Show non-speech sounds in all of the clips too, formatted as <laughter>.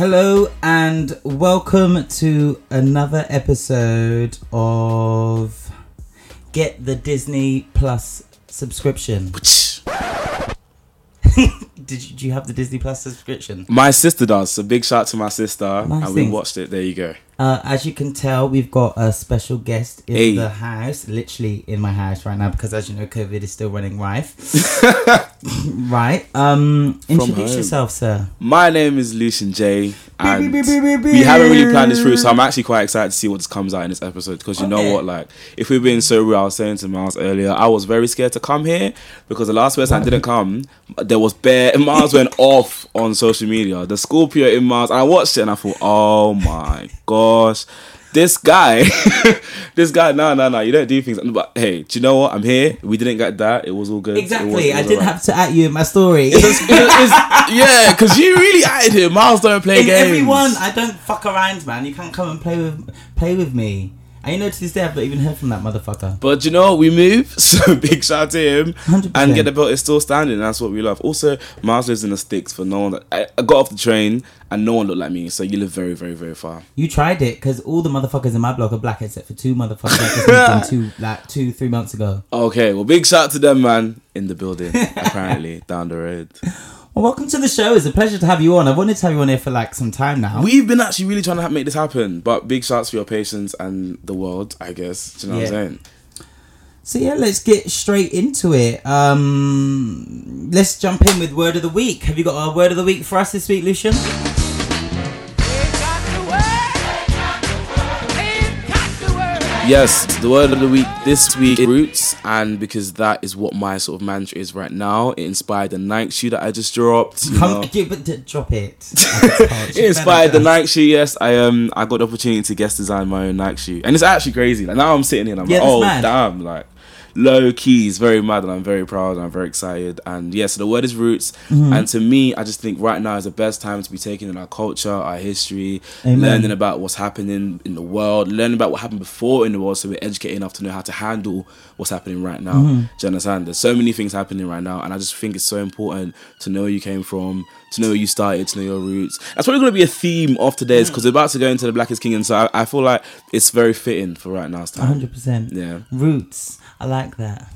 Hello and welcome to another episode of Get the Disney Plus subscription. <laughs> Did you, do you have the Disney Plus subscription? My sister does. So big shout out to my sister, Nice and we watched it. There you go. Uh, as you can tell, we've got a special guest in Hey. the house, literally in my house right now, because as you know, COVID is still running rife. <laughs> right. Um, introduce yourself, sir. My name is Lucian J, and beep, beep, beep, we haven't really planned this through, so I'm actually quite excited to see what this comes out in this episode. Because you Okay. know what, like, if we're being so real, I was saying to Miles earlier, I was very scared to come here because the last person I didn't come, there was bare. <laughs> Miles went off on social media. The Scorpio in Miles, I watched it and I thought, oh my <laughs> gosh. This guy, <laughs> this guy, no, no, no, you don't do things. But hey, do you know what? I'm here. We didn't get that. It was all good. It was- Exactly. it I didn't alright. have to at you in my story. It's- it's- yeah, because you really added him. Miles don't play In games. everyone, I don't fuck around, man. You can't come and play with play with me. You know, to this day, I've not even heard from that motherfucker. But you know, we move. <laughs> So big shout out to him. 100%. And get the belt is still standing. That's what we love. Also, Miles lives in the sticks for no one. That, I, I got off the train and no one looked like me. So you live very, very, very far. You tried it because all the motherfuckers in my block are black except for two motherfuckers that just moved in two, <laughs> like two, three months ago. Okay, well, big shout out to them, man, in the building. <laughs> apparently, down the road. Well, welcome to the show. It's a pleasure to have you on. I've wanted to have you on here for like some time now. We've been actually really trying to make this happen. But big shouts for your patience and the world, I guess. Do you know what I'm saying? So yeah, let's get straight into it. Um, let's jump in with word of the week. Have you got a word of the week for us this week, Lucian? Yes, the word of the week this week is roots, and because that is what my sort of mantra is right now, it inspired the Nike shoe that I just dropped. you know. Come, but d- drop it. <laughs> it inspired the Nike shoe. Yes, I um I got the opportunity to guest design my own Nike shoe, and it's actually crazy. Like now I'm sitting here, and I'm Yeah, like, oh mad. damn, like low keys very mad, and I'm very proud, and I'm very excited. And yes, the word is roots, Mm-hmm. and to me, I just think right now is the best time to be taking in our culture, our history, Amen. learning about what's happening in the world, learning about what happened before in the world, so we're educated enough to know how to handle what's happening right now. Mm-hmm. Do you understand? There's so many things happening right now, and I just think it's so important to know where you came from, to know where you started, to know your roots. That's probably going to be a theme of today's because we're about to go into the Blackest King, and so I, I feel like it's very fitting for right now's time. hundred percent. Yeah, Roots. I like that.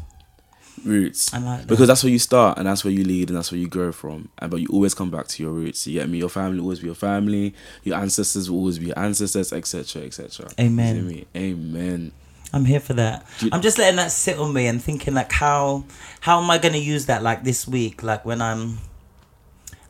roots. I like that. because that's where you start, and that's where you lead, and that's where you grow from. And but you always come back to your roots. You get me? Your family will always be your family. Your ancestors will always be your ancestors, etc., etc. Amen. Amen. I'm here for that. you- I'm just letting that sit on me and thinking like how how am I gonna use that like this week like when I'm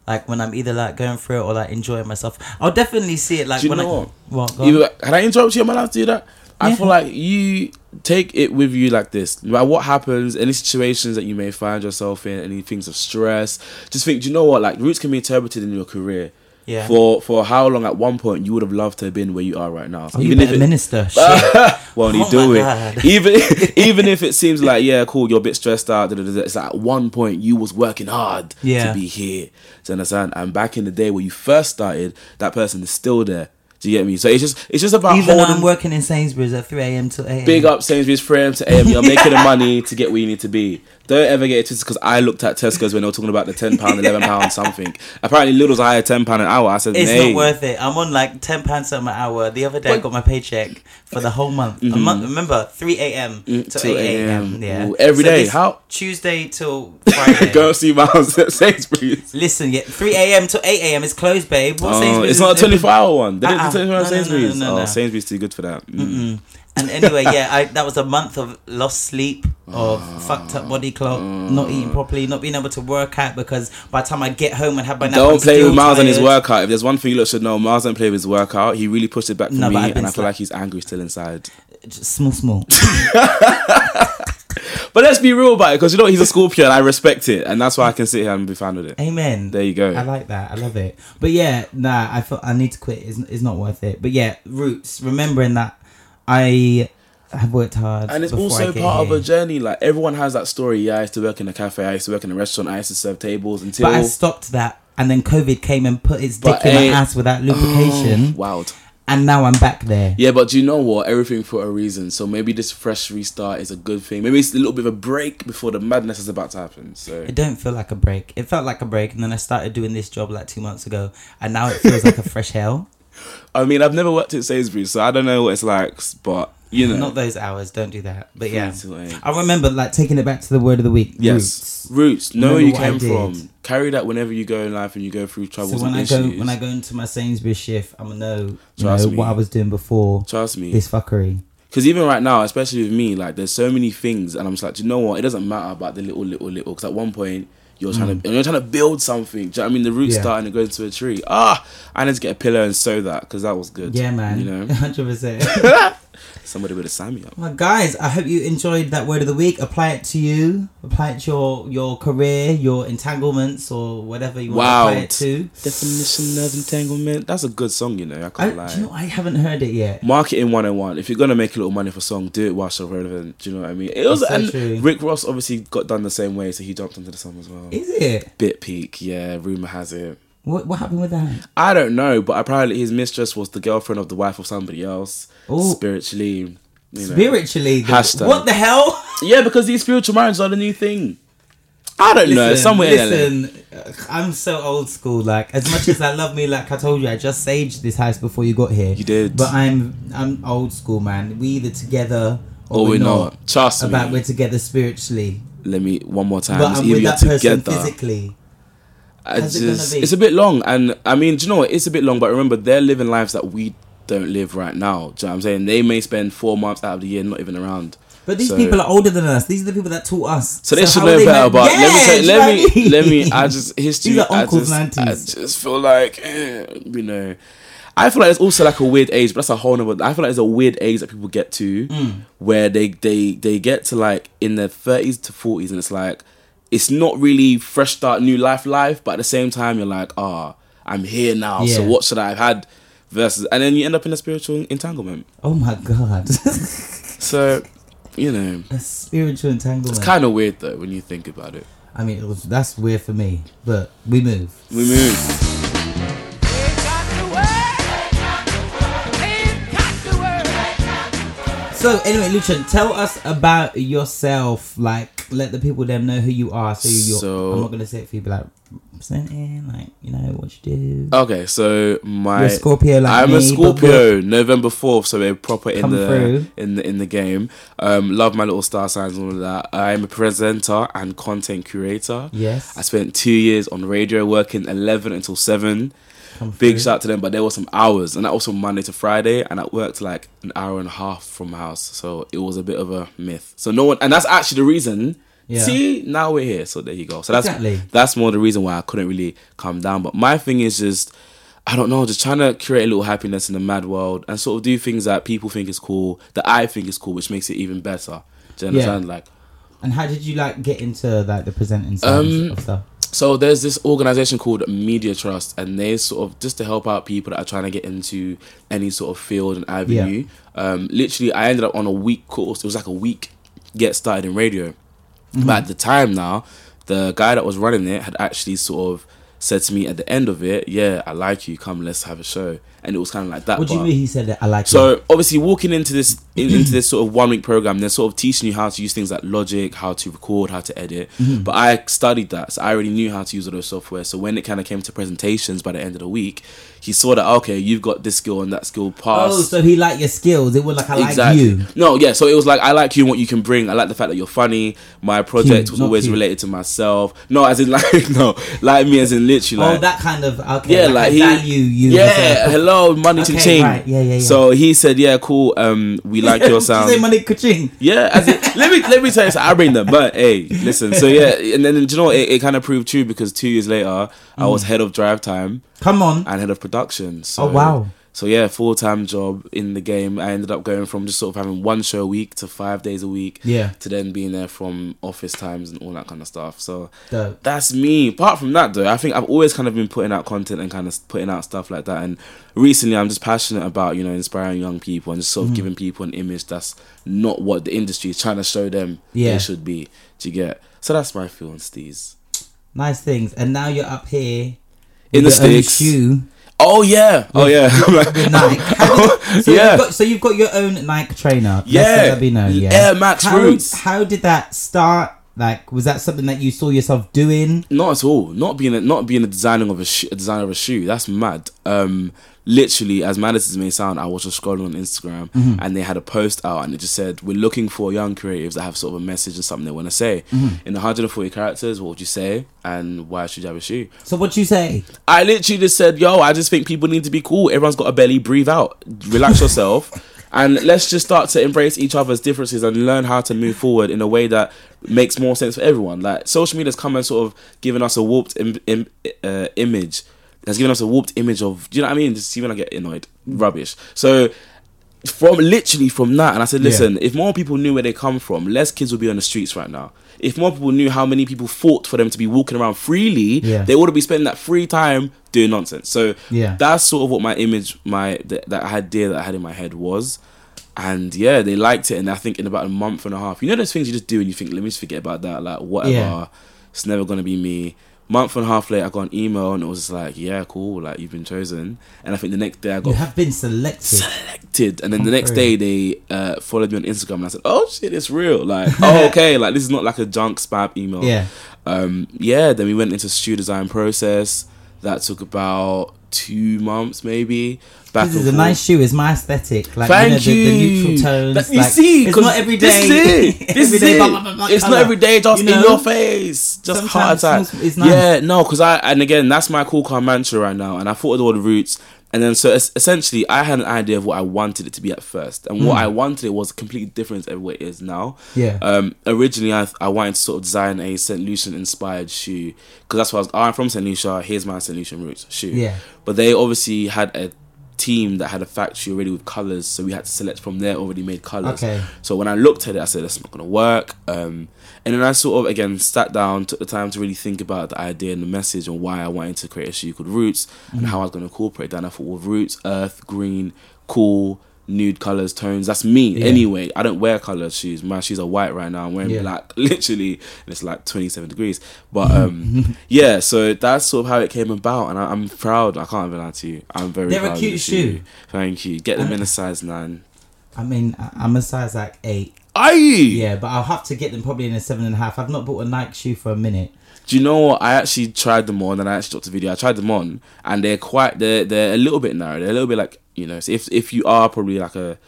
like when I'm either like going through it or like enjoying myself. I'll definitely see it like Do you when know I what? on. You, can I interrupt you? Am I allowed to do that? I Yeah. feel like you take it with you like this. No matter what happens, any situations that you may find yourself in, any things of stress, just think, do you know what? Like roots can be interpreted in your career. Yeah. For for how long at one point you would have loved to have been where you are right now. So Oh, you better minister. <laughs> Shit. well, you Oh do it. God. <laughs> Even <laughs> even if it seems like yeah, cool, you're a bit stressed out. da, da, da, It's like at one point you was working hard Yeah. to be here. Do you understand? And back in the day when you first started, that person is still there. Do you get me? So it's just it's just about Even holding I'm working in Sainsbury's at 3 a.m. to 8 a.m. big up Sainsbury's frame to AM. You're making the money to get where you need to be. Don't ever get it twisted because I looked at Tesco's when they were talking about the ten pound, <laughs> eleven pound something. Apparently, Lidl's higher ten pound an hour. I said, It's "Nay." not worth it. I'm on like ten pounds an hour. The other day I got my paycheck for the whole month. A month. Remember, three a.m. to Mm-hmm. to eight a.m. 8 Yeah, Ooh, every so day. How- Tuesday till Friday. <laughs> Go see Miles at Sainsbury's. Listen, yeah, three a.m. to eight a.m. is closed, babe. What Oh, Sainsbury's it's not a 24 hour one. They didn't Uh-uh. do 24 hour No, no, no, no, Sainsbury's. no, no. Oh, Sainsbury's too good for that. Mm. And anyway, yeah, I, that was a month of lost sleep, of ah. fucked up body clock, not eating mm. properly, not being able to work out because by the time I get home and have my nap, I'm Don't play still with Miles and his workout. If there's one thing you lot should know, Miles don't play with his workout. He really pushed it back for No, me, and I feel like he's angry still inside. Just small, small. <laughs> But let's be real about it, because you know he's a Scorpio, and I respect it, and that's why I can sit here and be fine with it. Amen. There you go. I like that. I love it. But yeah, nah, I feel I need to quit. It's, it's not worth it. But yeah, roots. Remembering that I have worked hard, And it's also part of a journey. Like everyone has that story. Yeah, I used to work in a cafe. I used to work in a restaurant. I used to serve tables until. But I stopped that, and then COVID came and put its dick But in my eh, ass without oh, lubrication, Wild. and now I'm back there. Yeah, but do you know what? Everything for a reason. So maybe this fresh restart is a good thing. Maybe it's a little bit of a break before the madness is about to happen. So It don't feel like a break. It felt like a break, and then I started doing this job like two months ago, and now it feels like a <laughs> fresh hell. I mean, I've never worked at Sainsbury's, so I don't know what it's like. But you know, Not those hours. Don't do that. But yeah, Three to eight. I remember like taking it back to the word of the week. yes, Roots. roots. Know where you came from. Carry that whenever you go in life and you go through troubles So when and I issues. go when I go into my Sainsbury's shift, I'm gonna know, you Trust know me. what I was doing before Trust me. this fuckery. Because even right now, especially with me, like there's so many things, and I'm just like, do you know what? It doesn't matter about the little, little, little. Because at one point, you're trying to, you're trying to build something. Do you know what I mean? The roots Mm. Yeah. starting to go into a tree. Ah, I need to get a pillow and sew that because that was good. Yeah, man. You know, <laughs> hundred <laughs> percent. Somebody would have signed me up. Well, guys, I hope you enjoyed that word of the week. Apply it to you. Apply it to your your career, your entanglements, or whatever you want Wow. to apply it to. Definition of entanglement. That's a good song, you know. I I, can't do lie. you know, I haven't heard it yet. Marketing 101. If you're gonna make a little money for a song, do it whilst you're relevant. Do you know what I mean? It was so and true. Rick Ross obviously got done the same way, so he jumped into the song as well. Is it? Bit peak, yeah. Rumor has it. What what happened with that? I don't know, but apparently his mistress was the girlfriend of the wife of somebody else. Ooh. Spiritually, you know. Spiritually, the- Hashtag. what the hell? <laughs> Yeah, because these spiritual marriages are the new thing. I don't know. Listen, Somewhere in listen, uh, I'm so old school. Like as much as I love me, like I told you, I just saged this house before you got here. You did. but I'm I'm old school, man. We either together or, Or we're we're not. not. Trust about me. we're together spiritually, Let me one more time. but It's I'm with that person physically. I How's it gonna be? it's a bit long, and I mean, do you know what? It's a bit long, but remember, they're living lives that we don't live right now. Do you know what I'm saying? They may spend four months out of the year not even around. But these So- people are older than us. These are the people that taught us. So they should how know better. But let me, Yeah, tell, you let me, I mean? let me. I just <laughs> history. These are I uncles, just, I just feel like, eh, you know, I feel like it's also like a weird age, but that's a whole nother. I feel like it's a weird age that people get to, Mm. where they they they get to like in their thirties to forties, and it's like it's not really fresh start, new life, life, but at the same time you're like, ah, I'm here now. So what should I have had? Versus, and then you end up in a spiritual entanglement. Oh my god, <laughs> So, you know, a spiritual entanglement. it's kind of weird though when you think about it. I mean, it was, that's weird for me. But we move. We move. So anyway, Lucian, tell us about yourself. Like, let the people them know who you are. So you're. So- I'm not gonna say it for you, but like representing, like you know what you do. Okay, so my You're a Scorpio like I'm me, a Scorpio, November fourth, so we're proper in the through. in the in the game. Um, love my little star signs and all of that. I'm a presenter and content curator. Yes. I spent two years on radio working eleven until seven. Big shout to them, but there were some hours, and that was from Monday to Friday, and I worked like an hour and a half from my house, so it was a bit of a myth. So no one, and that's actually the reason. Yeah. See, now we're here, so there you go. So that's Exactly. that's more the reason why I couldn't really calm down. But my thing is just, I don't know, just trying to create a little happiness in the mad world and sort of do things that people think is cool, that I think is cool, which makes it even better. Do you Yeah. understand? Like, And how did you like get into like the presenting Um, of stuff? So there's this organization called Media Trust, and they sort of just to help out people that are trying to get into any sort of field and avenue. Um, literally, I ended up on a week course. It was like a week get started in radio. But at the time now, the guy that was running it had actually sort of said to me at the end of it, "Yeah, I like you. Come, let's have a show." And it was kind of like that. What do you mean he said that? I like so it. obviously, walking into this in, into <clears throat> this sort of one week program, they're sort of teaching you how to use things like Logic, how to record, how to edit. Mm-hmm. But I studied that, so I already knew how to use all those software. So when it kind of came to presentations by the end of the week, he saw that okay, you've got this skill and that skill pass. Oh, so he liked your skills. It was like I like Exactly. you. No, yeah. So it was like I like you and what you can bring. I like the fact that you're funny. My project Cute, was always cute. related to myself. No, as in <laughs> like no, like me as in literally. oh, that kind of okay. yeah, like, like he, value you. Yeah, as hello, money Okay, ching ching. right, yeah, yeah, yeah. So he said, yeah, cool. Um, we like <laughs> your you sound. say money kuching? Yeah, as in, let me let me tell you, something. I bring them, but hey, listen. So yeah, and then do you know it, it kind of proved true because two years later, I was head of drive time Come on. and head of production. So, Oh, wow. So yeah, full time job in the game. I ended up going from just sort of having one show a week to five days a week. Yeah. To then being there from office times and all that kind of stuff. So Dope. that's me. Apart from that, though, I think I've always kind of been putting out content and kind of putting out stuff like that. And recently, I'm just passionate about you know inspiring young people and just sort of Mm-hmm. giving people an image that's not what the industry is trying to show them Yeah. they should be. Do you get? So that's my feel on Steez. Nice things. And now you're up here In the sticks. shoe. Oh yeah, oh yeah. With <laughs> Nike. How did- <laughs> so Yeah. You've got, so you've got your own Nike trainer. Let's Yeah. let that be known. Yeah. Air Max how, Roots. How did that start? Like, was that something that you saw yourself doing? Not at all. Not being a, not being a designer of a, sh- a designer of a shoe. That's mad. Um, literally, as mad as it may sound, I was just scrolling on Instagram Mm-hmm. and they had a post out and it just said, "We're looking for young creatives that have sort of a message and something they want to say." Mm-hmm. In 140 characters, what would you say? And why should you have a shoe? So what you say? I literally just said, "Yo, I just think people need to be cool. Everyone's got a belly. Breathe out. Relax yourself." <laughs> And let's just start to embrace each other's differences and learn how to move forward in a way that makes more sense for everyone. Like social media's come and sort of given us a warped Im- Im- uh, image. Has given us a warped image of. Do you know what I mean? Just when I get annoyed, rubbish. So from literally from that, and I said, listen, if more people knew where they come from, less kids would be on the streets right now. If more people knew how many people fought for them to be walking around freely, Yeah. they would be spending that free time doing nonsense. So Yeah. that's sort of what my image, my that, that idea that I had in my head was. And yeah, they liked it, and I think in about a month and a half, you know, those things you just do and you think, let me just forget about that, like whatever, Yeah. it's never gonna be me. Month and a half later, I got an email and it was like, yeah, cool, like you've been chosen. And I think the next day I got You have been selected. selected, and then Come the next through. day they uh, followed me on Instagram, and I said, "Oh shit, it's real!" Like, oh <laughs> okay, like this is not like a junk spam email. Yeah. um, yeah. Then we went into shoe design process. That took about two months, maybe. Back This is a forth. nice shoe. It's my aesthetic. Like Thank you. Know, the, the neutral tones. That- you like, see, it's not every This is it. <laughs> This is day, it. blah, blah, blah, it's not every day, just You in your face, just heart attack. it's- it's nice. Yeah, no, because I and again that's my cool car mantra right now, and I thought of all the roots. And then, so es- essentially, I had an idea of what I wanted it to be at first, and what I wanted it was completely different to what it is now. Yeah. Um. Originally, I I wanted to sort of design a Saint Lucian inspired shoe because that's what I was. Oh, I'm from Saint Lucia. Here's my Saint Lucian roots shoe. Yeah. But they obviously had a team that had a factory already with colors, so we had to select from their already made colors. Okay. So when I looked at it, I said that's not gonna work. Um, and then I sort of again sat down, took the time to really think about the idea and the message and why I wanted to create a shoe called Roots and how I was gonna incorporate that. And I thought, well, Roots, Earth, Green, cool. Nude colors, tones. That's me. Yeah. Anyway, I don't wear colored shoes. My shoes are white right now. I'm wearing Yeah. black, <laughs> literally, and it's like 27 degrees. But um, <laughs> yeah, so that's sort of how it came about, and I, I'm proud. I can't even lie to you. I'm very. They're a proud of cute the shoe. Thank you. Get them in a size nine. I mean, I- I'm a size like eight. Are you? Yeah, but I'll have to get them probably in a seven and a half. I've not bought a Nike shoe for a minute. Do you know what? I actually tried them on, and I actually dropped a video. I tried them on, and they're quite. They're they're a little bit narrow. They're a little bit like you know. So if if you are probably like a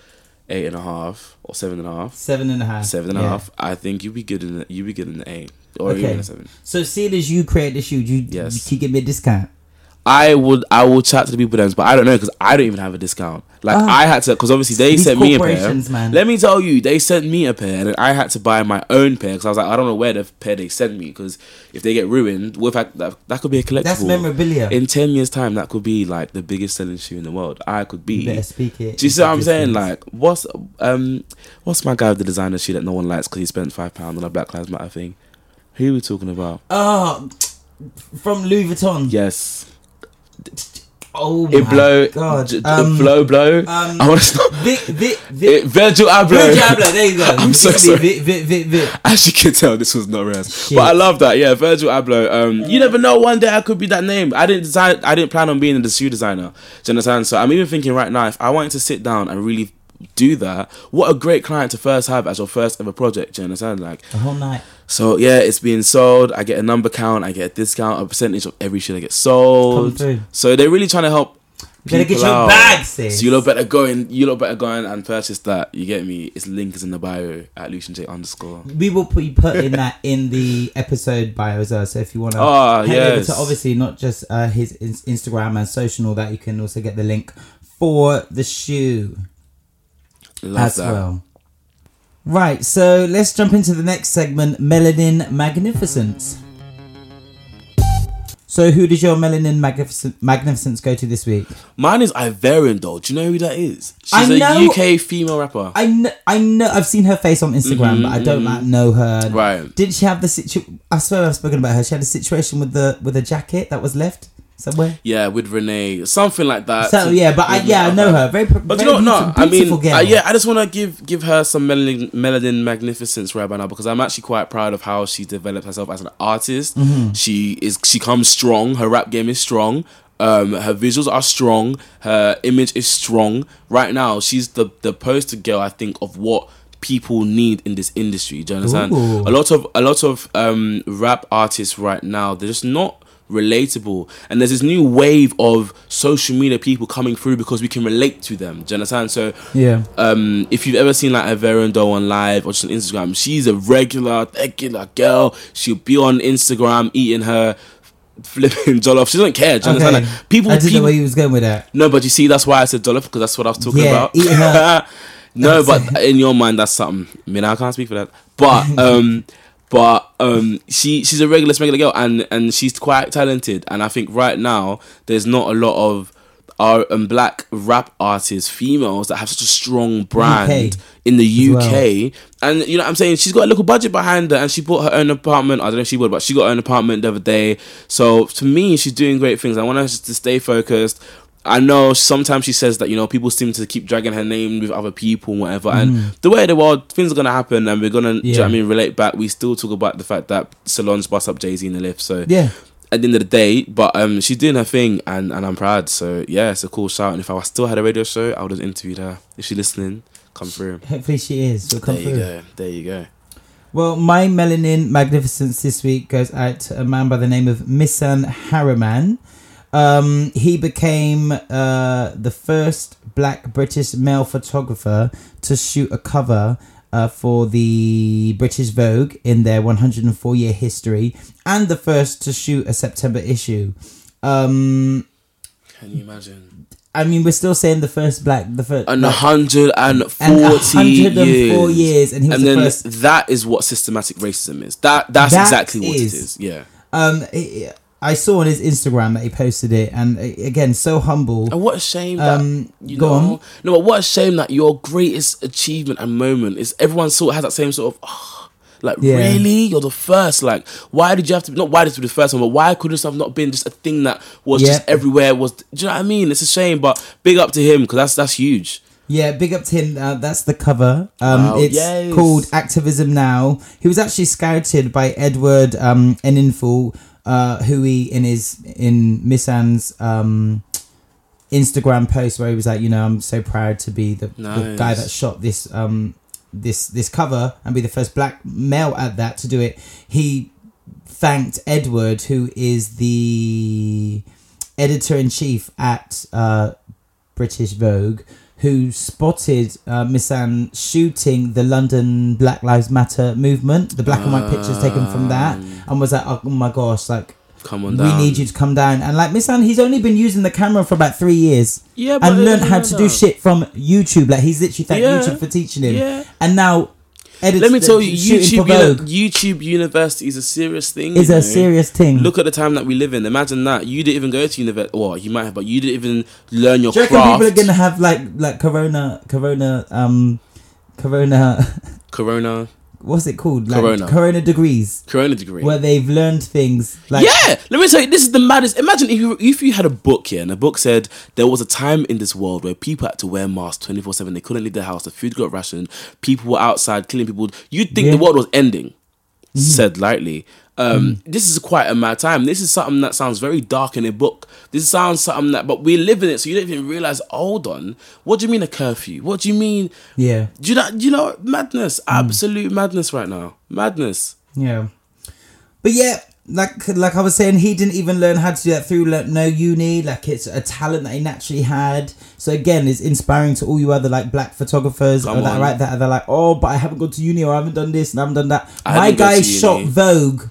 eight and a half or seven and a half, Seven and a half. seven and a half, I think you'd be good in the, you'd be good in the eight or Okay. even a seven. So, seeing as you create the shoe, you, Yes. you can give me a discount. I would I will chat to the people then, but I don't know because I don't even have a discount. Like Ah. I had to because obviously they These sent me a pair. man. Let me tell you, they sent me a pair, and I had to buy my own pair because I was like, I don't know where the pair they sent me because if they get ruined, if I, that that could be a collectible? That's memorabilia. In ten years' time, that could be like the biggest selling shoe in the world. I could be. You better speak it. Do you see what I'm saying? Like, what's um, what's my guy with the designer shoe that no one likes because he spent five pounds on a Black Lives Matter thing? Who are we talking about? Oh, from Louis Vuitton. Yes. Oh It my blow, god. j- Um, blow, blow. um, I want to stop. Vic, Vic, It, Virgil Abloh. Virgil Abloh, there you go. <laughs> I'm so sorry. Vic, Vic, Vic, Vic. As you can tell, this was not. Shit. But I love that. Yeah, Virgil Abloh. Um, you never know. One day I could be that name. I didn't design. I didn't plan on being the shoe designer. Do you understand? So I'm even thinking right now, if I wanted to sit down and really do that, what a great client to first have as your first ever project. Do you understand? Like, The whole night. so yeah, it's being sold. I get a number count. I get a discount, a percentage of every shoe that gets sold. So they're really trying to help. Better get your out. bag, sis. So you lot better go in. You lot better go in and purchase that. You get me? Its link is in the bio at Lucian J underscore. We will put, put in that in the episode bio as well. So if you want to Ah, head over to obviously not just uh, his Instagram and social and all that, you can also get the link for the shoe Love as that. well. Right, so let's jump into the next segment, Melanin Magnificence. So who does your Melanin Magnificent Magnificence go to this week? Mine is Ivorian Doll. Do you know who that is? She's I a know- UK female rapper. I know, I know, I've seen her face on Instagram, but I don't like know her. Mm-hmm, Right. Didn't she have the situation? I swear I've spoken about her. She had a situation with the with a jacket that was left somewhere. yeah, with Renee, something like that. So yeah, but I, yeah, I know her. Very, But very you know, no, I mean, uh, yeah, I just want to give give her some melanin, melanin magnificence right now because I'm actually quite proud of how she developed herself as an artist. Mm-hmm. She is she comes strong. Her rap game is strong. Um, her visuals are strong. Her image is strong. Right now, she's the the poster girl. I think of what people need in this industry. Do you understand? Ooh. A lot of a lot of um rap artists right now they're just not relatable and there's this new wave of social media people coming through because we can relate to them do you understand so Yeah. um if you've ever seen like Ivorian Doll on live or just on Instagram she's a regular regular girl she'll be on Instagram eating her flipping <laughs> jollof she doesn't care do you Okay. understand like, people I didn't know where he was going with that. no but you see that's why I said jollof because that's what I was talking Yeah, about eat her. <laughs> no, but in your mind, that's something. I mean, I can't speak for that. But <laughs> um, but um, she she's a regular regular girl, and and she's quite talented. And I think right now there's not a lot of our um, black rap artists, females that have such a strong brand UK in the UK. And you know, what I'm saying she's got a little budget behind her, and she bought her own apartment. I don't know if she would, but she got her own apartment the other day. So to me, she's doing great things. I want her to stay focused. I know sometimes she says that you know people seem to keep dragging her name with other people and whatever, and the way the world things are gonna happen, and we're gonna, do you know I Mm. Mean, relate back. We still talk about the fact that Solange bust up Jay Z in the lift, so Yeah. at the end of the day, but um, she's doing her thing, and, and I'm proud. So yeah, it's a cool shout. And if I still had a radio show, I would have interviewed her. If she's listening, come through. Hopefully she is. She'll come There you go. There you go. Well, my melanin magnificence this week goes out to a man by the name of Misan Harriman. Um, he became uh, the first black British male photographer to shoot a cover uh, for the British Vogue in their 104 year history, and the first to shoot a September issue. Um, Can you imagine? I mean, we're still saying the first black, the first, And like, 140 and 104 years. years, and he was the then first- that is what systematic racism is. That that's That exactly what it is. Yeah. Um, i I saw on his Instagram that he posted it, and uh, again, so humble. And what a shame that Um, you go know. on. No, but what a shame that your greatest achievement and moment is everyone sort of has that same sort of. "Ah, like Yeah. really, you're the first. Like, why did you have to? Not why did you be the first one, but why could this have not been just a thing that was just everywhere? Was do you know what I mean? It's a shame, but big up to him because that's that's huge. Yeah, big up to him. Uh, that's the cover. Um, Wow, it's yes. called Activism Now. He was actually scouted by Edward um, Enninful, uh, who he in his in Misan's um, Instagram post where he was like, you know, I'm so proud to be the, the guy that shot this um this this cover and be the first black male at that to do it. He thanked Edward, who is the editor in chief at uh, British Vogue, who spotted uh, Misan shooting the London Black Lives Matter movement, the black and white pictures taken from that, and was like, oh my gosh, like. Come on We need you to come down and like Miss Misan. He's only been using the camera for about three years, Yeah, and learned how to do shit from YouTube. Like he's literally thanked Yeah. YouTube for teaching him, Yeah. and now edit- Let me tell you, YouTube uni- YouTube University is a serious thing. is a know? serious thing. Look at the time that we live in. Imagine that you didn't even go to university. Well, you might have, but you didn't even learn your Do you craft. people are gonna have like like corona corona um corona Corona. What's it called? Like Corona. Corona degrees, Corona degree. where they've learned things. Like, yeah, let me tell you, this is the maddest. Imagine if you if you had a book here, and the book said there was a time in this world where people had to wear masks twenty four seven. They couldn't leave their house. The food got rationed. People were outside killing people. You'd think the Yeah. Mm-hmm. world was ending. Said lightly. Um, This is quite a mad time. This is something that sounds very dark in a book. This sounds something that, but we live in it, so you don't even realize. Hold on, what do you mean a curfew? What do you mean? yeah, Do you know? Do you know madness? Mm. Absolute madness right now. Madness. yeah. But yeah, like like I was saying, he didn't even learn how to do that through like, no uni. Like it's a talent that he naturally had. So again, it's inspiring to all you other like black photographers Come or that on. right that they're like, oh, but I haven't gone to uni or I haven't done this and I haven't done that. I My guy shot. Vogue.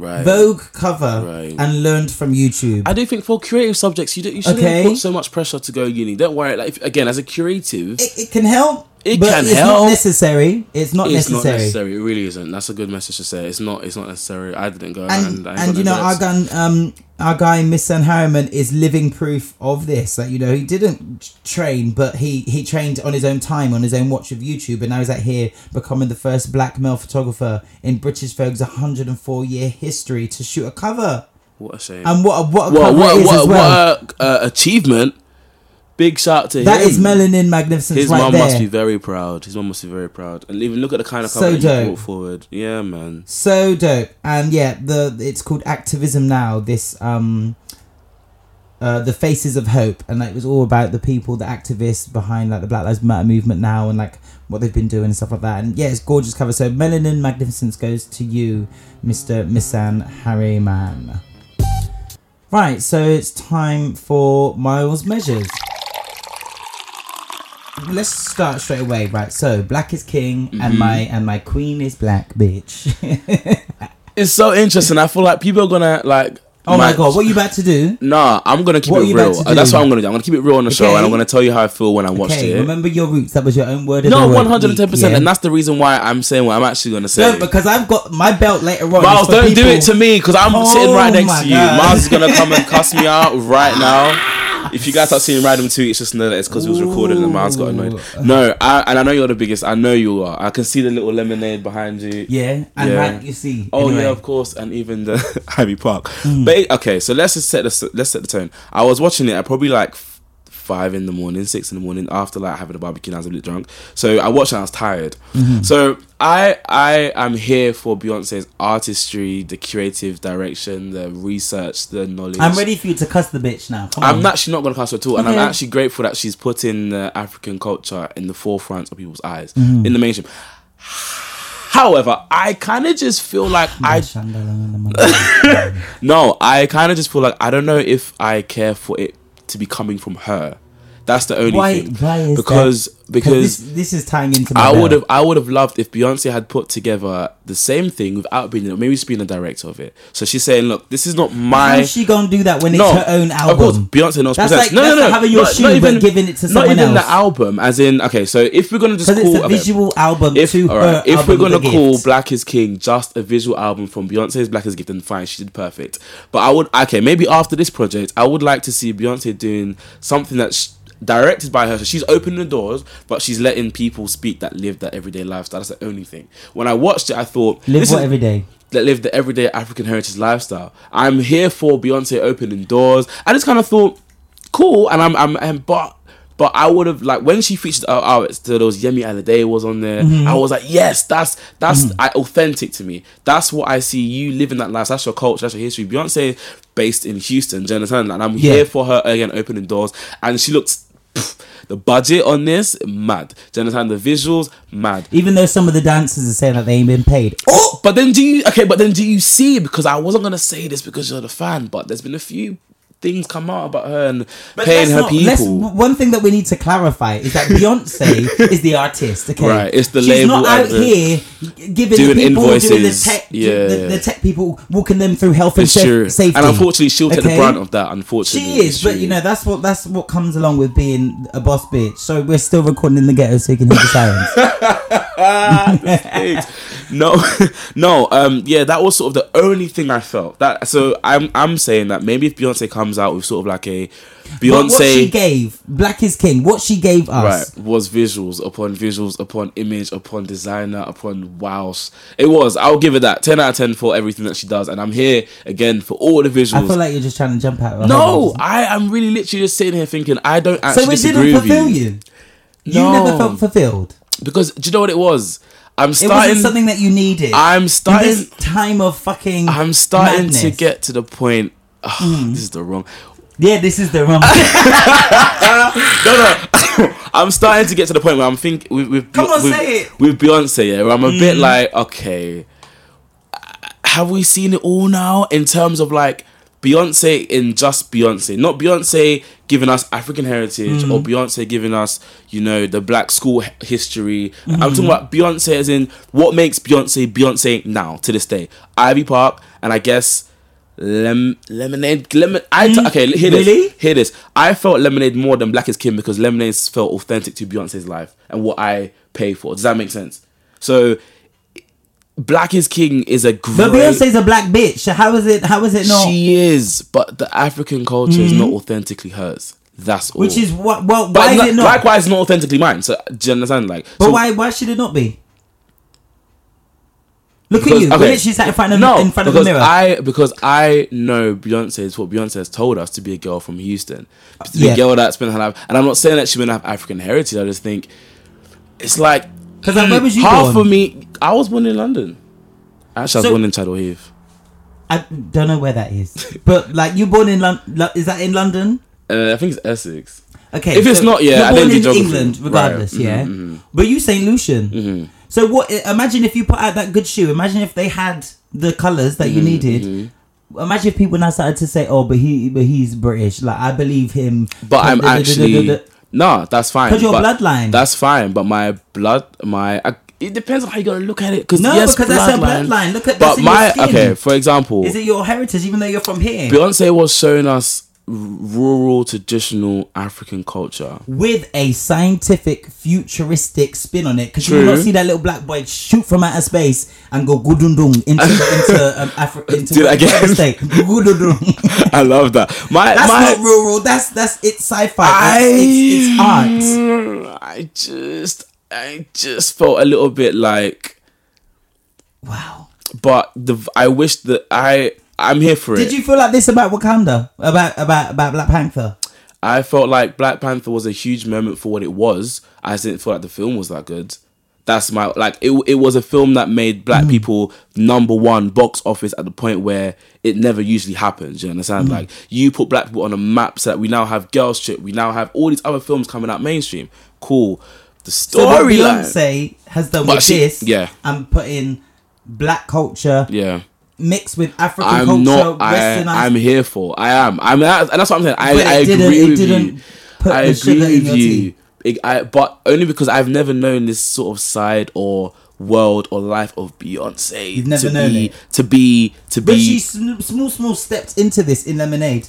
Right. Vogue cover Right. and learned from YouTube. I do think for creative subjects, you, do, you shouldn't Okay. put so much pressure to go uni. Don't worry. Like if, again, as a creative, it, it can help. It but can it's help. not necessary. It's not it's necessary. not necessary. It really isn't. That's a good message to say. It's not. It's not necessary. I didn't go. And and, and you know our gun um our guy Misan Harriman is living proof of this. Like you know he didn't train, but he he trained on his own time on his own watch of YouTube, and now he's out here becoming the first black male photographer in British Vogue's 104 year history to shoot a cover. What a shame. And what a, what a what what what, as well. what a, uh, achievement! Big shout out to That him. is melanin magnificence His right mom there. must be very proud. His mom must be very proud. And even look at the kind of So cover that he brought forward. Yeah, man. so dope and yeah the it's called activism now this um uh, the faces of hope and like, it was all about the people the activists behind like the black lives matter movement now and like what they've been doing and stuff like that and yeah it's gorgeous cover so melanin magnificence goes to you mr misan harriman right so it's time for miles measures let's start straight away right so black is king Mm-hmm. and my and my queen is black bitch <laughs> It's so interesting. I feel like people are gonna like. Oh my god, what are you about to do? Nah, I'm gonna keep What it real. That's what I'm gonna do. I'm gonna keep it real on the show, and I'm gonna tell you how I feel when I watched Okay, it. remember your roots. That was your own word. No, one hundred and ten percent, and that's the reason why I'm saying what I'm actually gonna say. no, because I've got my belt later on. Miles, don't do it to me because I'm Oh sitting right next to you. God. Miles is gonna come and cuss me out right now. <laughs> <laughs> If you guys start seeing random tweets, just know that it's because it was recorded and Miles got annoyed. No, I, and I know you're the biggest. I know you are. I can see the little lemonade behind you. Yeah, and Yeah. right, you see. Oh anyway. yeah, of course, and even the <laughs> Ivy Park. Hmm. But okay, so let's just set the let's set the tone. I was watching it at probably like five in the morning, six in the morning after like having a barbecue. and I was a bit drunk, so I watched and I was tired. Mm-hmm. So I I am here for Beyonce's artistry, the creative direction, the research, the knowledge. I'm ready for you to cuss the bitch now. Come I'm on. actually not going to cuss her at all, and I'm actually grateful that she's putting the African culture in the forefront of people's eyes, Mm-hmm. in the mainstream. However, I kind of just feel like I <laughs> no, I kind of just feel like I don't know if I care for it to be coming from her. That's the only Why? thing. Why is because that? because this, this is tying into. My I would have I would have loved if Beyonce had put together the same thing without being maybe just being the director of it. So she's saying, look, this is not my. How's she gonna do that when no, it's her own album? Of course, Beyonce knows. That's presents. like- no, that's no, no, having your not, shoe, not even giving it to not someone even else. the album. As in, okay, so if we're gonna just call it's a okay, visual album if, to her. right, if we're gonna call gift. Black is King just a visual album from Beyonce's Black is Gift, then fine, she did perfect. But I would okay, maybe after this project, I would like to see Beyonce doing something that's directed by her. So she's opening the doors, but she's letting people speak that live that everyday lifestyle. That's the only thing. When I watched it, I thought live what every day. that live the everyday African heritage lifestyle. I'm here for Beyonce opening doors. I just kind of thought, cool, and I'm, I'm, and but, but I would have like when she featured out to those Yemi Alade was on there. Mm-hmm. I was like, yes, that's that's I, authentic to me. That's what I see. You living that life. That's your culture. That's your history. Beyonce based in Houston. You? And I'm Yeah. here for her again opening doors, and she looks. Pff, the budget on this, mad. Do you understand? The visuals, mad. Even though some of the dancers are saying that they ain't been paid. Oh, but then do you okay? But then do you see? Because I wasn't gonna say this because you're the fan, but there's been a few things come out about her and paying her not- let's- people. one thing that we need to clarify is that Beyonce <laughs> is the artist. Okay, Right, it's the She's label not out the- here giving Doing the people doing the tech, Yeah, the, the tech people walking them through health and It's sa- true, safety. and unfortunately, she'll take the brunt of that. Unfortunately, She is, but you know that's what that's what comes along with being a boss bitch. So we're still recording in the ghetto so you can hear the sirens. <laughs> No, <laughs> no. Um, yeah, that was sort of the only thing I felt. That so I'm I'm saying that maybe if Beyonce comes out with sort of like a But what she Beyonce gave, Black is King, what she gave us. right was visuals upon visuals upon image upon designer upon wows. It was. I'll give it that ten out of ten for everything that she does, and I'm here again for all the visuals. I feel like you're just trying to jump out. of no. I am really literally just sitting here thinking I don't So actually it disagree didn't fulfill you. you. You No. never felt fulfilled. because do you know what it was? I'm It starting. wasn't something that you needed. I'm starting- time of fucking. I'm starting to get to the point. Ugh, Mm. This is the wrong. Yeah, this is the wrong. <laughs> No, no. <coughs> I'm starting to get to the point where I'm thinking with, with Come on, with, say it. Mm. with Beyonce. Yeah, where I'm a bit like, okay, have we seen it all now in terms of like Beyonce in just Beyonce, not Beyonce giving us African heritage Mm. or Beyonce giving us, you know, the black school history. Mm-hmm. I'm talking about Beyonce as in what makes Beyonce Beyonce now to this day. Ivy Park and I guess Lem- lemonade, lemon. I t- okay. Hear this. Mm. Really? Hear this. I felt Lemonade more than Black is King because Lemonade felt authentic to Beyonce's life and what I pay for. Does that make sense? So, Black is King is a great. but Beyonce's a black bitch. How is it? How is it not? She is, but the African culture is not authentically hers. That's all. Mm-hmm. Which is what? Well, but why is li- it not? likewise not authentically mine. So do you understand? Like, But so- why? Why should it not be? Look because- at you. okay. Sat in front of no, in front of the mirror. I because I know Beyonce is what Beyonce has told us to be a girl from Houston, to be Yeah. a girl that spent her life. And I'm not saying that she wouldn't have African heritage. I just think it's like 'Cause, like, where was you half born? of me. I was born in London. Actually, I was born in Chadwell Heath. I don't know where that is. But like, you born in London? Is that in London? Uh, I think it's Essex. Okay. If it's not, yeah, you're born in geography. England, regardless. Right. Yeah. Mhm, But you Saint Lucian. Mm-hmm. So what? Imagine if you put out that good shoe. Imagine if they had the colors that Mm-hmm, you needed. Imagine if people now started to say, "Oh, but he, but he's British." Like I believe him. But I'm actually no. That's fine. 'Cause your bloodline. That's fine. But my blood, my I, it depends on how you gotta look at it. Because No, yes, because that's a bloodline. Look at- But that's in your my okay. For example, Is it your heritage, even though you're from here? Beyonce was showing us rural, traditional African culture. with a scientific, futuristic spin on it. Because you will not see that little black boy shoot from outer space and go gudundung into <laughs> into um, Afri- into that again. state. Gudundung. <laughs> I love that. My That's my. not rural. That's that's it's sci-fi. That's, it's, it's art. I just, I just felt a little bit like, Wow. but the I wish that I, I'm here for it. Did you feel like this about Wakanda? About about about Black Panther? I felt like Black Panther was a huge moment for what it was. I just didn't feel like the film was that good. That's my like it. It was a film that made black mm. people number one box office at the point where it never usually happens. You understand? Mm. Like you put black people on a map so that we now have Girls Trip. We now have all these other films coming out mainstream. Cool. The So storyline. Beyonce has done But with she- this, yeah. and put in black culture yeah. Mixed with African I'm culture, not. I, westernized. I'm here for. I am. I'm. And that's what I'm saying. I, But I didn't- agree it with didn't you. put I agree with you. It- I, but only because I've never known this sort of side or world or life of Beyonce. You've never to known be, it. To be. To But be. she sm- small, small stepped into this in Lemonade.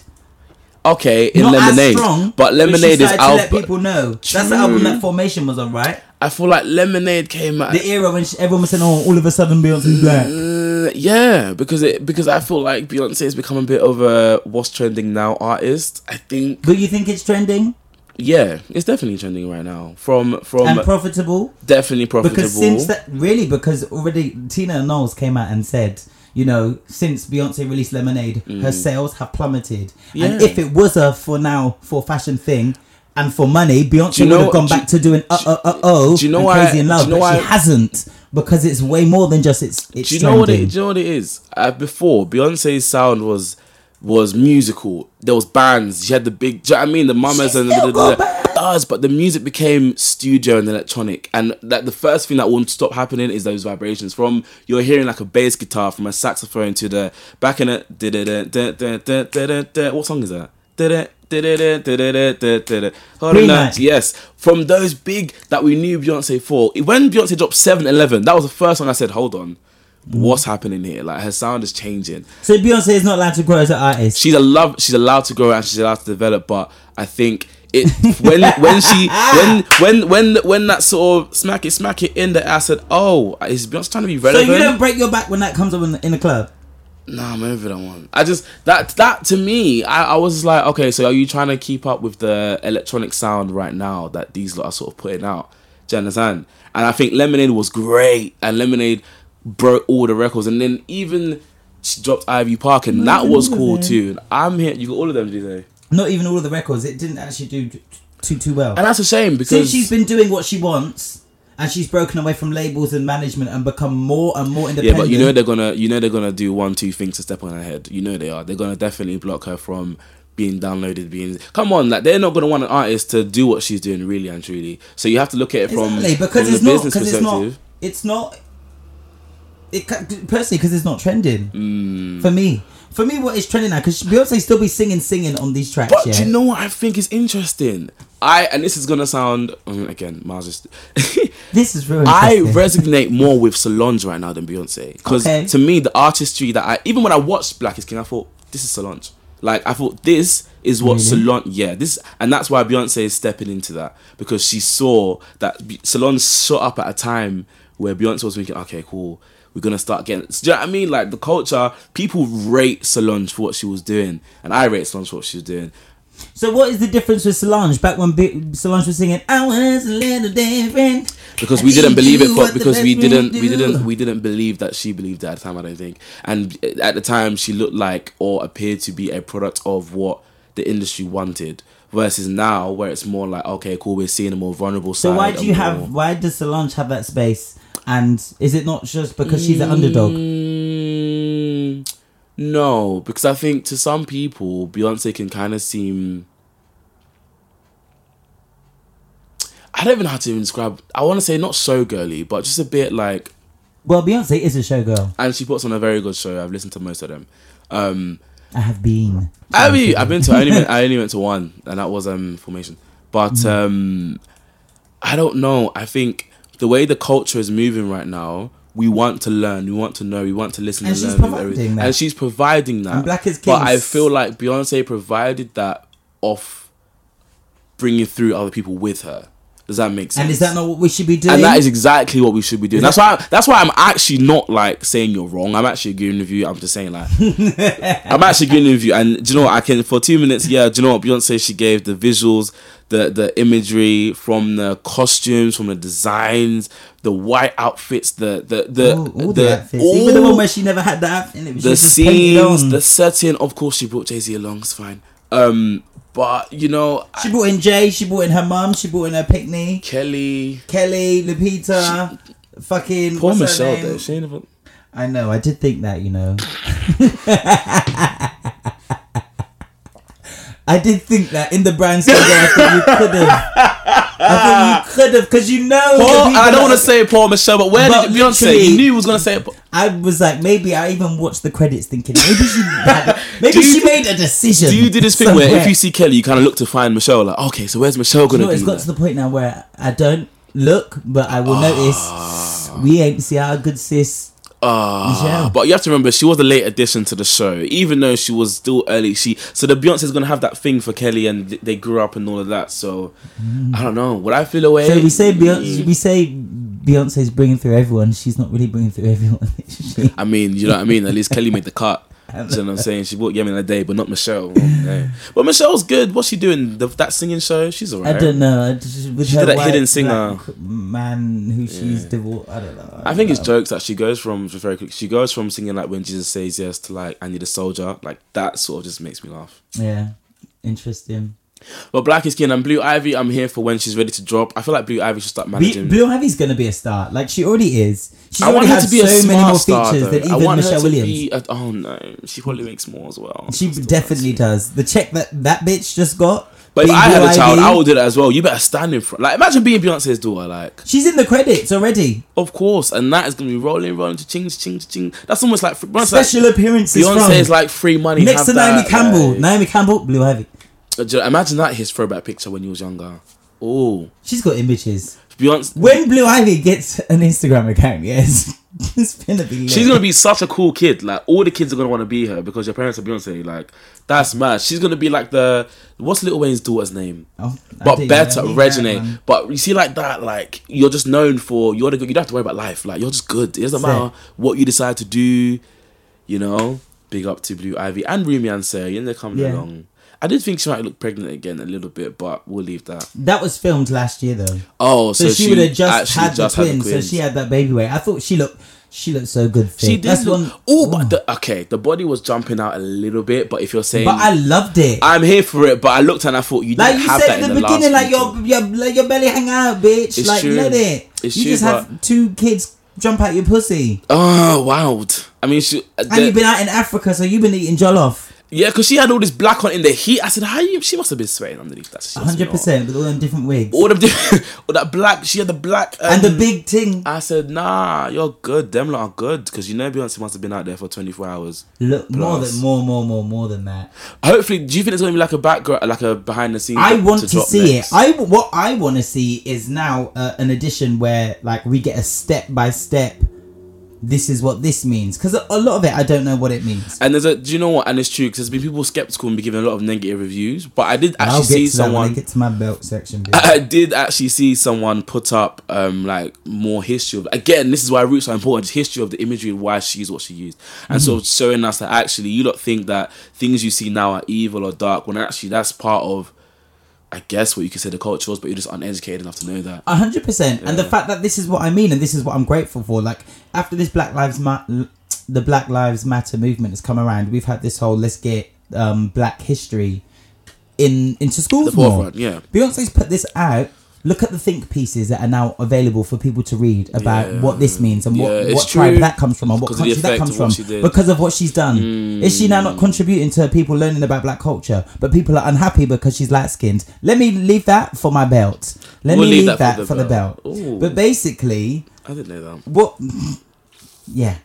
okay in Not Lemonade, as strong, but Lemonade she is out. let people know. That's the album that Formation was on, right? I feel like Lemonade came out. The era when she, everyone was saying, "Oh, all of a sudden Beyonce's black." Mm. Uh, yeah, because it because I feel like Beyonce has become a bit of a what's trending now artist. I think But you think it's trending yeah, it's definitely trending right now. From from and profitable? definitely profitable. Because since that, really, because already Tina Knowles came out and said, you know, since Beyonce released Lemonade, her sales have plummeted. And Mm. If it was a for now for fashion thing. And for money, Beyonce you know- would have gone back to doing uh uh uh oh do you know and why- crazy in love, you know but she hasn't because it's way more than just it's. it's do you know what it? Do you know what it is? Uh, before Beyonce's sound was was musical. There was bands. She had the big. Do you know what I mean? The mamas and the, the, does, but the music became studio and electronic, and that the first thing that won't stop happening is those vibrations. From you're hearing like a bass guitar, from a saxophone to the back in it. What song is that? Yes, from those big that we knew Beyonce for. When Beyonce dropped 7 Eleven, that was the first one I said, hold on, what's happening here? Like her sound is changing. So Beyonce is not allowed to grow as an artist. She's a love. She's allowed to grow and she's allowed to develop. But I think it when when she when when when when that sort of smack it smack it in there, I said, oh, is Beyonce trying to be relevant? So you don't break your back when that comes up in the, in the club. Nah, I'm over that one. I just that that to me, I, I was like, okay, so are you trying to keep up with the electronic sound right now that these lot are sort of putting out? Do you understand? And I think Lemonade was great, and Lemonade broke all the records, and then even she dropped Ivy Park, and that was cool too. I'm here. You got all of them, did you say? Not even all of the records. It didn't actually do too too well. And that's a shame because Since she's been doing what she wants, and she's broken away from labels and management and become more and more independent. Yeah, but you know they're gonna you know they're gonna do one two things to step on her head. You know they are. They're gonna definitely block her from being downloaded. Being come on, like they're not gonna want an artist to do what she's doing really and truly. So you have to look at it from, exactly because from it's the not business it's not perspective. it's not it personally because it's not trending Mm. for me. For me, what is trending now? Because Beyonce still be singing, singing on these tracks. But yeah? do you know what I think is interesting? I and this is gonna sound um, again, Miles. Just <laughs> this is real. I resonate more with Solange right now than Beyonce because Okay. to me the artistry that I even when I watched Black is King, I thought this is Solange. Like I thought this is what Really? Solange. Yeah, this and that's why Beyonce is stepping into that because she saw that Solange shot up at a time where Beyonce was thinking, okay, cool. We're gonna start getting. Do you know what I mean? Like the culture, people rate Solange for what she was doing, and I rate Solange for what she was doing. So what is the difference with Solange back when Bi- Solange was singing "I was a little different"? because we didn't believe it do for, what the because we didn't we didn't we didn't believe that she believed that at the time I don't think and eh, at the time she looked like or appeared to be a product of what the industry wanted versus now where it's more like okay cool we're seeing a more vulnerable side. So why do you more- have? Why does Solange have that space? And is it not just because she's an underdog? Mm, no because I think to some people Beyonce can kind of seem I don't even know how to even describe I want to say not so girly but just a bit like Well, Beyonce is a showgirl. and she puts on a very good show. I've listened to most of them. Um, I have been. I mean, I've been to. I only went, I only went to one, and that was um formation. But Mm. um, I don't know. I think the way the culture is moving right now, we want to learn, we want to know, we want to listen And and she's learn. providing everything. that. And she's providing that. And Black is But I feel like Beyonce provided that off bringing through other people with her. Does that make sense? And is that not what we should be doing? And that is exactly what we should be doing. That's that- why. That's why I'm actually not like saying you're wrong. I'm actually agreeing with you. I'm just saying like <laughs> I'm actually agreeing with you. And do you know what? I can for two minutes. Yeah. Do you know what Beyonce? She gave the visuals, the the imagery from the costumes, from the designs, the white outfits, the the the all, all the, outfits. all Even the one where she never had the outfit. and It was the scenes, the setting. Of course, she brought Jay Z along. It's fine. Um, but you know, She brought in Jay. She brought in her mum. She brought in her picnic. Kelly, Kelly, Lupita, fucking. poor what's her Michelle. name? Though, she ain't even- I know. I did think that. You know. <laughs> I did think that in the brand scheme, I think you could have. <laughs> I think you could have because you know. Paul, I don't want to say Paul Michelle, but where But did Beyonce? You knew he was gonna say it. I was like, maybe I even watched the credits thinking maybe she <laughs> had, <laughs> maybe you- she made a decision. Do you do this thing where if you see Kelly, you kind of look to find Michelle? Like, okay, so where's Michelle gonna know, be? it's got then? to the point now where I don't look, but I will Ah. notice we ain't see our good sis. Ah, Michelle. but you have to remember she was a late addition to the show, even though she was still early. She so the Beyonce's gonna have that thing for Kelly, and th- they grew up and all of that. So I don't know. Would I feel away? So we say Beyonce, we say Beyonce's bringing through everyone. She's not really bringing through everyone. I mean, you know what I mean. At least Kelly made the cut. <laughs> You know what I'm saying? She brought Yemi Alade, but not Michelle. Yeah. But Michelle's good. What's she doing? The, that singing show? She's alright. I don't know. With She did that hidden singer. man who she's divorced. I don't know. I think it's jokes that she goes from very quick. She goes from singing like when Jesus says yes to like I need a soldier. Like that sort of just makes me laugh. Yeah, interesting. But Black is King and Blue Ivy, I'm here for when she's ready to drop. I feel like Blue Ivy should start managing. Blue Ivy's gonna be a star. Like she already is. She's I already want her to be a so smart many more star, features though. than I even Michelle Williams. be. A, oh no, she probably makes more as well. She definitely does. The check that that bitch just got. But if I had Blue a child, Ivy, I would do that as well. You better stand in front. Like imagine being Beyonce's daughter. Like She's in the credits already. of course, and that is gonna be rolling, rolling to ching, ching, ching. That's almost like Beyonce. Like, Special appearances Beyonce is like free money. next have to Naomi that, Campbell. like- Naomi Campbell, Blue Ivy. Uh, Imagine that his throwback picture when he was younger. Oh, She's got images. Beyonce. When Blue Ivy gets an Instagram account, yes, <laughs> it's gonna be. She's gonna be such a cool kid. Like all the kids are gonna want to be her because your parents are Beyonce. Like that's mad. She's gonna be like the what's Little Wayne's daughter's name? Oh, but better, Reginae. But you see, like that, like you're just known for you're the good. You don't have to worry about life. Like you're just good. It doesn't matter what you decide to do. You know, big up to Blue Ivy and Rumi and Sir, and they're coming Yeah. along. I did think she might look pregnant again a little bit, but we'll leave that. That was filmed last year though. Oh, So, so, she, would have just had just the had twins, so she had that baby weight. I thought she looked she looked so good. Fit. She did. That's look, one. oh, but the, okay, the body was jumping out a little bit. But if you're saying, But I loved it. I'm here for it, but I looked and I thought you like didn't you said in the the, beginning, like your, your your belly hang out, bitch. It's like true. let it. It's you true, just have two kids jump out your pussy, Oh, wow. I mean, she, and you've been out in Africa, so you've been eating jollof. Yeah, because she had all this black on in the heat. I said, how you? She must have been sweating underneath that. She must have been hundred percent with all them different wigs. All them, <laughs> all that black. She had the black and the um, big thing. I said, nah, you're good. Them lot are good because you know Beyonce must have been out there for 24 hours. Look more than more, more, more, more than that. Hopefully, do you think it's gonna be like a background, like a behind the scenes? I want to, drop see next? it. I what I want to see is now uh, an edition where like we get a step by step. This is what this means because a, lot of it I don't know what it means. And there's a, do you know what? And it's true because there's been people skeptical and be giving a lot of negative reviews. But I did actually see I someone. get to my belt section. <laughs> bitch. I did actually see someone put up um like more history of again. This is why roots are important. History of the imagery and why she used what she used, and so Mm-hmm. showing us that actually you don't think that things you see now are evil or dark when actually that's part of, I guess what you could say the culture was, but you're just uneducated enough to know that. A hundred percent, and the fact that this is what I mean, and this is what I'm grateful for. Like after this Black Lives Matter, the Black Lives Matter movement has come around, we've had this whole let's get um, Black history in into schools The more. yeah. Beyonce's put this out. Look at the think pieces that are now available for people to read about Yeah. what this means and what, Yeah, what tribe that comes from and what the country that comes from what she did. because of what she's done. Hmm. Is she now not contributing to people learning about black culture? But people are unhappy because she's light skinned. Let me leave that for my belt. Let We'll me leave leave that that, for for the the belt. belt. But basically, I didn't know that. what? Yeah,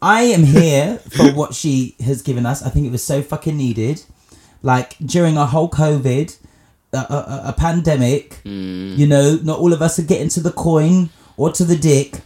I am <laughs> here for what she has given us. I think it was so fucking needed. Like during our whole COVID, a, a, a pandemic, Mm. you know, not all of us are getting to the coin or to the dick.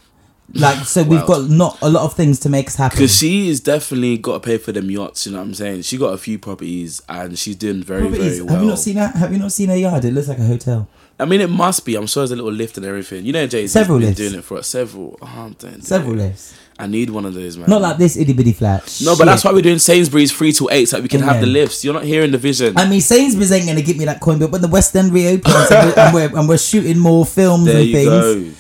Like, so we've <laughs> Wow. got not a lot of things to make us happy. Because she is definitely got to pay for them yachts. You know what I'm saying? She got a few properties and she's doing very Properties. very well. Have you not seen that? Have you not seen her yard? It looks like a hotel. I mean, it must be. I'm sure there's a little lift and everything. You know, Jay's Several been lifts. doing it for several. Oh, Several lifts. I need one of those, man. Not like this itty bitty flat. No, but that's why we're doing Sainsbury's three to eight, so we can have the lifts. You're not hearing the vision. I mean, Sainsbury's ain't gonna give me that coin, but when the West End reopens and, we're, and, we're, and we're shooting more films there and things, go.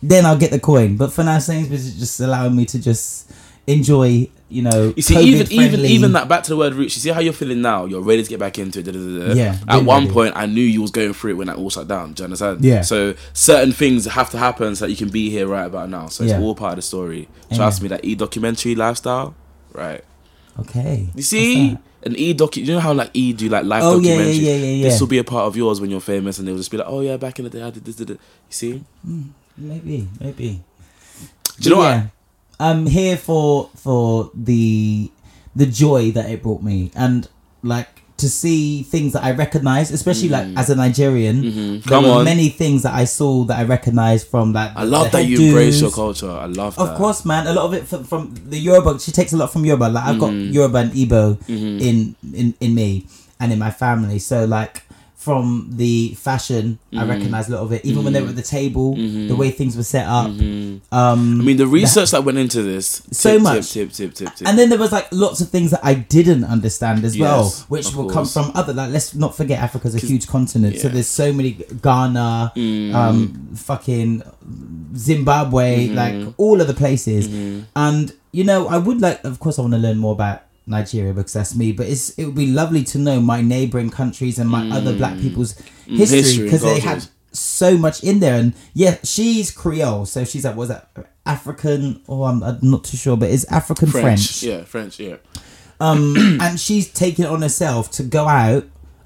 then I'll get the coin. But for now, Sainsbury's is just allowing me to just enjoy, you know, You see, even even even that back to the word roots. You see how you're feeling now. You're ready to get back into it. da, da, da. Yeah, At one ready. point, I knew you was going through it when that all shut down. Do you understand? Yeah. So certain things have to happen so that you can be here right about now. So it's Yeah. all part of the story. Trust me, that e documentary lifestyle, right? Okay. You see, an e docu. You know how like e do like live Oh, yeah, yeah, yeah, yeah, yeah. This will be a part of yours when you're famous, and they'll just be like, "Oh yeah, back in the day, I did this, did it." You see? that? Maybe, maybe. Do you know But what? I'm here for for the the joy that it brought me and like to see things that I recognize, especially like as a Nigerian. There Mm. Mm-hmm. Come were on. many things that I saw that I recognized from like. I love that you embrace your culture. I love that. Of course, man. A lot of it from, from the Yoruba. She takes a lot from Yoruba. Like I've got Mm-hmm. Yoruba and Igbo in, in in me and in my family. So like from the fashion, I Mm-hmm. recognize a lot of it. Even when they were at the table, the way things were set up. Um, I mean, the research that went into this. So tip, much. Tip, tip, tip, tip, tip. and then there was like lots of things that I didn't understand as well, which of will come from other. Like let's not forget Africa's a huge continent, so yeah. Mm. there's so many Ghana, um, fucking Zimbabwe, Mm-hmm. like all of the places. And you know, I would like, of course, I want to learn more about Nigeria because that's me. But it's it would be lovely to know my neighboring countries and my other Black people's history Mm. because they had so much in there. And yeah, she's Creole, so she's like, was that African? Or I'm, I'm not too sure, but it's African French. Yeah, French. Yeah. Um, <clears throat> and she's taken it on herself to go out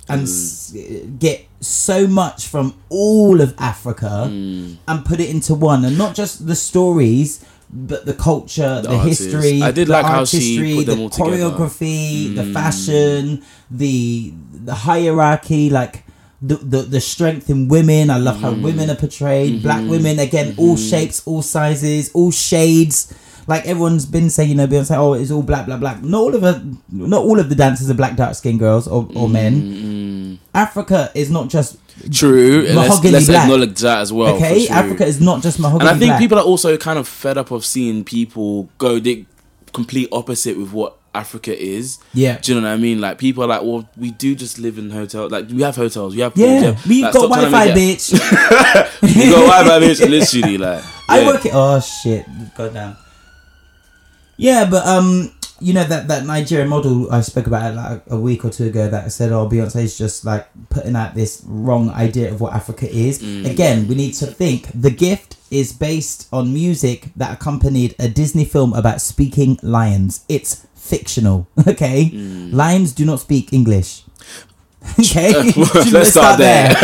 and s- get so much from all of Africa and put it into one, and not just the stories. But the culture, the, artists. history, I did the like how she artistry, put them the all together. choreography, the mm. fashion, the the hierarchy. Like, the, the the strength in women. I love how mm. women are portrayed. Black mm-hmm. women again, all mm-hmm. shapes, all sizes, all shades. Like everyone's been saying, you know, Beyonce, oh, it's all black, black, black. Not all of it. Not all of the dancers are black, dark skinned girls or, or men. Mm-hmm. Africa is not just True. Let's, Mahogany let's black. acknowledge that as well. okay. true. Africa is not just mahogany. and I think black. people are also kind of fed up of seeing people go the complete opposite with what Africa is. Yeah. Do you know what I mean? Like people are like, well, we do just live in hotels. Like we have hotels. We have Yeah, we've Like, got make it- bitch. <laughs> We got Wi-Fi, bitch. <laughs> Literally, like I work it. Oh shit, go down. Yeah, but um, you know that that Nigerian model I spoke about like a week or two ago that said, "Oh, Beyonce is just like putting out this wrong idea of what Africa is." Mm. Again, we need to think. The gift is based on music that accompanied a Disney film about speaking lions. It's fictional. <laughs> Okay, Mm. lions do not speak English. <laughs> Okay, uh, <laughs> let's start there. <laughs>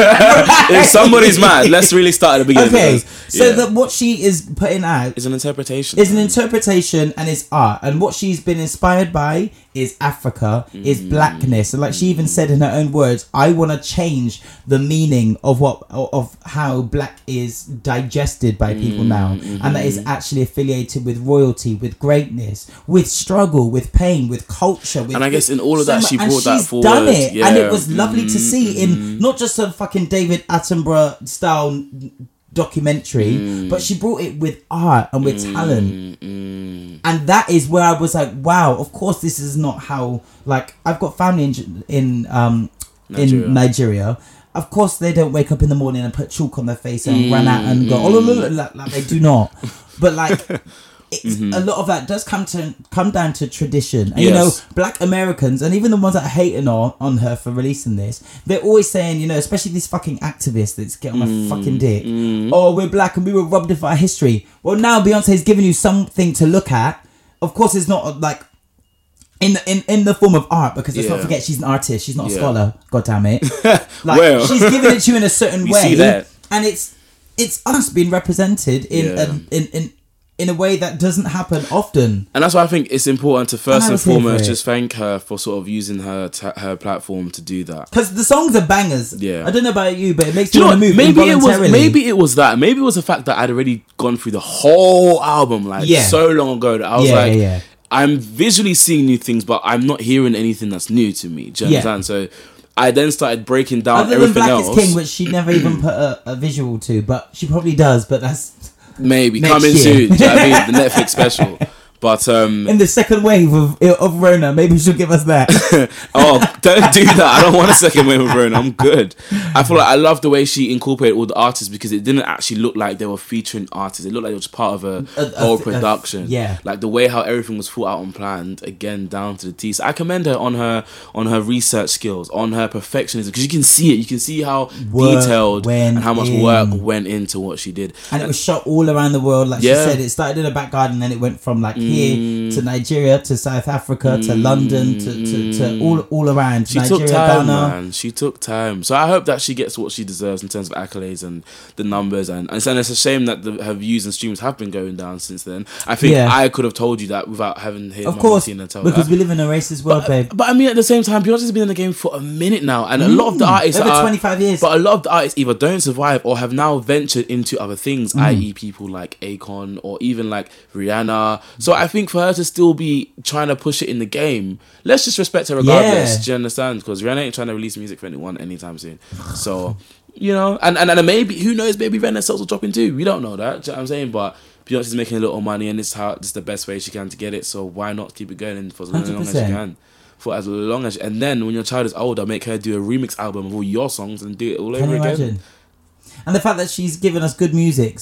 if somebody's mad, let's really start at the beginning. Okay, so yeah. that what she is putting out is an interpretation. is an interpretation and it's art and what she's been inspired by is africa is Mm. blackness. And like she even said in her own words i want to change the meaning of what of how black is digested by people Mm, now. And that is actually affiliated with royalty with greatness with struggle with pain with culture with And I guess in all of that, she and brought that she's done forward. it. And it was lovely to see in not just a fucking david attenborough style documentary, Mm. but she brought it with art and with talent. And that is where I was like, wow, of course this is not how like I've got family in in um Nigeria. in Nigeria. Of course they don't wake up in the morning and put chalk on their face and run out and go oh look, look, look," like they do not. <laughs> But like it's mm-hmm. a lot of that does come to come down to tradition. And you know, black Americans and even the ones that are hating on, on her for releasing this, they're always saying, you know, especially these fucking activists that get on my mm-hmm. fucking dick. Mm-hmm. Oh, we're black and we were robbed of our history. Well, now Beyonce Beyonce's giving you something to look at. Of course, it's not like in the, in in the form of art because let's not forget she's an artist. She's not a scholar. God damn it! <laughs> Like Well. she's giving it to you in a certain <laughs> way, see that. and it's it's us being represented in Yeah. a, in in in a way that doesn't happen often. And that's why I think it's important to first and for foremost just thank her for sort of using her ta- her platform to do that. Because the songs are bangers. Yeah. I don't know about you, but it makes Do you know want to move Maybe it was maybe it was that. Maybe it was the fact that I'd already gone through the whole album like Yeah. so long ago that I was Yeah, like, yeah. I'm visually seeing new things, but I'm not hearing anything that's new to me. Do you Yeah. understand? So I then started breaking down Other than everything Black else. is King, which she never even put a, a visual to, but she probably does. But that's Maybe Next coming year. soon. Do you know what I mean? The <laughs> Netflix special. But um, in the second wave of of Rona. Maybe she'll give us that. <laughs> oh, don't do that. I don't want a second wave of Rona. I'm good. I feel like I love the way she incorporated all the artists because it didn't actually look like they were featuring artists. It looked like it was part of a, A- a- whole a- production. yeah. Like the way how everything was thought out and planned, again, down to the T. So I commend her on her on her research skills, on her perfectionism. Because you can see it. You can see how Work detailed and how much in. work went into what she did. and it was shot all around the world. Like Yeah. she said, it started in a back garden, and then it went from like here to Nigeria to South Africa to London to, to, to all all around She Nigeria, took time, Ghana. man. She took time. So I hope that she gets what she deserves in terms of accolades and the numbers. And, and it's a shame that the, her views and streams have been going down since then. I think Yeah. I could have told you that without having hit Of course, Tina tell because that. we live in a racist world, babe. But I mean, at the same time, Beyonce's been in the game for a minute now, and a lot of the artists Mm, over are- 25 years. But a lot of the artists either don't survive or have now ventured into other things, Mm. i.e., people like Akon or even like Rihanna. So I think for her to still be trying to push it in the game, let's just respect her regardless. Yeah. Do you understand? Because Rihanna ain't trying to release music for anyone anytime soon. So you know, and and, and maybe who knows? Maybe Rihanna's sales will drop in too. We don't know that. Do you know what I'm saying? But. Beyonce's making a little money, and it's how it's the best way she can to get it. So why not keep it going for as long as she can? for as long as and then when your child is older make her do a remix album of all your songs and do it all Can over you again imagine? And the fact that she's given us good music,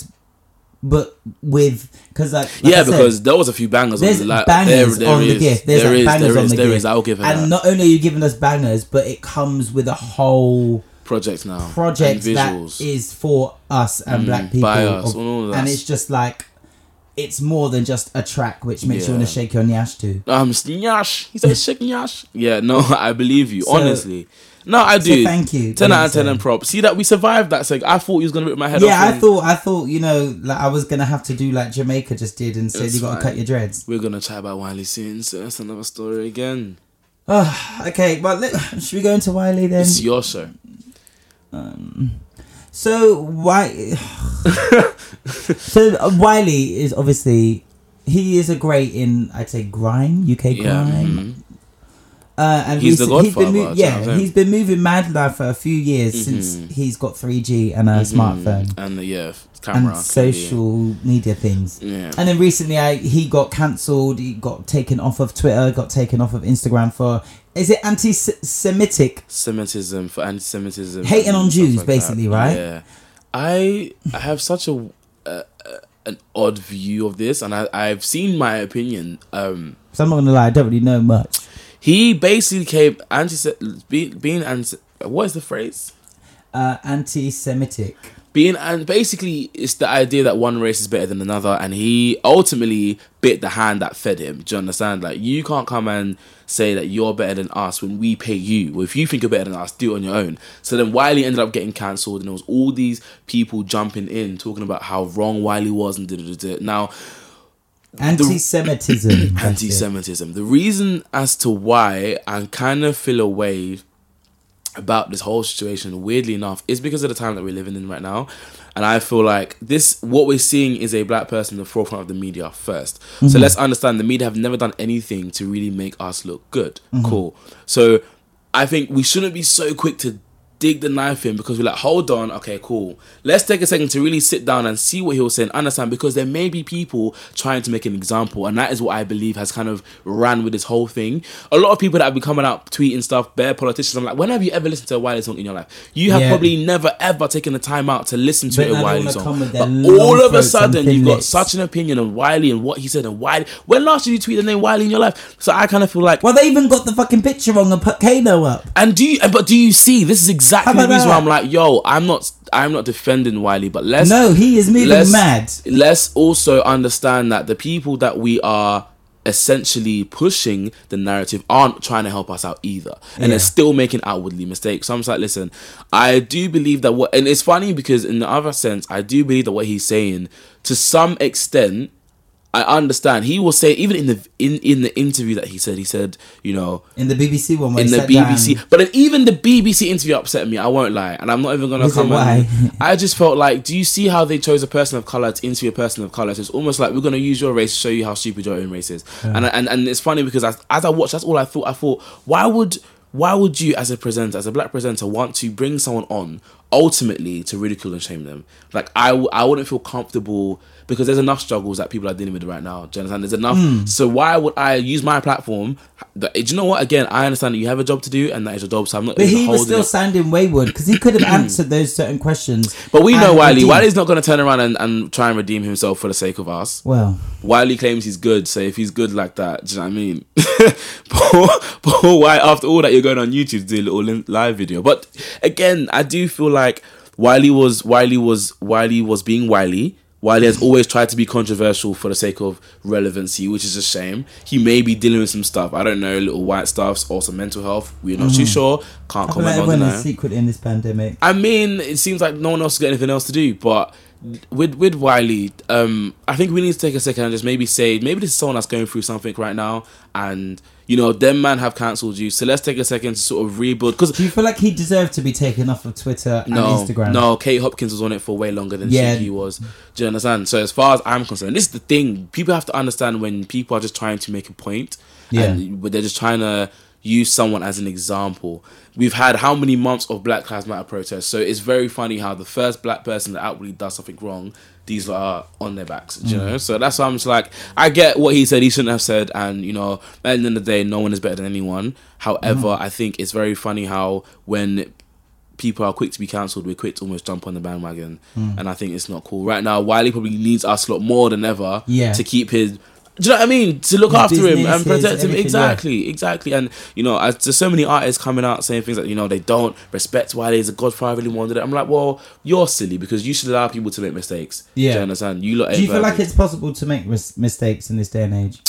but with because like, like yeah said, because there was a few bangers there's on the like bangers there, there on the is, gift. There's there like is, bangers there on is, the gift. is, I'll give her and that not only are you giving us bangers, but it comes with a whole project now project that is for us and black people. by us, of- and it's just like it's more than just a track which makes you want to shake your nyash to. um nyash he said shake nyash yeah no <laughs> I believe you So- honestly no I do thank you, 10 out of 10 and props see that we survived that so I thought you was gonna rip my head off Yeah, I thought I thought you know like I was gonna have to do like Jamaica just did and said you got to cut your dreads. we're gonna chat about Wiley soon so that's another story again okay, well let, <laughs> should we go into Wiley then? it's your show Um, so why? <sighs> so uh, Wiley is obviously he is a great in I'd say grime UK grime. Yeah, mhm. Uh, and He's the recent- he's been godfather, mo- that's what I'm yeah, he's been moving mad now for a few years Mm-hmm. since he's got 3G and a smartphone and the yeah camera and social media things. Yeah. And then recently, I, he got cancelled. He got taken off of Twitter. Got taken off of Instagram for is it anti-Semitic? Semitism for anti-Semitism, Hating on Jews, like basically, that. right? Yeah, I I have such a, uh, an odd view of this, and I I've seen my opinion. Um, So I'm not gonna lie, I don't really know much. He basically came anti being anti. What is the phrase? Uh, anti-Semitic. being and basically it's the idea that one race is better than another and he ultimately bit the hand that fed him do you understand like you can't come and say that you're better than us when we pay you well, if you think you're better than us do it on your own so then wiley ended up getting cancelled and there was all these people jumping in talking about how wrong wiley was and da, da, da. now Anti-Semitism. <coughs> anti-Semitism. The reason as to why I kind of feel away about this whole situation, weirdly enough, is because of the time that we're living in right now. And I feel like this, what we're seeing is a black person in the forefront of the media 1st So mm-hmm. let's understand the media have never done anything to really make us look good. Mm-hmm. Cool. So I think we shouldn't be so quick to dig the knife in because we're like, hold on, okay, cool. Let's take a second to really sit down and see what he was saying, understand because there may be people trying to make an example, and that is what I believe has kind of ran with this whole thing. A lot of people that have been coming out tweeting stuff, bare politicians. I'm like, when have you ever listened to a Wiley song in your life? You have Yeah. probably never ever taken the time out to listen to But a Wiley song. But all of a sudden, you've got such an opinion on Wiley and what he said and Wiley. When last did you tweet the name Wiley in your life? So I kind of feel like Well, they even got the fucking picture wrong and put Kano up. and do you? and- But do you see? This is exactly How the reason why? I'm like, yo, I'm not, I'm not defending Wiley, but let's No, he is moving mad. Let's also understand that the people that we are essentially pushing the narrative aren't trying to help us out either, and Yeah. they're still making outwardly mistakes. So I'm just like, listen, I do believe that what, and it's funny because in the other sense, I do believe that what he's saying to some extent. I understand. He will say even in the in in the interview that he said, he said, you know, In the BBC one, in the BBC. down- But even the BBC interview upset me. I won't lie, and I'm not even gonna Was come. why? I just felt like, do you see how they chose a person of color to interview a person of color? So it's almost like we're gonna use your race to show you how stupid your own race is. And and and it's funny because as, as I watched, that's all I thought. I thought, why would why would you, as a presenter, as a black presenter, want to bring someone on ultimately to ridicule and shame them? Like I, w- I wouldn't feel comfortable because there's enough struggles that people are dealing with right now. Do you understand? There's enough. Hmm. So why would I use my platform? Do you know what? Again, I understand that you have a job to do and that is your job. So I'm not. But he was still it. sounding wayward because he could have answered those certain questions. But we know Wiley. Wiley's not going to turn around and, and try and redeem himself for the sake of us. Well, Wiley claims he's good, so if he's good like that, do you know what I mean? poor, poor why after all that you're going on YouTube to do a little live video. But again, I do feel like Wiley was Wiley was Wiley was being Wiley. Wiley has always tried to be controversial for the sake of relevancy, which is a shame. He may be dealing with some stuff. I don't know, little white stuffs or some mental health. We're not too sure. Can't I feel like comment on that. secret in this pandemic. I mean, it seems like no one else has got anything else to do. But with with Wiley, um, I think we need to take a second and just maybe say maybe this is someone that's going through something right now, and you know, them man have cancelled you. So let's take a second to sort of rebuild. Because Do you feel like he deserved to be taken off of Twitter and no, Instagram? no, Kate Hopkins was on it for way longer than Yeah. Shiggy was. Do you understand? So as far as I'm concerned, this is the thing. People have to understand when people are just trying to make a point, Yeah. and but they're just trying to use someone as an example. We've had how many months of Black Lives Matter protests? So it's very funny how the first black person that outwardly does something wrong, these are on their backs. You Mm. know, so that's why I'm just like, I get what he said. He shouldn't have said, and you know, at the end of the day, no one is better than anyone. However, Mm. I think it's very funny how when people are quick to be cancelled, we're quick to almost jump on the bandwagon, Hmm. and I think it's not cool. Right now, Wiley probably needs us a lot more than ever Yeah. to keep his. Do you know what I mean? To look after him and protect him. Exactly, exactly. And you know, as there's so many artists coming out saying things that you know they don't respect Wiley as a godfather. Really wanted it. I'm like, well, you're silly because you should allow people to make mistakes. Yeah. Do you understand? You lot. Do you feel like it's possible to make mis- mistakes in this day and age?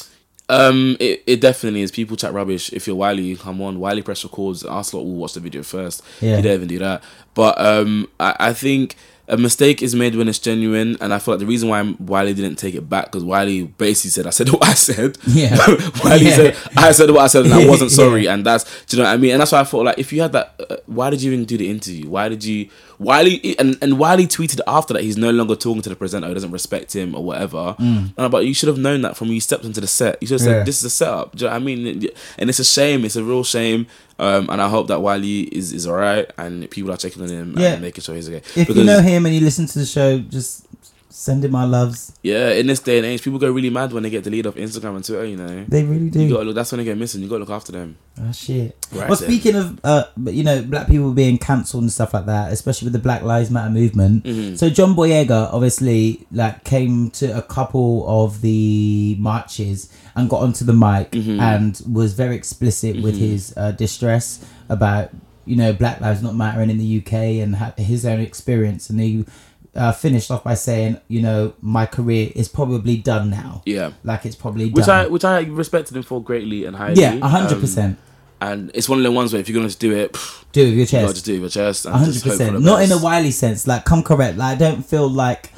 Um, it, it definitely is. People chat rubbish. If you're Wiley, you come on. Wiley press records. Us lot will watch the video first. Yeah. You don't even do that. But um, I, I think a mistake is made when it's genuine, and I feel like the reason why Wiley didn't take it back because Wiley basically said, "I said <laughs> what I said." Yeah. <laughs> Wiley Yeah. said, "I said what I said, and I <laughs> wasn't Yeah. sorry," and that's do you know what I mean? And that's why I thought like if you had that, uh, why did you even do the interview? Why did you? Wiley and and Wiley tweeted after that he's no longer talking to the presenter, who doesn't respect him or whatever. Uh, but you should have known that from when you stepped into the set. You should have said, Mm. Yeah. "This is a setup." Do you know what I mean? And it's a shame. It's a real shame. Um, and I hope that Wiley is is alright and people are checking on him Yeah. and making sure he's okay. If you know him and you listen to the show, just send him my loves. Yeah, in this day and age, people go really mad when they get deleted off Instagram and Twitter. You know, They really do. you got to look. That's when they get missing. You got to look after them. Oh shit! Right well, speaking of, uh, but, you know, black people being cancelled and stuff like that, especially with the Black Lives Matter movement. Mm-hmm. So John Boyega obviously like came to a couple of the marches and got onto the mic Mm-hmm. and was very explicit with his uh, distress about you know Black Lives Not Mattering in the UK and ha- his own experience, and he. Uh, finished off by saying, you know, my career is probably done now. Yeah, Like it's probably which done. I which I respected him for greatly and highly. yeah, a hundred Um, percent. and it's one of the ones where if you're gonna do it, pff, Do it with your you chest. gotta just do it with your chest. Hundred just hope for percent. Not in a Wiley sense. Like, come correct. Like, I don't feel like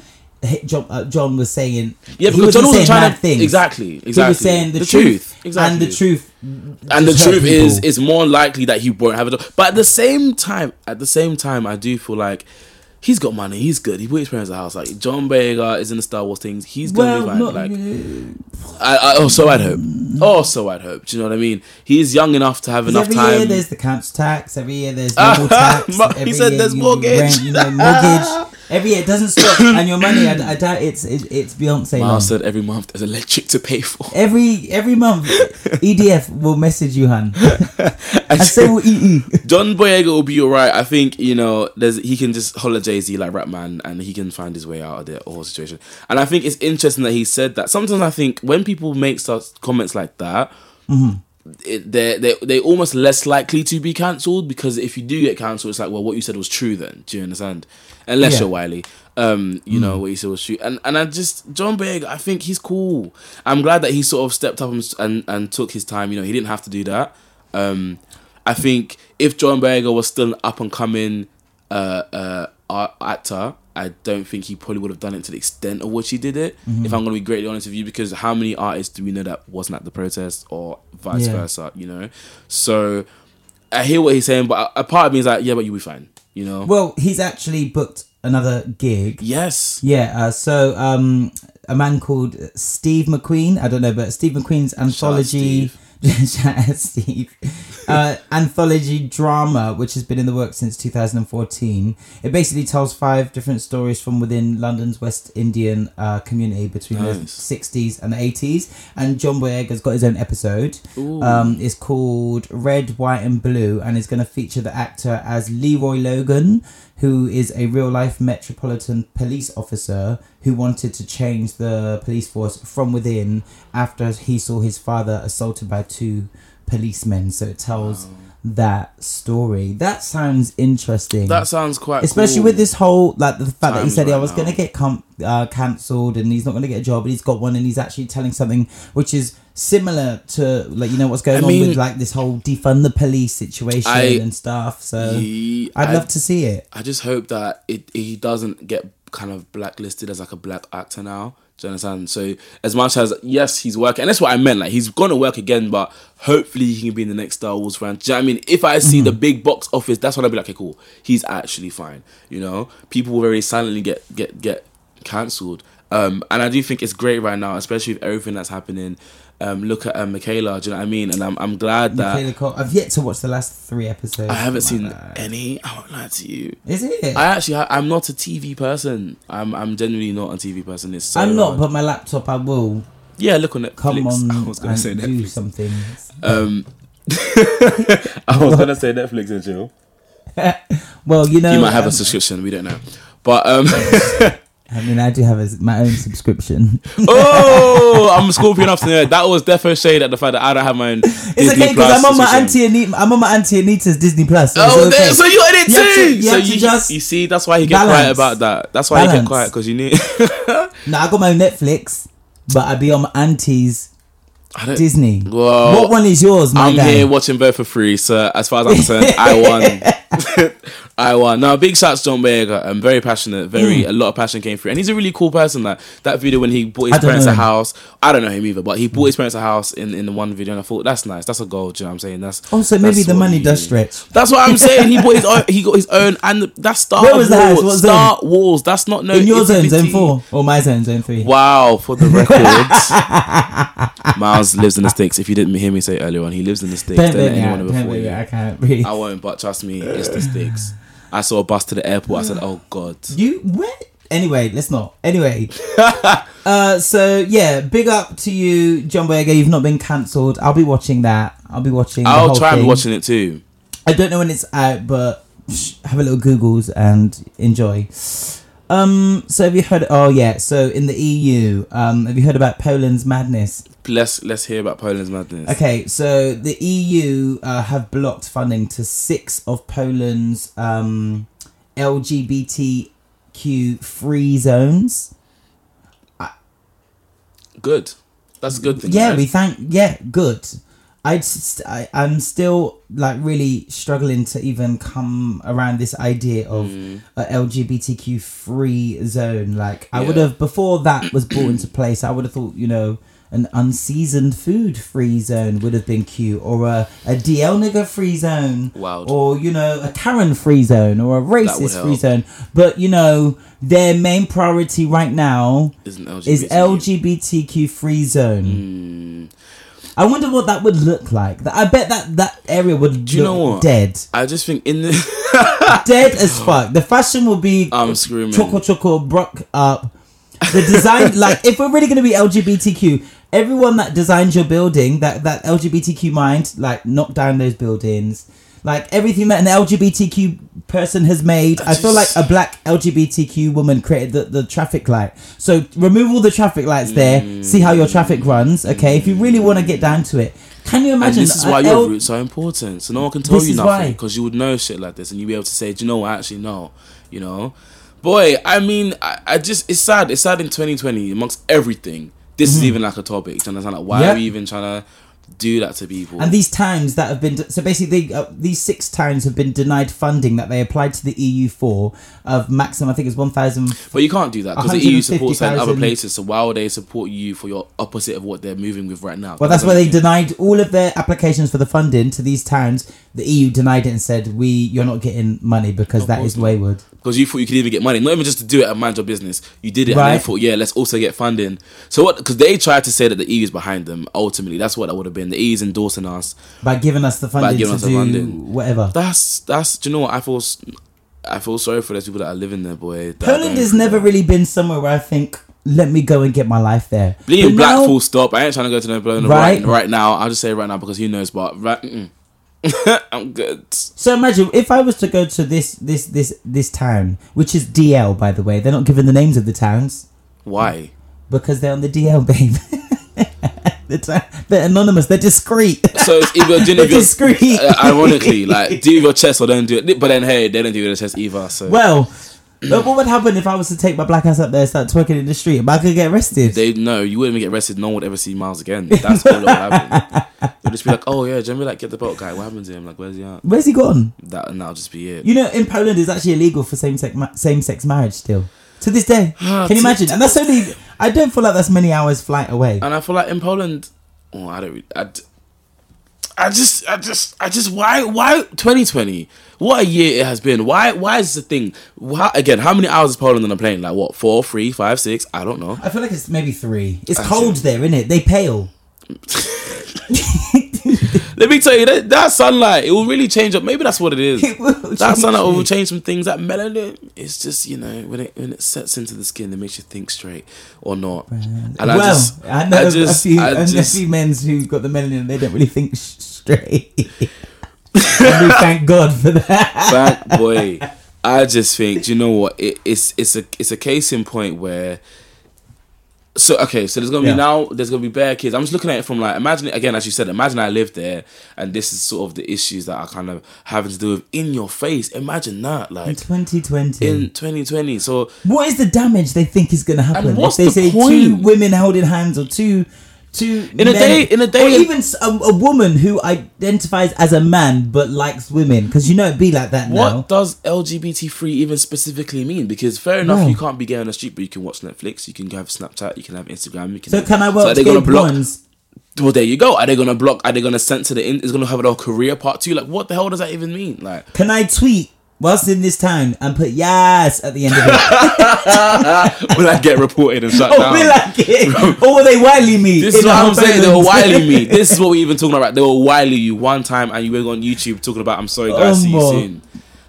John, uh, John was saying. Yeah, because John wasn't trying to things. exactly, exactly. He was saying the, The truth, truth, exactly. and the truth. and the truth is, people. it's more likely that he won't have it. But at the same time, at the same time, I do feel like he's got money. He's good. He put his parents in the house. Like John Boyega is in the Star Wars things. He's gonna well, be fine. like I, I, oh, so I'd hope. Oh, so I'd hope. Do you know what I mean? He's young enough to have enough every time. year there's the council tax. Every year there's <laughs> tax. He every said there's mortgage. Rent, you know, mortgage. <laughs> Every year it doesn't stop, and your money. I, I doubt it's it, it's Beyonce. Miles said every month there's electric to pay for. Every every month, EDF will message you, hun. <laughs> and so will EE. John Boyega will be alright. I think you know there's he can just holler Jay Z like rap man, and he can find his way out of the whole situation. And I think it's interesting that he said that. Sometimes I think when people make such comments like that. It, they're, they they almost less likely to be cancelled because if you do get cancelled, it's like, well, what you said was true then. Do you understand? Unless Yeah. you're Wiley, um, you know what you said was true. And and I just John Boyega, I think he's cool. I'm glad that he sort of stepped up and and, and took his time. You know, he didn't have to do that. Um, I think if John Boyega was still an up and coming uh, uh, art- actor, I don't think he probably would have done it to the extent of which he did it. Mm-hmm. If I'm going to be greatly honest with you, because how many artists do we know that wasn't at the protest or vice Yeah. versa? You know, so I hear what he's saying, but a, part of me is like, yeah, but you'll be fine. You know, Well, he's actually booked another gig. yes, Yeah, uh, so um, a man called Steve McQueen, I don't know, but Steve McQueen's anthology. Out <laughs> Steve. Uh, anthology drama, which has been in the works since 2014. It basically tells five different stories from within London's West Indian uh, community between the 60s and the 80s. And John Boyega's got his own episode. Um, it's called Red, White, and Blue, and it's going to feature the actor as Leroy Logan, who is a real life Metropolitan Police officer who wanted to change the police force from within after he saw his father assaulted by two policemen. So it tells that story. That sounds interesting. that sounds quite, Especially cool. with this whole like the fact that he said right I was going to get com- uh, cancelled and he's not going to get a job, but he's got one and he's actually telling something which is similar to like you know what's going I on mean- with like this whole defund the police situation I- and stuff. So Ye- I'd I- love to see it. I just hope that it he doesn't get kind of blacklisted as like a black actor now. Do you understand? So as much as yes, he's working, and that's what I meant. Like he's gonna work again, but hopefully he can be in the next Star Wars franchise. You know I mean? If I see the big box office, that's when I'll be like, okay, cool. He's actually fine. You know, people will very silently get get get cancelled. Um, and I do think it's great right now, especially with everything that's happening. Um, look at um, Michaela. Do you know what I mean? And I'm I'm glad that Michaela Coel. I've yet to watch the last three episodes. I haven't seen God. any. I won't lie to you. Is it? I actually, I'm not a TV person. I'm, I'm genuinely not a TV person. It's so I'm not, hard. but my laptop I will yeah, look on Netflix. come <laughs> on I was gonna say do Netflix. something. Um, <laughs> I was gonna say Netflix and chill. <laughs> Well, you know, You might have a um, subscription. We don't know. But um, I mean, I do have a, my own subscription. <laughs> oh, I'm Scorpion to know that was defo shade at the fact that I don't have my own. It's Disney okay because I'm on my auntie Anita. I'm on my auntie Anita's Disney Plus. So Oh, okay. there- so you on it You too. to- you so you, just you see, that's why you get quiet about that. That's why you get quiet because you need. <laughs> No, I got my own Netflix, but I be on my auntie's Disney. Well, what one is yours, my I'm guy? here watching both for free. So as far as I'm concerned, I <laughs> won. <laughs> I won. Now, big shots, John Boyega. I'm very passionate. Very Mm. a lot of passion came through, and he's a really cool person. Like that video when he bought his parents a house. I don't know him either, but he bought his parents a house in, in the one video, and I thought that's nice. That's a goal. Do you know what I'm saying? That's Also, maybe the money he- does stretch. That's what I'm <laughs> saying. He bought his own. He got his own, and that's Star Where was? Wars. What Star Wars. That's not no. In your zone, zone four, or my zone, zone three. Wow, for the record, <laughs> Miles lives in the sticks. If you didn't hear me say earlier on, he lives in the sticks. Don't Don't let anyone Don't before you. I can't breathe. I won't, but trust me, it's the sticks. I saw a bus to the airport. I said, "Oh God." You where? Anyway, let's not. Anyway, <laughs> uh, so yeah, big up to you, John Boyega. You've not been cancelled. I'll be watching that. I'll be watching. I'll whole try and be watching it too. I don't know when it's out, but have a little Googles and enjoy. Um, so have you heard? Oh yeah, so in the EU, um, have you heard about Poland's madness? Let's let's hear about Poland's madness. Okay, so the EU uh, have blocked funding to six of Poland's um, LGBTQ free zones. Good. That's a good thing. Yeah, right? we thank. Yeah, good. I'd, st- I, I'm still like really struggling to even come around this idea of Mm. a LGBTQ free zone. Like I would have before that was brought into place. I would have thought, you know, an unseasoned food free zone would have been cute, or a, a DL nigger free zone, Wild. or you know, a Karen free zone, or a racist free zone. But you know, their main priority right now is LGBTQ free zone. Mm. I wonder what that would look like. I bet that that area would Do you know what? dead, I just think in the <laughs> dead as <laughs> fuck. The fashion will be I'm screaming. choco choco brock up. The design, <laughs> like, if we're really gonna be LGBTQ, everyone that designs your building, that that LGBTQ mind, like, knock down those buildings. Like everything that an LGBTQ person has made, I, feel like a black LGBTQ woman created the, the traffic light. So remove all the traffic lights there. See how your traffic runs. Okay, if you really want to get down to it, can you And imagine? this is why L- your roots are important. So no one can tell This you nothing because you would know shit like this, and you'd be able to say, "Do you know what? I actually, no." You know, boy. I mean, I, I just it's sad. It's sad in 2020 amongst everything. This is even like a topic. Do you understand? Like, why Mm-hmm. Are we even trying to do that to people? And these towns that have been so basically they, uh, these six towns have been denied funding that they applied to the EU for of maximum I think it's one thousand. But you can't do that because the EU supports that in other places. So why would they support you for your opposite of what they're moving with right now? Well, that's why they denied all of their applications for the funding to these towns. The EU denied it and said, "We, you're not getting money because that is wayward." because you thought you could even get money, not even just to do it and mind your business. You did it, and Right. they thought, yeah, let's also get funding. So what? Because they tried to say that the EU is behind them. Ultimately, that's what that would have been. The EU is endorsing us. By giving us the funding giving to us the do funding. whatever. That's that's. Do you know what I feel? I feel sorry for those people that are living there, boy. Poland has never that. really been somewhere where I think, "Let me go and get my life there." Being black, now- full stop. I ain't trying to go to no Poland Right. right. right now. I'll just say right now because who knows, but right. Mm-mm. <laughs> I'm good. So imagine if I was to go to this this this this town, which is DL by the way. They're not giving the names of the towns Why? because they're on the DL, babe. <laughs> the town, they're anonymous. They're discreet. So it's either <laughs> do it They're discreet. your, uh, ironically, like do your chest or don't do it. But then hey, they don't do their chest either. So well, but what would happen if I was to take my black ass up there and start twerking in the street? Am I gonna get arrested? they know you wouldn't even get arrested. No one would ever see Miles again. That's all that would happen. <laughs> They'd just be like, oh yeah, Jeremy, like get the boat guy. What happened to him? Like where's he at? Where's he gone? That and that'll just be it. You know, in Poland, it's actually illegal for same sex ma- same sex marriage still to this day. <sighs> Ah, Can you imagine? And that's only. I don't feel like that's many hours flight away. And I feel like in Poland, oh, I don't. I, I just, I just, I just. Why, why 2020? What a year it has been. Why, why is this a thing? Why, again, how many hours is Poland on a plane? Like what? Four, three, five, six? I don't know. I feel like it's maybe three. It's cold there, isn't it? They pale. <laughs> Let me tell you that that sunlight, it will really change up. Maybe that's what it is. <laughs> It will that sunlight will change some things. That melanin, it's just you know when it when it sets into the skin, it makes you think straight or not. And well, I just, I know I just, a few, I I just- a few men who got the melanin they don't really think sh- straight. and we thank God for that. Back boy, I just think do you know what it, it's it's a it's a case in point where. So okay, so there's gonna be Yeah. now. There's gonna be bare kids. I'm just looking at it from like imagine it again, as you said. Imagine I lived there, and this is sort of the issues that I kind of having to do with in your face. Imagine that, In like 2020. in 2020. So what is the damage they think is going to happen? And what's if they the say two women holding hands or two to In a day- in a day- or even a, a woman who identifies as a man but likes women, because you know it'd be like that What now. does LGBT free even specifically mean? Because fair enough, No. you can't be gay on the street, but you can watch Netflix, you can have Snapchat, you can have Instagram. You can So have, can I So are they gonna block? porns? Well, there you go. Are they gonna block? Are they gonna censor the? In, is gonna have a whole career part two? Like, what the hell does that even mean? Like, Can I tweet whilst in this town and put yes at the end of it? <laughs> will I get reported and shut or down? be like it? Or will they wily me? This is what I'm saying. They were wiling me. <laughs> This is what we even talking about. They were wiling you one time, and you went on YouTube talking about. I'm sorry, oh, guys. See you soon.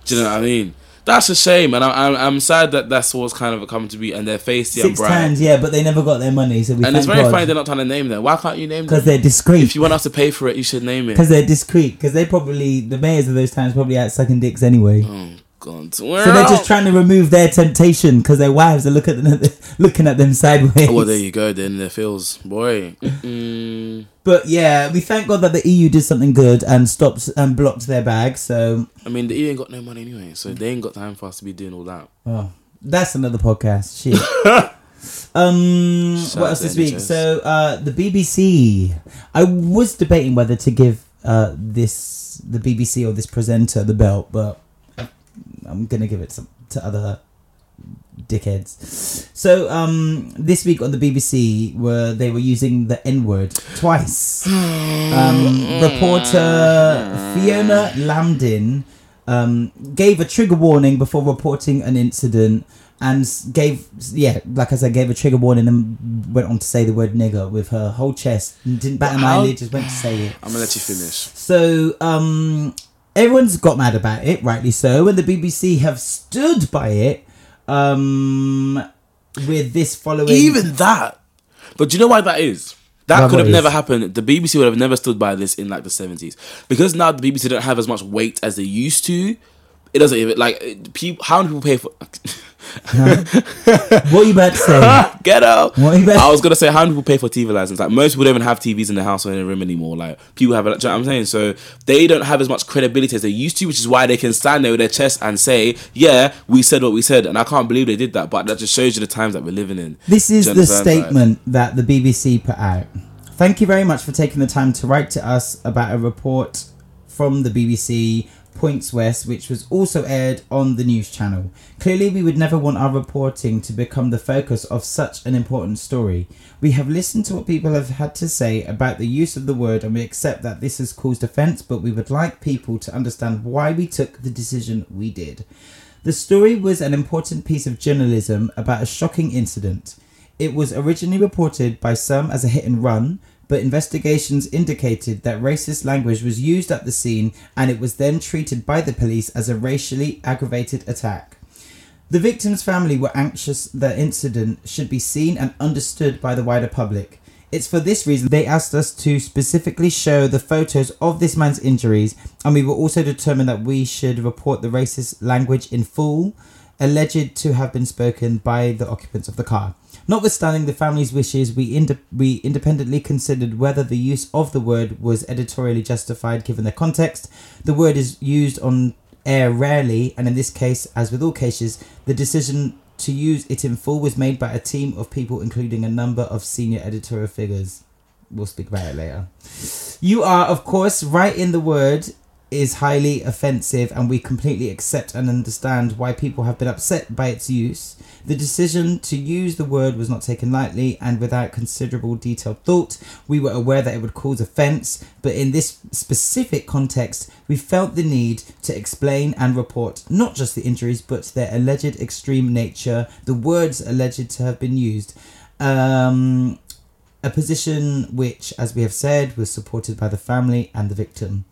Do you know what I mean? That's a shame, and I'm, I'm, I'm sad that that's what's kind of come to be. And they're facey and Six times, yeah, but they never got their money, so we And it's very God. funny they're not trying to name them. Why can't you name them? because they're discreet. If you want us to pay for it, you should name it. Because they're discreet. Because they probably the mayors of those towns probably out sucking dicks anyway. Oh God. So they're just trying to remove their temptation because their wives are looking at them, <laughs> looking at them sideways. Oh, well, there you go. Then there feels, boy. Mm-mm. But yeah, we thank God that the EU did something good and stopped and blocked their bag. So I mean, the EU ain't got no money anyway, so they ain't got time for us to be doing all that. oh, that's another podcast. Shit. <laughs> um, Shout what else this week? So uh, the BBC. I was debating whether to give uh this the BBC or this presenter the belt, but I'm gonna give it to, to other dickheads. So um, this week on the BBC, were they were using the N word twice. Um, reporter Fiona Lamdin um, gave a trigger warning before reporting an incident. And gave, yeah, like I said, gave a trigger warning and went on to say the word nigger with her whole chest. And didn't bat an eyelid, just went to say it. I'm gonna let you finish. So um, everyone's got mad about it, rightly so, and the BBC have stood by it. Um, with this following, Even that. But do you know why that is? That Why could have is? never happened. The BBC would have never stood by this in like the 70s. Because now the BBC don't have as much weight as they used to. It doesn't even like people. How many people pay for? <laughs> what are you about to say? <laughs> Get out! What you better- I was gonna say how many people pay for TV license? Like most people don't even have TVs in the house or in a room anymore. Like people have, you know what I'm saying? So they don't have as much credibility as they used to, which is why they can stand there with their chest and say, "Yeah, we said what we said," and I can't believe they did that. But that just shows you the times that we're living in. This is the understand? Like, statement that the BBC put out. Thank you very much for taking the time to write to us about a report from the BBC Points West, which was also aired on the news channel. Clearly, we would never want our reporting to become the focus of such an important story. We have listened to what people have had to say about the use of the word and we accept that this has caused offence, but we would like people to understand why we took the decision we did. The story was an important piece of journalism about a shocking incident. It was originally reported by some as a hit and run, but investigations indicated that racist language was used at the scene and it was then treated by the police as a racially aggravated attack. The victim's family were anxious the incident should be seen and understood by the wider public. It's for this reason they asked us to specifically show the photos of this man's injuries, and we were also determined that we should report the racist language in full, alleged to have been spoken by the occupants of the car. Notwithstanding the family's wishes, we, inde- we independently considered whether the use of the word was editorially justified given the context. The word is used on air rarely, and in this case, as with all cases, the decision to use it in full was made by a team of people, including a number of senior editorial figures. We'll speak about it later. You are, of course, right in the word is highly offensive, and we completely accept and understand why people have been upset by its use. The decision to use the word was not taken lightly, and without considerable detailed thought, we were aware that it would cause offence, but in this specific context, we felt the need to explain and report not just the injuries, but their alleged extreme nature, the words alleged to have been used. Um, a position which, as we have said, was supported by the family and the victim.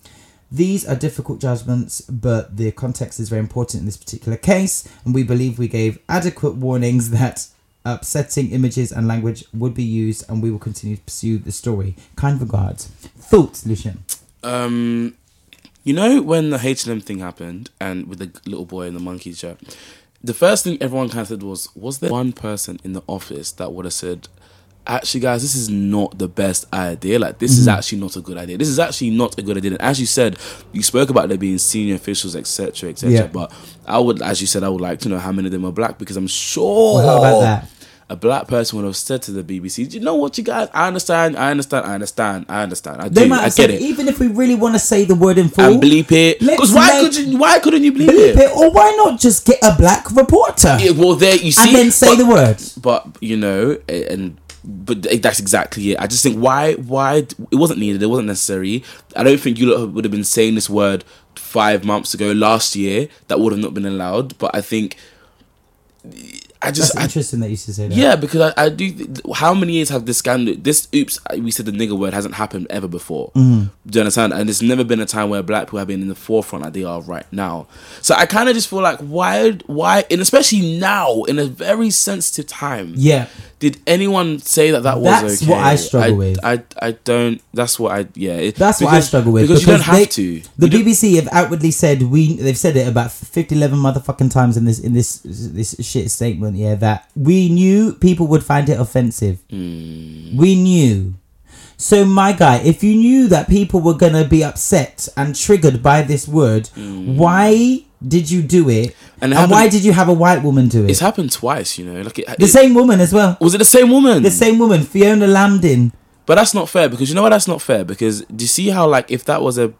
These are difficult judgments, but the context is very important in this particular case, and we believe we gave adequate warnings <laughs> that upsetting images and language would be used, and we will continue to pursue the story. Kind regards. Thoughts, Lucian? Um, you know when the H and M thing happened, and with the little boy in the monkey shirt, the first thing everyone kind of said was, "Was there one person in the office that would have said?" Actually, guys, this is not the best idea. Like, this is mm-hmm. actually not a good idea. This is actually not a good idea. And as you said, you spoke about there being senior officials, etc., etc. Yeah. But I would, as you said, I would like to know how many of them are black because I'm sure. Well, how about that? a black person would have said to the BBC, "Do you know what, you guys? I understand, I understand, I understand, I understand. I They do, might I get it." even if we really want to say the word in full, And bleep it, because why could you? Why couldn't you bleep, bleep it? it, or why not just get a black reporter Yeah, well, there you see, and then say but- the word? but you know and but that's exactly it i just think why why it wasn't needed it wasn't necessary i don't think you would have been saying this word five months ago last year that would have not been allowed but i think i just That's I, interesting that you say that. yeah because I, I do how many years have this scandal this oops we said the nigger word hasn't happened ever before Mm-hmm. do you understand and there's never been a time where black people have been in the forefront like they are right now so i kind of just feel like why why and especially now in a very sensitive time Yeah. Did anyone say that that was okay? That's okay? what I struggle I, with. I, I don't. That's what I. Yeah. it- That's what I because- struggle with because, you don't have to. The You BBC have outwardly said we. They've said it about 50, 11 motherfucking times in this in this this shit statement. Yeah, that we knew people would find it offensive. Hmm. We knew. So my guy, if you knew that people were gonna be upset and triggered by this word, why did you do it? And And, it happened- why did you have a white woman do it? It's happened twice. You know, like it, the it- same woman as well. Was it the same woman? The same woman, Fiona Lamdin. But that's not fair because you know what? that's not fair because do you see how like if that was a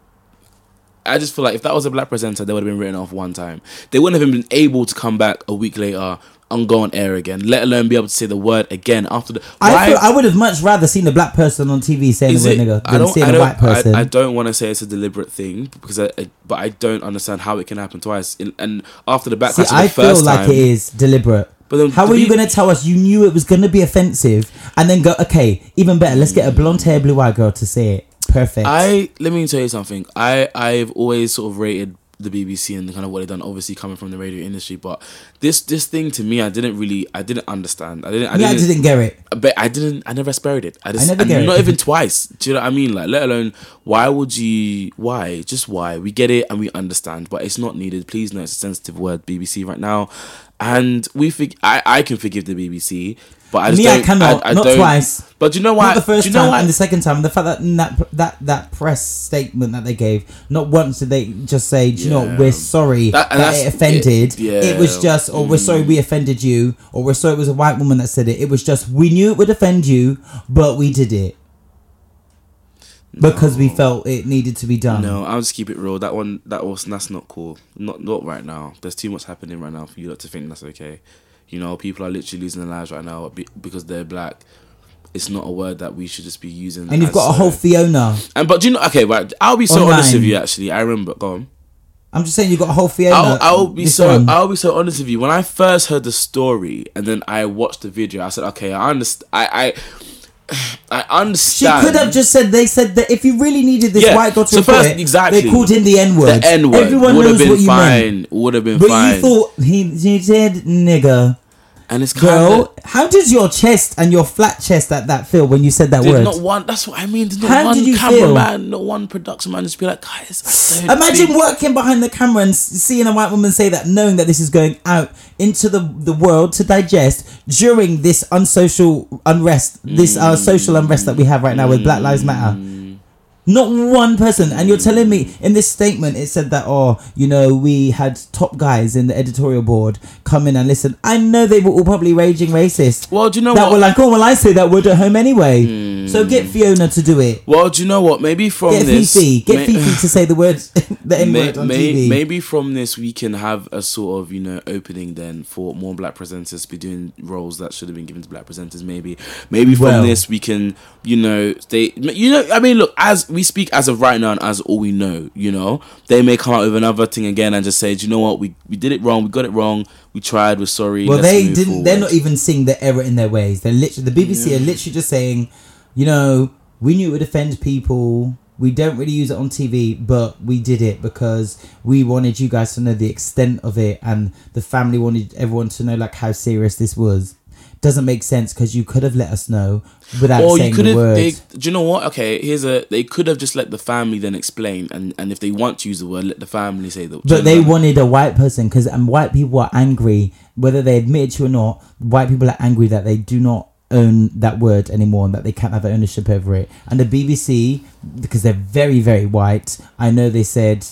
I just feel like if that was a black presenter, they would have been written off one time. They wouldn't have been able to come back a week later and go on air again, let alone be able to say the word again after the. I I would have much rather seen a black person on TV saying the word it- nigger I than seeing a white person. I, I don't want to say it's a deliberate thing because I, I- but I don't understand how it can happen twice. In, and after the backlash See, I feel like time, it is deliberate. But then How are you going to tell us you knew it was going to be offensive and then go, okay, even better, let's get a blonde hair, blue eyed girl to say it. Perfect. I let me tell you something. I I've always sort of rated the BBC and the kind of what they've done. Obviously, coming from the radio industry, but this this thing to me, I didn't really, I didn't understand. I didn't. I yeah, I didn't, didn't get it. But I didn't. I never aspired it. I just. never and get it. not even twice. Do you know what I mean? Like, let alone why would you? Why? Just why? We get it and we understand, but it's not needed. Please know it's a sensitive word, BBC, right now, and we. Fig- I I can forgive the BBC, but I just Me. I cannot. I, not don't- twice. But do you know why? Not the first do you know time why? and the second time. The fact that that that that press statement that they gave, not once did they just say, "Do you know, what, we're sorry That- that, it offended." it- yeah. It was just, or we're sorry mm. we offended you, or we're sorry it was a white woman that said it. It was just we knew it would offend you, but we did it because we felt it needed to be done. No, I'll just keep it real. That one, that was that's not cool. Not not right now. There's too much happening right now for you lot to think that's okay. You know, people are literally losing their lives right now because they're black. It's not a word that we should just be using. And you've got a whole Fiona. And but do you know? Okay, right. I'll be so honest with you. Actually, I remember. Go on. I'm just saying you've got a whole Fiona. I'll, I'll be so one. I'll be so honest with you. When I first heard the story and then I watched the video, I said, okay, I understand. I I, I understand. She could have just said they said that if you really needed this Yeah, white girl to so report first- it, exactly. they called in the N word. the N word Everyone would have knows been what you fine. meant. Would have been But fine. you thought he, he said nigger. And it's kind Girl, how does your chest and your flat chest at that feel when you said that There's word? not one. That's what I mean. There's not How one did you cameraman, not one production man. Just be like, guys. Imagine think- working behind the camera and seeing a white woman say that, knowing that this is going out into the, the world to digest during this unsocial unrest, this uh, social unrest that we have right now with Black Lives Matter. Not one person, and you're telling me in this statement it said that oh, you know, we had top guys in the editorial board come in and listen. I know they were all probably raging racist. Well, do you know that what? were like, oh well, I say that word at home anyway. Hmm. So get Fiona to do it. well, do you know what? Maybe from Get this, Fifi, get may- Fifi to say the words, <laughs> the N may- word on may- TV. maybe from this we can have a sort of you know opening then for more black presenters to be doing roles that should have been given to black presenters. Maybe, maybe from Well. this we can you know they you know I mean look as we speak as of right now and as all we know you know they may come out with another thing again and just say do you know what we we did it wrong we got it wrong we tried we're sorry. Well, they didn't. They're not even seeing the error in their ways. They're literally the BBC are literally just saying, you know, we knew it would offend people. We don't really use it on TV, but we did it because we wanted you guys to know the extent of it, and the family wanted everyone to know like how serious this was. Doesn't make sense because you could have let us know without or saying you could the have word. they, do you know what okay here's a they could have just let the family then explain and and if they want to use the word let the family say the But they wanted a white person because and um, white people are angry, whether they admit it to or not. White people are angry that they do not own that word anymore and that they can't have ownership over it. And the BBC, because they're very very white, I know they said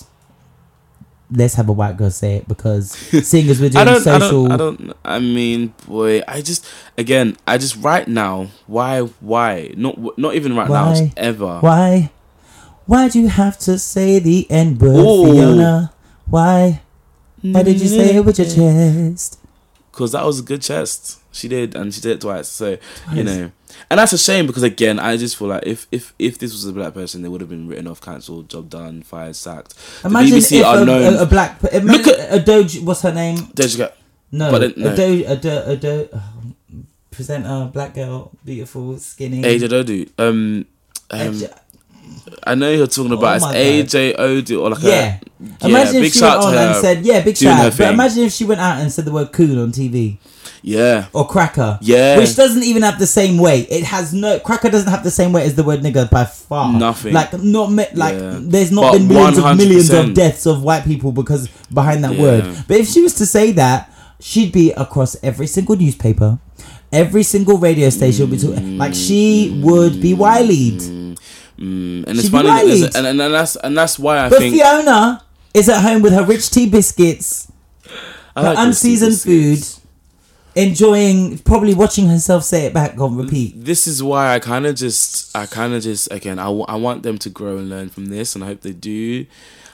let's have a white girl say it because <laughs> seeing as we're I doing don't, I social, don't, I don't. I mean, boy, I just again, I just right now. Why, why? Not, not even right now. Why? Just ever. why, why do you have to say the N word, Fiona? Why? Why did you say it with your mm-hmm. chest? Because that was a good chest. She did, and she did it twice. So you know, and that's a shame because again, I just feel like if if if this was a black person, they would have been written off, cancelled, job done, fired, sacked. The Imagine BBC if are a, known. a, a black, Look at- a Doge. What's her name? Doja Cat. No, But it- no. a Do, a Do, a Do, oh, presenter, black girl, beautiful, skinny. AJ Odu. Um, um, AJ I know you're talking Oh about my it's AJ Odu or like Yeah. a Imagine big if she shout went on and said, "Yeah, big shout." But imagine if she went out and said the word "cool" on TV yeah. or "cracker," Yeah. which doesn't even have the same weight. It has no cracker doesn't have the same weight as the word "nigger" by far. Nothing. Like not me- like Yeah. there's not But been millions of millions of deaths of white people because behind that Yeah. word. But if she was to say that, she'd be across every single newspaper. Every single radio station, would be talk- like she would be wileyed. Mm, and it's funny, that there's right. a- and, and that's and that's why I But think Fiona is at home with her rich tea biscuits, I her like unseasoned food. Enjoying, probably watching herself say it back on repeat. This is why I kind of just, I kind of just, again, I, w- I want them to grow and learn from this, and I hope they do.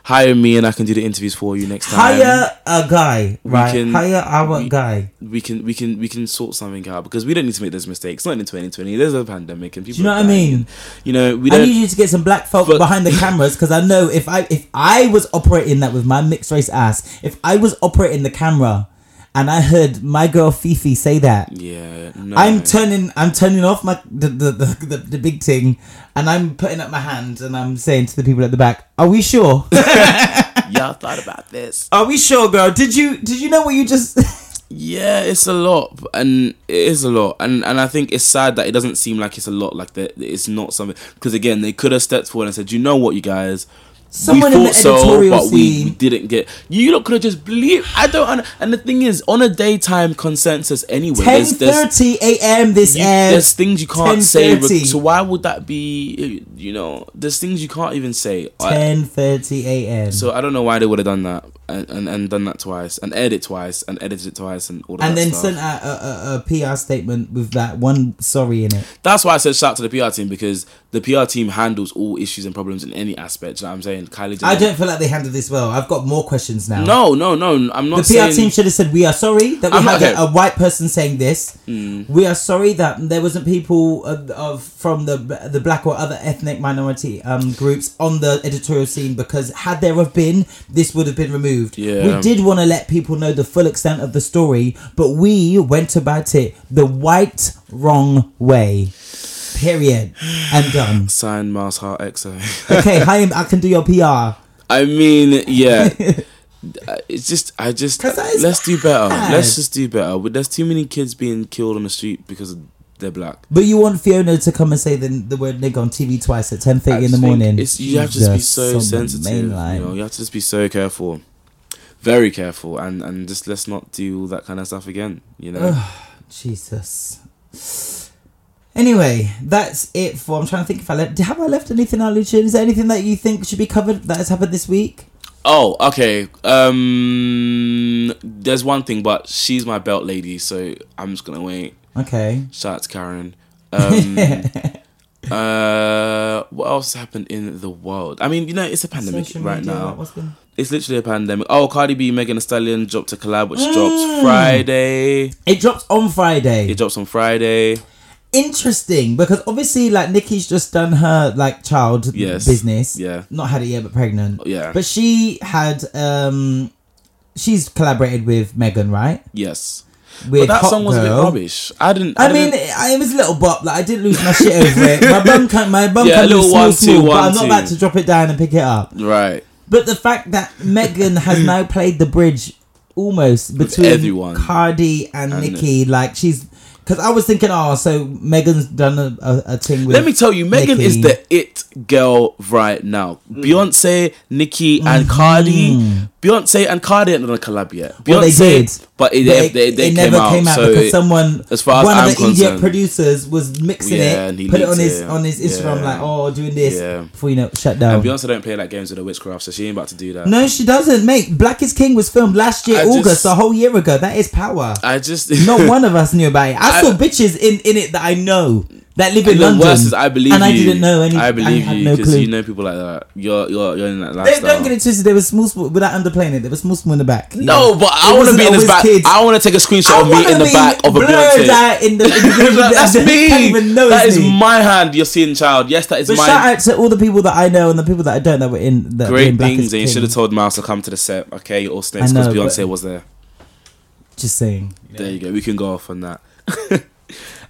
Hire me, and I can do the interviews for you next time. Hire a guy, We right? can- Hire our we- guy. we can we can we can sort something out because we don't need to make those mistakes. Not in 2020. There's a pandemic and people. do you know what I mean? You know we I don't. need you to get some black folk But- behind the <laughs> cameras because I know if I if I was operating that with my mixed race ass, if I was operating the camera, and I heard my girl Fifi say that, yeah, no. I'm turning I'm turning off my the the, the, the the big thing and I'm putting up my hand and I'm saying to the people at the back, Are we sure? <laughs> Y'all <laughs> thought about this? Are we sure, girl? Did you did you know what you just <laughs> Yeah, it's a lot, and it is a lot, and and I think it's sad that it doesn't seem like it's a lot. Like that, it's not something because again, they could have stepped forward and said, "You know what, you guys." Someone in the editorial but we, we didn't get. You lot could have just believed. I don't. And the thing is, on a daytime consensus anyway, ten thirty AM this you, there's things you can't say. So why would that be? You know, there's things you can't even say. Ten thirty AM. so I don't know why they would have done that and, and, and done that twice and edited it twice and edited it twice and all that and then stuff. sent out a, a, a PR statement with that one sorry in it. That's why I said shout out to the PR team because the PR team handles all issues and problems in any aspect. You know what I'm saying? Kylie Jenner. I don't feel like they handled this well. I've got more questions now. No, no, no. I'm not The PR saying. team should have said, "We are sorry that we I'm had a. Mm. a white person saying this. We are sorry that there wasn't people of, of from the the black or other ethnic minority um, groups on the editorial scene because had there have been, this would have been removed. Yeah. We did want to let people know the full extent of the story, but we went about it the white wrong way. Period. And done. <sighs> Sign Mars Heart EXO. <laughs> Okay, hi, I can do your PR. I mean, yeah. <laughs> Uh, it's just, I just, 'Cause that is let's do better. bad. Let's just do better. There's too many kids being killed on the street because they're black. But you want Fiona to come and say the, the word nigga on TV twice at ten thirty in the Morning. It's, you have to just be so sensitive. You know, you have to just be so careful, very careful, and and just let's not do all that kind of stuff again. You know, Jesus. Anyway, that's it for. I'm trying to think if I left. Have I left anything out, Lucian? Is there anything that you think should be covered that has happened this week? Oh, okay. Um, there's one thing, but she's my belt lady, so I'm just gonna wait. Okay. Shout out to Karen. <laughs> Um, uh, what else happened in the world? I mean, you know, it's a pandemic Social right media, now. It's literally a pandemic. Oh, Cardi B, Megan Thee Stallion dropped a collab, which Mm. drops <gasps> Friday. It drops on Friday. It drops on Friday. Interesting because obviously, like Nikki's just done her like child Yes. business. Yeah. Not had it yet, but pregnant. Yeah. But she had. um She's collaborated with Megan, right? Yes. With But that Hot song was a bit rubbish. I didn't. I, mean, didn't- it, it was a little bop. Like I didn't lose my shit over it. My <laughs> bum can my bum Yeah, a can little small, one, two, small, but one, I'm not two. about to drop it down and pick it up. right. But the fact that Megan has <laughs> now played the bridge almost between everyone. Cardi and, And- Nicki, like she's because I was thinking, oh, so Megan's done a, a, a thing with. Let me tell you, Megan is the it girl right now. Mm. Beyonce, Nicki, and Mm-hmm. Cardi. Beyonce and Cardi ain't done a collab yet. Beyonce, Well, they did, but it, But they, they, they it came, never out, came out so because it- someone, as far as one I'm of the idiot producers was mixing Yeah, and it, he put it on his it. on his Instagram Yeah. like, oh, doing this. Yeah. Before you know, shut down. and Beyonce don't play like games with the witchcraft, so she ain't about to do that. no, she doesn't, mate. Black is King was filmed last year, I August, just- a whole year ago. That is power. I just <laughs> Not one of us knew about it. I, I- saw bitches in, in it that I know that live in London. worst is I believe and you. I didn't know any. I believe had you because clue. you know people like that. You're you're you're in that They, lifestyle. don't get it twisted. There was small, small without underplaying it. There was small, small in the back. No, Yeah. but I want to be in this back. kids. I want to take a screenshot of me in the back of a blurred Beyonce. out in the, <laughs> in the That's <laughs> I me. Know that me. my hand. You're seeing, child. Yes, that is But my shout out to all the people that I know and the people that I don't that were in that were in great things. is And you should have told Mouse to come to the set. Okay, all snakes because Beyonce was there. Just saying. There you go. We can go off on that. <laughs>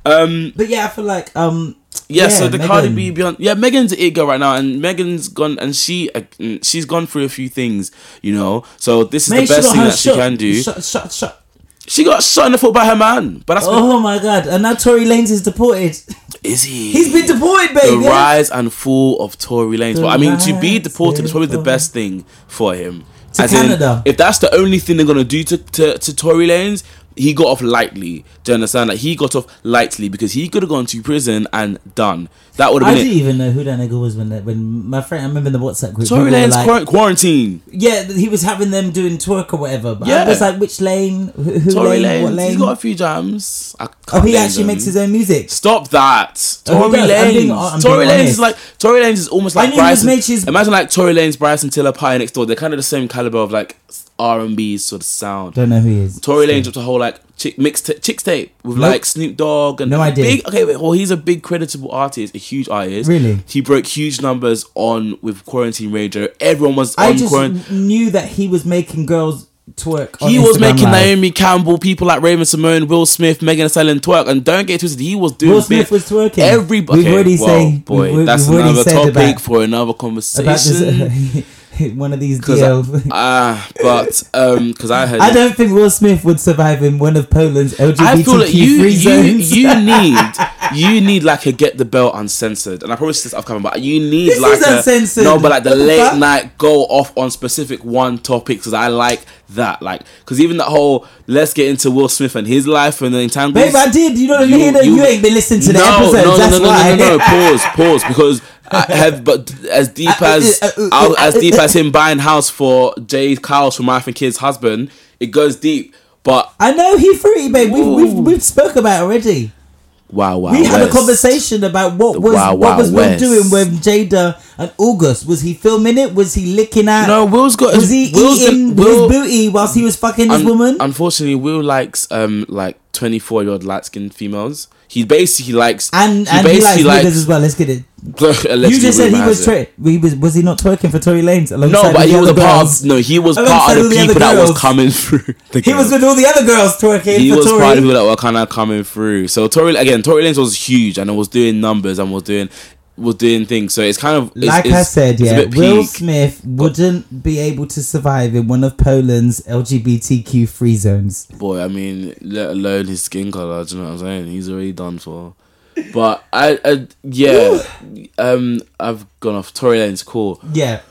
um. But yeah, I feel like um Yeah, so the Cardi B Beyonce, yeah, Megan's it girl right now, and Megan's gone, and she uh, mm, she's gone through a few things, you know. So this is Mate, the best thing that she can do. Shot, shot, shot. She got shot in the foot by her man, but that's Oh my god! And now Tory Lanez is deported. is he? He's been deported, baby. the babe. yeah? rise and fall of Tory Lanez. The But I mean, to be deported is probably the best thing for him. To in, Canada. if that's the only thing they're gonna do to, to, to Tory Lanez, he got off lightly. Do you understand? Like he got off lightly because he could have gone to prison and done. That would have been didn't even know who that nigga was when that, when my friend I remember in the WhatsApp group. Tory Lanez like, quarantine. yeah, he was having them doing twerk or whatever. But Yeah. I was like, which lane? Who, who Tory lane? What lane? he's got a few jams. I oh, he actually them. makes his own music. Stop that. Oh, Tory Lanez. I'm Tory Lanez is like Tory Lanez is almost like knew he was Bryson. Nature's- Imagine like Tory Lanez, Bryson Tiller, PartyNextDoor. They're kind of the same caliber of like R and B sort of sound. Don't know who he is. Tory Lanez dropped a whole like chick mixed chicks tape with Nope. like Snoop Dogg and No idea. Big, okay, wait, well he's a big creditable artist, a huge artist. Really? he broke huge numbers on with Quarantine Radio. Everyone was I just quarantine. knew that he was making girls twerk. He was Instagram making Live. Naomi Campbell, people like Raven-Symoné, Will Smith, Megan Thee Stallion twerk, and don't get twisted. He was doing. Will Smith was twerking. Everybody. We've already well, say- boy, we've- that's we've another topic for another conversation. <laughs> <laughs> one of these DL. <laughs> Ah, but um, because I heard. I don't think Will Smith would survive in one of Poland's LGBTQ I feel like you free you zones. you <laughs> need you need like a get the belt uncensored, and I probably said this I've come but you need This like is a uncensored. no, but like the What late night go off on specific one topic because I like that, like because even that whole let's get into Will Smith and his life and the entangles. Babe, I did. You don't hear that? You ain't been listening to the episodes, No, no, that's no, no, why. no, no, no, Pause, pause, because I have, but as <laughs> deep as uh, uh, uh, as deep as him buying house for Jay Kyle's from Wife and Kids husband, it goes deep. But I know he free, babe. We've, we've, we've spoke about it already. Wow, wow, we had a conversation about what was Wow, what Wow was Will doing with Jada and August. Was he filming it? Was he licking at? No, Will's got. Was he Will's eating got- Will- his booty whilst he was fucking his woman? Unfortunately, Will likes um like twenty four year old light skinned females. He basically likes and he and he likes niggas as well. Let's get it. allegedly <laughs> You just said he was has it. twer- he was was he not twerking for Tory Lanez alongside No, but with he the was a other part. girls? Of, no, he was part of the the people that was coming through. <laughs> He was with all the other girls twerking he for was Tory. part of people that were kind of coming through. So Tory again, Tory Lanez was huge and it was doing numbers and was doing was doing things. So it's kind of it's, like it's, I said, yeah, Will peak. Smith wouldn't be able to survive in one of Poland's LGBTQ free zones. Boy, I mean, let alone his skin color. Do you know what I'm saying? He's already done for. But I, I yeah, um, I've gone off. Tory Lanez, cool. Yeah,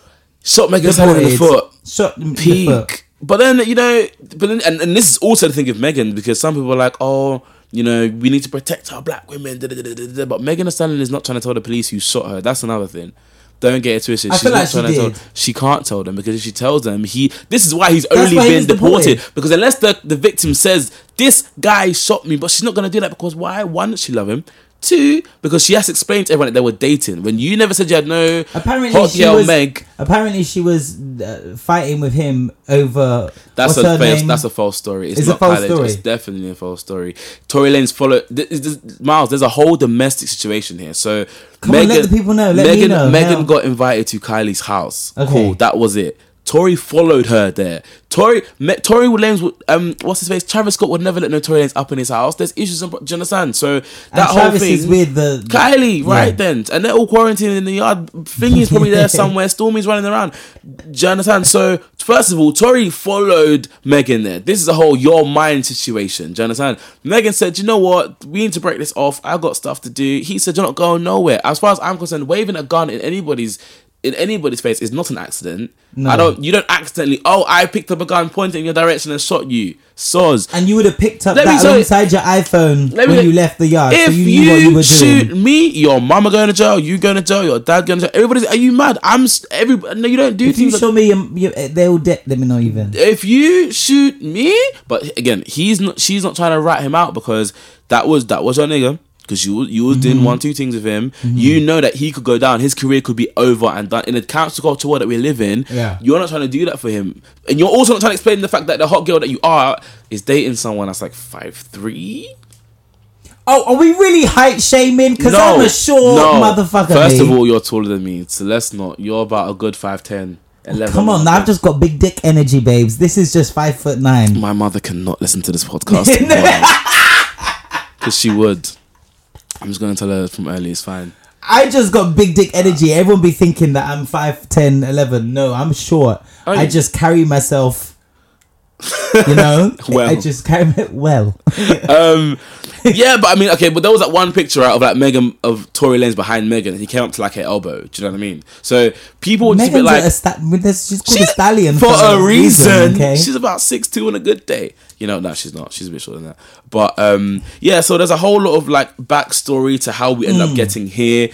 Shot Megan Thee in the foot. shot in the foot. peak. But then you know, but then, and, and this is also the thing of Megan because some people are like, oh, you know, we need to protect our black women. da, da, da. But Megan Thee Stallion is not trying to tell the police who shot her. That's another thing. Don't get it twisted. I She's not like she trying to tell. She can't tell them because if she tells them, he. This is why he's That's only why been was deported. deported. Because unless the the victim says this guy shot me, but she's not gonna do that because why? One, she love him. Two, because she has to explain to everyone that they were dating. When you never said you had no Apparently, hot she girl was. Meg. Apparently, she was uh, fighting with him over. That's a false, that's a false story. It's, It's a false Kylie, story. It's definitely a false story. Tory Lanez follow. Th- th- Miles, there's a whole domestic situation here. So Come on, let the people know. Let me Megan, know. Megan got invited to Kylie's house. Okay. Cool. That was it. Tory followed her there. Tory, Tory Lanez, would- um, what's his face? Travis Scott would never let no Tory Lanez up in his house. There's issues. pro- Do you understand? So that whole Travis thing. is with the Kylie, Yeah. right then, and they're all quarantined in the yard. Thingy's probably there <laughs> somewhere. Stormi's running around. Do you understand? So first of all, Tory followed Megan there. This is a whole your mind situation. Do you understand? Megan said, "You know what? We need to break this off. I got stuff to do." He said, "You're not going nowhere." As far as I'm concerned, waving a gun in anybody's in anybody's face is not an accident. No. I don't. You don't accidentally. Oh, I picked up a gun, pointed in your direction, and shot you. Soz. And you would have picked up Let that you- alongside your iPhone when you left the yard, If so you you, knew what you were shoot doing. me, your mama going to jail. You going to jail. Your dad going to jail. Everybody's. Are you mad? I'm. Every. No, you don't do If you things. like- show me, your, your, eh, they will dead. Let me know even. if you shoot me, but again, he's not. She's not trying to rat him out because that was that was your nigga. Because you you was Mm-hmm. doing one two things with him. You know that he could go down. His career could be over and done in the council culture world that we live in. Yeah. you're not trying to do that for him, and you're also not trying to explain the fact that the hot girl that you are is dating someone that's like five three. Oh, are we really height shaming? Because I'm a short motherfucker. First me. of all, you're taller than me, so let's not. You're about a good 5'10", 11. come on, I've just got big dick energy, babes. This is just five foot nine. My mother cannot listen to this <laughs> podcast because <laughs> she would. I'm just going to tell her from early. It's fine. I just got big dick energy. Everyone be thinking that I'm 5, 10, 11. No, I'm short. Oh, I just carry myself. You know, <laughs> Well. I just carry it well. Um, <laughs> yeah, but I mean, okay, but there was that one picture out of like Megan of Tory Lanez behind Megan. He came up to like her elbow. Do you know what I mean? So people were just like, a sta- she's called a stallion for a reason. okay, She's about six two on a good day. You know, no, she's not. She's a bit shorter than that. But um, yeah. So there's a whole lot of like backstory to how we end Hmm. up getting here,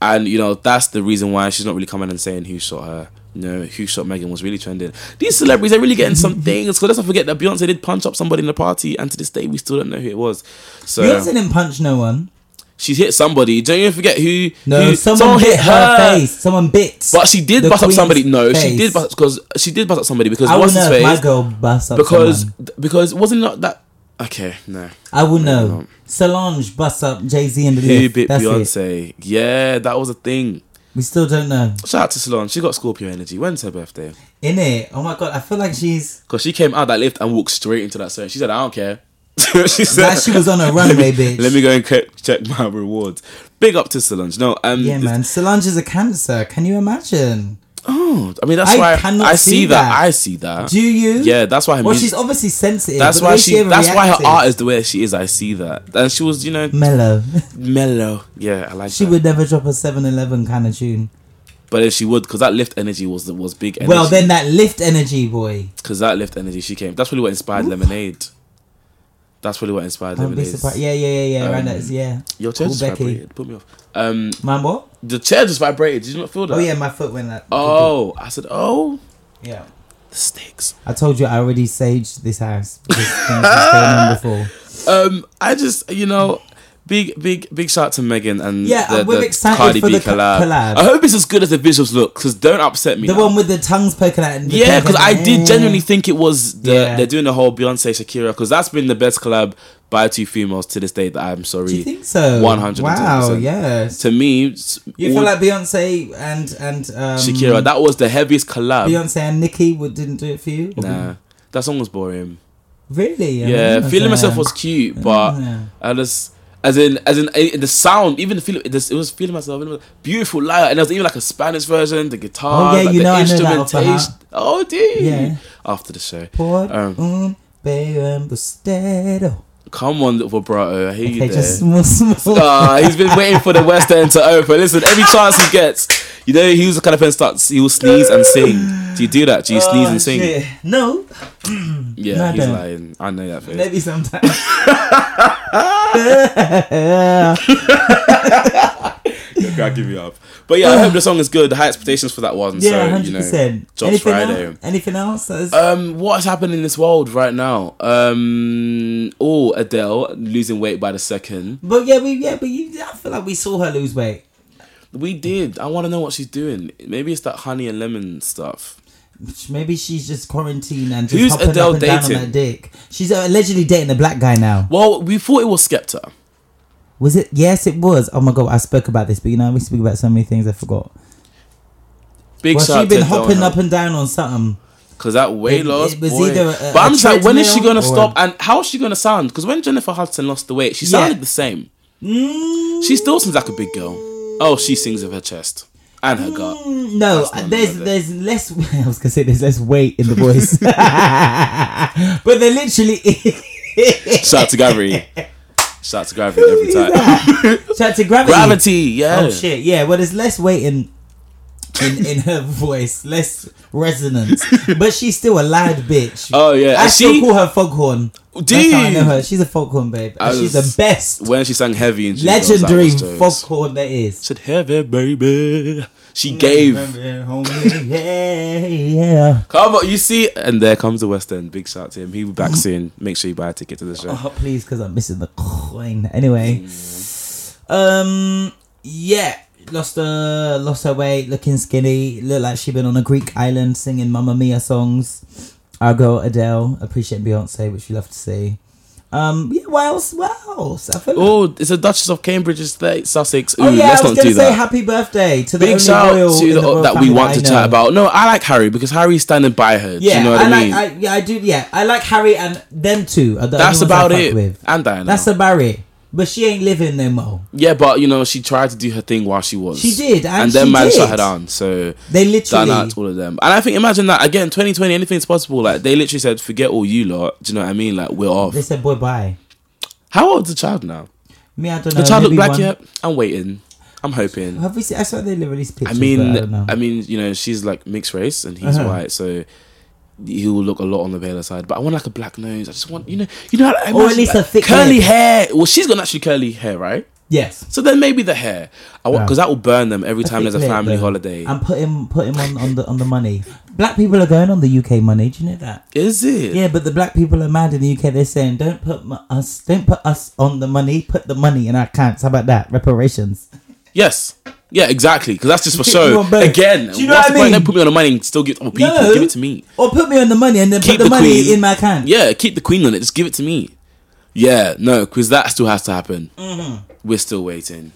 and you know that's the reason why she's not really coming and saying who shot her. You know, who shot Megan was really trending. These celebrities are really getting <laughs> some things. Because let's not forget that Beyonce did punch up somebody in the party, and to this day we still don't know who it was. So Beyonce didn't punch no one. she's hit somebody. Don't even forget who. No, who, someone, hit her, face. Someone bit. But she did bust up somebody. No, she did bust because she did bust up somebody because I what's his face? my girl bust up because someone. because wasn't not that okay no I would know. Solange bust up Jay Z in the who bit That's it. Beyonce yeah that was a thing We still don't know. shout out to Solange she got Scorpio energy when's her birthday In it. Oh my god, I feel like she's because she came out that lift and walked straight into that circle she said I don't care <laughs> she said that she was on a runway, bitch. <laughs> let me go and check my rewards big up to Solange no um Yeah, man. Solange is a cancer. Can you imagine? Oh I mean that's I why I see see that. that. I see that Do you? yeah that's why her Well, music- she's obviously sensitive. that's why way she that's why her art is the way she is I see that and she was you know mellow. mellow yeah I like that. she that. would never drop a 7-Eleven kind of tune. But if she would, because that lift energy was was big. Energy. Well, then that lift energy, boy. because that lift energy, she came. That's really what inspired Lemonade. That's really what inspired I'd be Lemonade. surprised. Yeah, yeah, yeah, yeah. Um, around yeah. Your chair Cool, just Becky. vibrated. Put me off. Um, Man, what? the chair just vibrated. Did you not feel that? Oh yeah, my foot went like. Oh, I said, oh, Yeah. the sticks. I told you I already saged this house. Because things was going on <laughs> before. Um, I just, you know, big, big, big shout out to Megan and Yeah, the, we're the excited Cardi for B the collab. collab. I hope it's as good as the visuals look. Because don't upset me. The now. one with the tongues poking out. Yeah, because I did genuinely think it was the Yeah. they're doing the whole Beyonce Shakira because that's been the best collab by two females to this day that I'm sorry. Do you think so? One hundred. Wow. Yes. To me, You all- feel like Beyonce and and um, Shakira, that was the heaviest collab. Beyonce and Nicki would, didn't do it for you? Nah, that song was boring. Really? I Yeah, feeling myself was cute, but yeah. I just. As in, as in, eh, the sound, even the feel, it, it was feeling myself. It was beautiful light, and there was even like a Spanish version, the guitar, Oh, yeah, like you the know I know that off instrumentation. Oh, dude! Yeah. After the show, Por Um, un bustero. come on, vibrato, I hear you there. just small, small. He's been waiting for the West End to open. Listen, every chance he gets, you know, he was the kind of person starts. He will sneeze and sing. Do you do that? Do you sneeze and sing? Oh, Shit. No, <clears throat> Yeah, No, he's lying. I know that face. maybe sometimes. <laughs> You're cracking me up. But yeah, I hope the song is good. The high expectations for that one. yeah, so, hundred you know. Anything Friday. else? Anything else? That's- Um, what's happening in this world right now? Um, oh, Adele losing weight by the second. but yeah, we yeah, but you, I feel like we saw her lose weight. We did. I want to know what she's doing. Maybe it's that honey and lemon stuff. Maybe she's just quarantined and just Who's hopping Adele up and down on dating? that dick. She's allegedly dating a black guy now. Well, we thought it was Skepta. Was it? Yes, it was. Oh my god, I spoke about this, but you know we speak about so many things I forgot. Big well, shout she out been hopping up and down on something. Because that weight It- loss, it was boy. either a- but I'm just like, when is she gonna or- stop? And how is she gonna sound? Because when Jennifer Hudson lost the weight, she Yeah. sounded the same. Mm. She still seems like a big girl. Oh, she sings with her chest and her gut. Mm, No, there's there's less. <laughs> I was gonna say there's less weight in the voice, <laughs> but there literally. <laughs> Shout out to Gravity. Shout out to Gravity every time. Shout out to gravity. Gravity, yeah. Oh shit, yeah. Well, there's less weight in in, in her voice, less resonance. But she's still a loud bitch. Oh, yeah. I And still she- call her foghorn. Do That's how I you? know her. She's a foghorn babe. And she's was- the best When she sang heavy and that legendary jokes. foghorn there is. Said heavy, baby. She gave. yeah, yeah. Come on, you see, and there comes the West End. Big shout to him. He'll be back soon. Make sure you buy a ticket to the show. Oh, please, because I'm missing the coin. Anyway, um, yeah, lost her, lost her weight, looking skinny. Looked like she'd been on a Greek island singing Mamma Mia songs. Our girl Adele, appreciate Beyonce, which we love to see. Um, yeah, what else? What else? Feel like- Oh, it's a Duchess of Cambridge Estate, Sussex. Ooh, Oh yeah, let's I was not gonna do say that. happy birthday to the Big only shout royal to the, the royal that we want to chat about. No, I like Harry because Harry's standing by her. Do Yeah, you know what I, I, like. mean? I, yeah, I do. Yeah, I like Harry and them two. Are the That's only ones I about it. With. And Diana. That's about it. But she ain't living no more. yeah, but you know, she tried to do her thing while she was. She did, and then she man did. shut her down. So They literally. Done out all of them. And I think imagine that again, 2020, anything's possible. Like they literally said, forget all you lot. Do you know what I mean? Like we're off. They said, "Boy, bye." How old's the child now? Me, I don't know. The child look black one- yet? I'm waiting. I'm hoping. Have we seen? I saw they released I pictures. mean, I don't know. I mean, you know, she's like mixed race and he's Uh-huh. white, so he will look a lot on the paler side. But I want like a black nose. I just want, you know, you know, I Or at least like, a thick curly lip. hair. Well, she's got actually curly hair, right? yes. So then maybe the hair, Yeah. because that will burn them every time Thick there's a family though. holiday. And put him, put him on, on the on the money. Black people are going on the UK money. Do you know that? Is it? Yeah, but the black people are mad in the UK. They're saying, "Don't put us, don't put us on the money. Put the money in our accounts." How about that? Reparations. Yes. Yeah, exactly. Because that's just for <laughs> show. Again, Do you know what I mean? Don't put me on the money and still give it to people. No. Give it to me. Or put me on the money and then Keep put the, the money queen. in my account. Yeah, keep the queen on it. Just give it to me. Yeah, no, because that still has to happen. Mm-hmm. We're still waiting.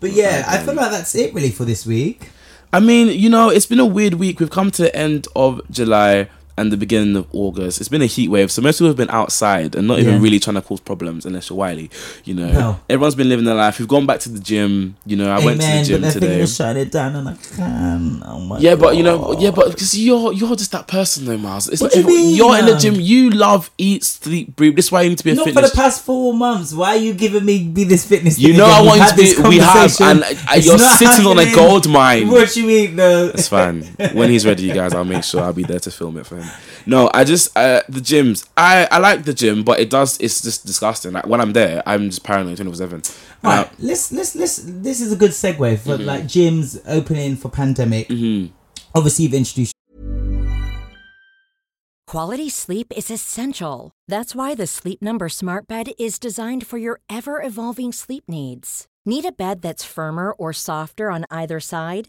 But yeah, I feel like that's it really for this week. I mean, you know, it's been a weird week. We've come to the end of July and the beginning of August. It's been a heat wave, so most people have been outside and not even Yeah. really trying to cause problems unless you're Wiley. You know, No. everyone's been living their life. We've gone back to the gym. You know, I went to the gym today. shutting it down, and I can. Oh Yeah, but you know, yeah, but because you're you're just that person though, Miles. It's What do you mean, you're in the gym. You love, eat, sleep, breathe. This is why you need to be a fitness. Not for the past four months. Why are you giving me be this fitness? You know again? I We've want you to be- this we have, and, uh, It's you're sitting on a happening. gold mine. What you mean, though? It's fine. When he's ready, you guys, I'll make sure I'll be there to film it for him. No, I just uh, the gyms. I I like the gym, but it does. It's just disgusting. Like when I'm there, I'm just paranoid twenty four seven. Uh, Right, let's let's let's. This is a good segue for Mm-hmm. like gyms opening for pandemic. Obviously, you've introduced Quality sleep is essential. That's why the Sleep Number Smart Bed is designed for your ever evolving sleep needs. Need a bed that's firmer or softer on either side?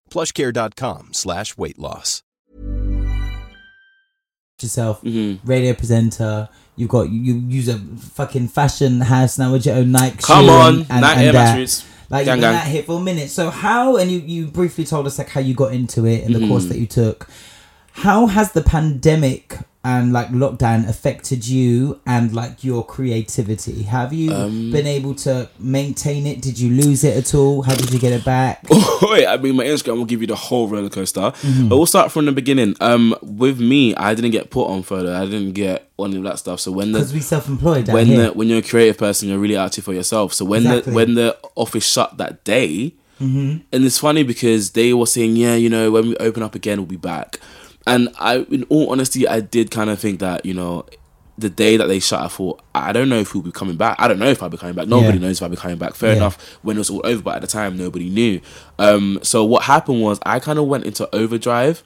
plushcare.com slash weight loss. yourself, Mm-hmm. radio presenter. You've got you, you use a fucking fashion house now with your own Nike. Come on, and, Nike and Air that. Like Gang, you've been gang. that hit for a minute. So how? And you you briefly told us like how you got into it and the Mm-hmm. course that you took. How has the pandemic and like lockdown affected you and like your creativity? Have you Um, been able to maintain it? Did you lose it at all? How did you get it back? <laughs> Wait, I mean, my Instagram will give you the whole roller coaster. Mm-hmm. But we'll start from the beginning. Um, with me, I didn't get put on further. I didn't get any of that stuff. So when Because we self-employed when here. the when you're a creative person, you're really out for yourself. So when Exactly. the when the office shut that day, Mm-hmm. and it's funny because they were saying, yeah, you know, when we open up again, we'll be back. And I, in all honesty, I did kind of think that you know. The day that they shut, I thought I don't know if we'll be coming back. I don't know if I'll be coming back. Nobody Yeah. knows if I'll be coming back. Fair Yeah. enough. When it was all over, but at the time, nobody knew. Um, so what happened was I kind of went into overdrive.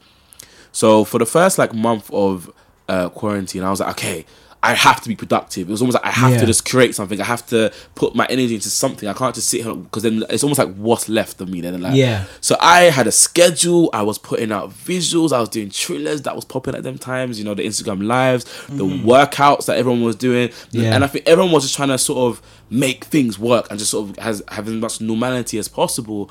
So for the first like month of uh, quarantine, I was like, okay, I have to be productive. It was almost like I have Yeah. to just create something. I have to put my energy into something. I can't just sit here because then it's almost like what's left of me. Then like, Yeah. So I had a schedule. I was putting out visuals. I was doing trailers that was popping at them times. You know, the Instagram lives, the workouts that everyone was doing, Mm-hmm. Yeah. and I think everyone was just trying to sort of make things work and just sort of has have as much normality as possible.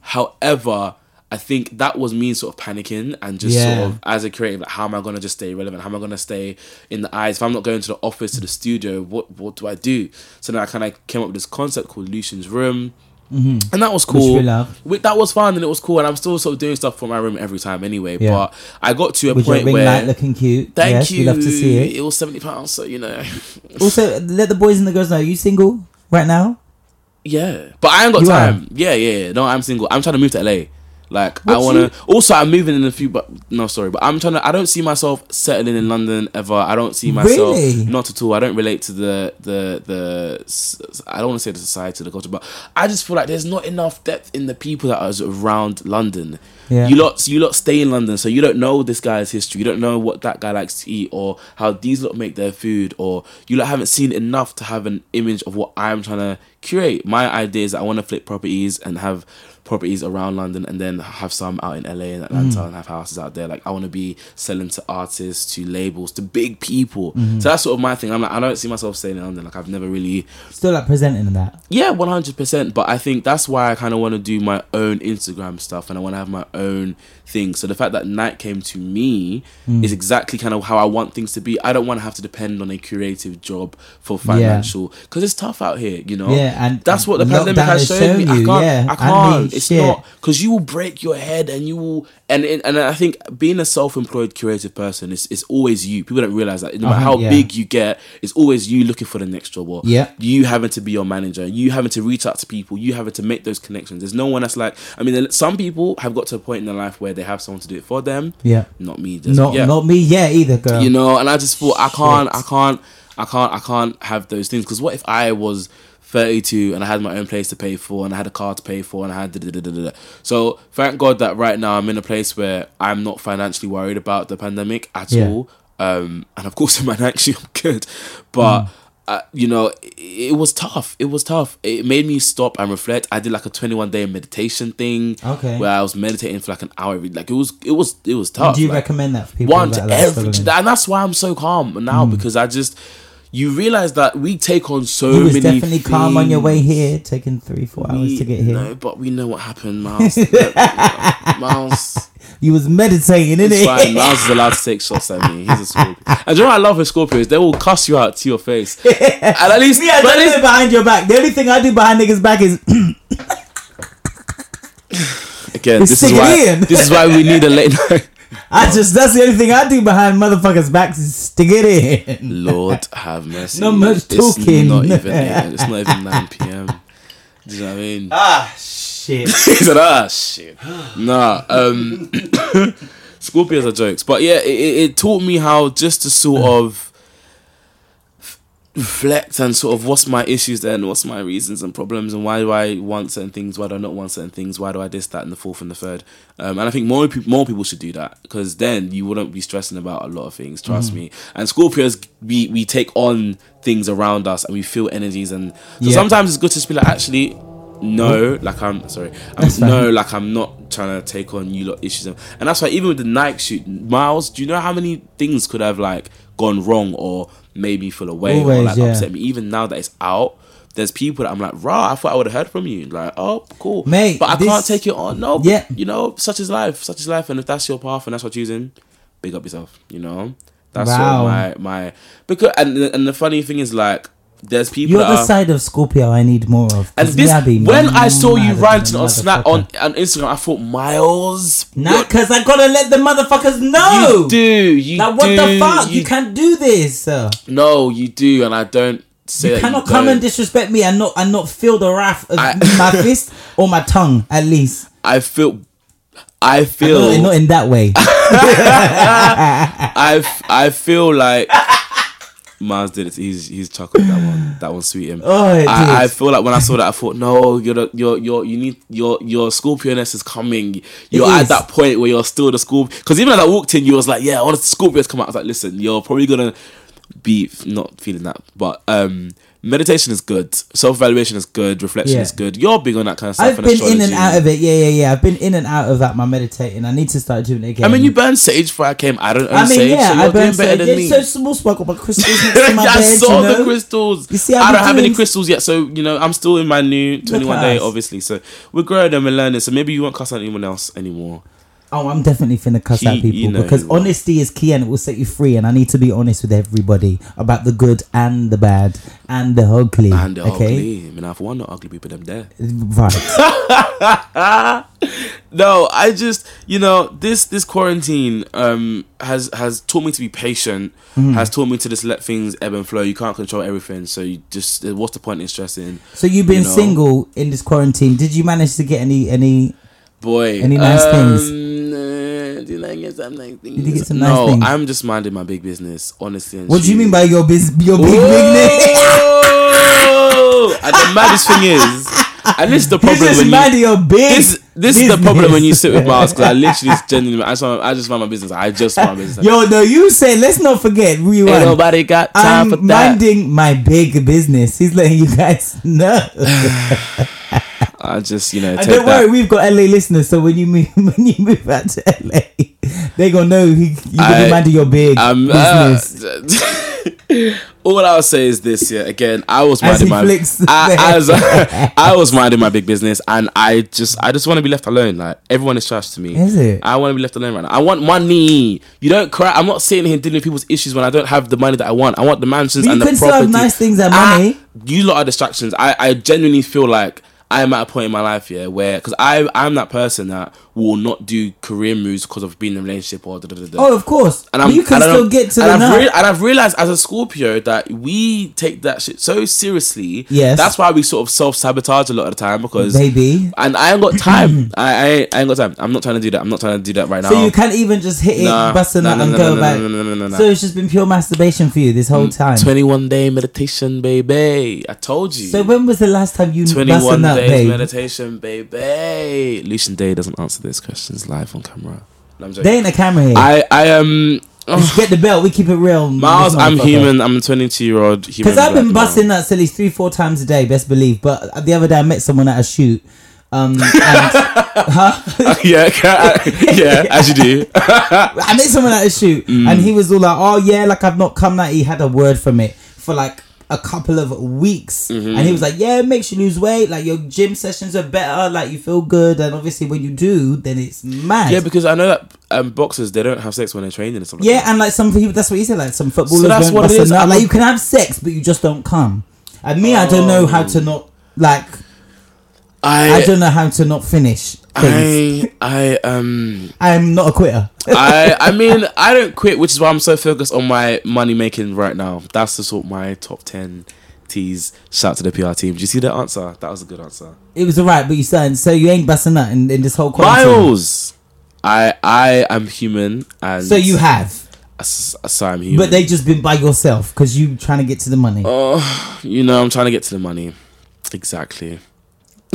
However, I think that was me sort of panicking and just Yeah. sort of as a creative, like how am I gonna just stay relevant? How am I gonna stay in the eyes? If I'm not going to the office to the studio, what what do I do? So then I kind of came up with this concept called Lucian's Room. Mm-hmm. And that was cool. we That was fun and it was cool. And I'm still sort of doing stuff for my room every time anyway. Yeah. But I got to a With your point ring where light looking cute. Thank yes, you. We love to see it. It was seventy pounds, so you know. <laughs> Also, let the boys and the girls know. Are you single right now? Yeah, but I ain't got You are? time. Yeah, yeah, yeah. No, I'm single. I'm trying to move to LA. Like I want to. Also, I'm moving in a few. But no, sorry. But I'm trying to. I don't see myself settling in London ever. I don't see myself. Really? Not at all. I don't relate to the the the. I don't want to say the society, the culture, but I just feel like there's not enough depth in the people that are around London. Yeah. You lot, you lot stay in London, so you don't know this guy's history. You don't know what that guy likes to eat, or how these lot make their food, or you lot haven't seen enough to have an image of what I'm trying to curate. My idea is that I want to flip properties and have properties around London, and then have some out in LA and Atlanta, Mm. and have houses out there. Like I want to be selling to artists, to labels, to big people. Mm-hmm. So that's sort of my thing. I'm like, I don't see myself staying in London. Like I've never really Still like presenting that. yeah, one hundred percent. But I think that's why I kind of want to do my own Instagram stuff, and I want to have my own thing. So the fact that Night came to me Mm. is exactly kind of how I want things to be. I don't want to have to depend on a creative job for financial because it's tough out here. You know. Yeah, and that's what the pandemic has shown me. shown I can't. yeah, I can't. it's shit. not because you will break your head and you will. And and and I think being a self-employed creative person is is always you. People don't realize that no matter Uh-huh, how yeah. big you get, it's always you looking for the next job or Yeah. you having to be your manager, you having to reach out to people, you having to make those connections. There's no one that's like, I mean, some people have got to a point in their life where they have someone to do it for them. Yeah. Not me. Just, Not yeah. not me Yeah, either, girl. You know, and I just thought I can't, I can't, I can't, I can't have those things because what if I was 32 and I had my own place to pay for and I had a car to pay for and I had da, da, da, so thank God that right now I'm in a place where I'm not financially worried about the pandemic at Yeah. all um and of course <laughs> financially I'm good but Mm. Uh, you know it, it was tough it was tough it made me stop and reflect I did like a 21 day meditation thing Okay. where I was meditating for like an hour every like it was it was it was tough Do you like, recommend that for people? one to every, and that's why I'm so calm now because I just you realize that we take on so you was many. definitely calm on your way here, taking three, four hours We- to get here. No, but we know what happened, Miles. <laughs> Miles, You was meditating, it's innit? fine. Miles is <laughs> allowed to take shots at me. He's a Scorpio. And you know what I love with Scorpios? They will cuss you out to your face. <laughs> and at least, I but at least it behind your back. The only thing I do behind niggas' back is <coughs> again, It's this is why this is why we need a late night. I just that's the only thing I do behind motherfuckers' backs is stick it in. Lord have mercy. Not much It's talking. not even. It's not even nine <laughs> p.m. Do you know what I mean? Ah shit. <laughs> he said, ah, shit. Nah, um, <coughs> <coughs> Scorpios are jokes. But yeah, it, it, it taught me how just to sort of f- reflect and sort of what's my issues then, what's my reasons and problems, and why do I want certain things, why do I not want certain things, why do I this, that, and the fourth and the third. Um, and I think more, peop more people should do that because then you wouldn't be stressing about a lot of things, trust Mm. me. And Scorpios, we, we take on things around us and we feel energies. And so Yeah. sometimes it's good to just be like, actually, no, like I'm sorry, <laughs> I'm, no, like I'm not trying to take on you lot issues, and that's why even with the Nike shoot, Miles, do you know how many things could have like gone wrong or made me feel away or like yeah. upset me? Even now that it's out, there's people that I'm like, rah, I thought I would have heard from you, like, oh, cool, Mate, but I this- can't take it on. No, Yeah. you know, such is life, such is life, and if that's your path and that's what you're choosing, big up yourself, you know. That's Wow. my my because and and the funny thing is like there's people You're the are, side of Scorpio I need more of. and this I when I saw you ranting on Snap on, on Instagram, I thought Miles. Nah, because I gotta let the motherfuckers know. You do. You Like, what the fuck? You, can't do this. sir. No, you do, and I don't say You cannot you come and disrespect me and not and not feel the wrath of I- my <laughs> fist or my tongue, at least. I feel. I feel. not in that way. <laughs> I I feel like Miles did it. He's he's chuckled that one. That one's sweet him. Oh, I, I feel like when I saw that, I thought, no, you're the, you're you're you need your your Scorpioness is coming. You're It at is. that point where you're still the Scorpio. Because even as I walked in, you was like, yeah, I want the Scorpios come out. I was like, listen, you're probably gonna be not feeling that, but um. Meditation is good. Self evaluation is good. Reflection Yeah. is good. You're big on that kind of stuff. I've been in and out of it. Yeah, yeah, yeah. I've been in and out of that. My meditating. I need to start doing it again. I mean, you burned sage before I came. I don't I mean, sage, yeah, so I burned better so, than yeah, me. so small sparkle, but crystals <laughs> my I bed. saw you know? the crystals. You see, I don't have any crystals yet, so you know I'm still in my new 21 day, us. obviously. So we're growing and we're learning. So maybe you won't cuss on anyone else anymore. Oh, I'm definitely finna cuss He- out people you know because honesty is key and it will set you free. And I need to be honest with everybody about the good and the bad and the ugly. And they're okay, ugly. I mean, I've one not ugly people them there. right. <laughs> No, I just you know this this quarantine um has has taught me to be patient. Mm-hmm. Has taught me to just let things ebb and flow. You can't control everything, so you just what's the point in stressing? So you've been You know? single in this quarantine. Did you manage to get any any? Boy, Any nice things? Did I get some nice? Did you get some nice no, things? I'm just minding my big business, honestly. and What do you mean by your biz, your big business? And the maddest thing is, and this is the <laughs> problem when you. your big. This, this is the problem when you sit with Miles because I literally genuinely I just want, I just want my business. I just want my business. Yo, no, you said let's not forget. Ain't Rewind. nobody got time I'm for that. minding my big business. He's letting you guys know. <sighs> <laughs> <sighs> <laughs> I just you know And don't that. worry, we've got LA listeners. So when you move, <laughs> when you move out to LA, they gonna know you I- be minding your big Um, uh, business. <laughs> all I'll say is this: yeah, again, I was minding my, I, <laughs> as, I was minding my big business, and I just, I just want to be left alone. Like everyone is trash to me. Is it? I want to be left alone right now. I want money. You don't cry. I'm not sitting here dealing with people's issues when I don't have the money that I want. I want the mansions But and the can still have property. nice things and Ah, money. you lot are distractions. I, I genuinely feel like I'm at a point in my life here where because I I'm that person that will not do career moves because of being in a relationship or da, da, da, da. Oh, of course. And I'm, you can and still get to and the I've rea- and I've realized as a Scorpio that we take that shit so seriously. Yes. that's why we sort of self sabotage a lot of the time because Baby. And I ain't got time. <clears throat> I, I ain't, I ain't got time. I'm not trying to do that. I'm not trying to do that right now. So you can't even just hit it, Nah, bust nah, nah, and go back. So it's just been pure masturbation for you this whole mm. time. 21 day meditation, baby. I told you. So when was the last time you bust a 21 nut, days babe? meditation, baby. Lucian Day doesn't answer these questions live on camera. No, I'm joking. Ain't a camera here. I, I um, Just get the belt. We keep it real. <sighs> Miles, I'm human. I'm a 22 year old human. Because I've been black busting male. nuts at least three, four times a day. Best believe. But the other day I met someone at a shoot. Um, <laughs> and <laughs> yeah, <laughs> yeah, as you do. I met someone at a shoot, Mm. and he was all like, "Oh yeah, like I've not come." That he had a word from it for like a couple of weeks, Mm-hmm. and he was like, "Yeah, it makes you lose weight. Like your gym sessions are better. Like you feel good, and obviously when you do, then it's mad." Yeah, because I know that um, boxers they don't have sex when they're training or something Yeah, that. and like some people, that's what he said. Like some footballers So that's don't what it is. Like you can have sex, but you just don't come. And me, I don't know how to not like. I, I, don't know how to not finish things. I, I, um, I'm not a quitter. <laughs> I, I mean, I don't quit, which is why I'm so focused on my money making right now. That's the sort of my top ten T's. Shout out to the PR team. Did you see that answer? That was a good answer. it was alright, but you started. So you ain't busting nut in, in this whole quarantine. Miles, I, I am human, and So you have, so I'm human. but they just been by yourself because you trying to get to the money. Oh, you know, I'm trying to get to the money. Exactly.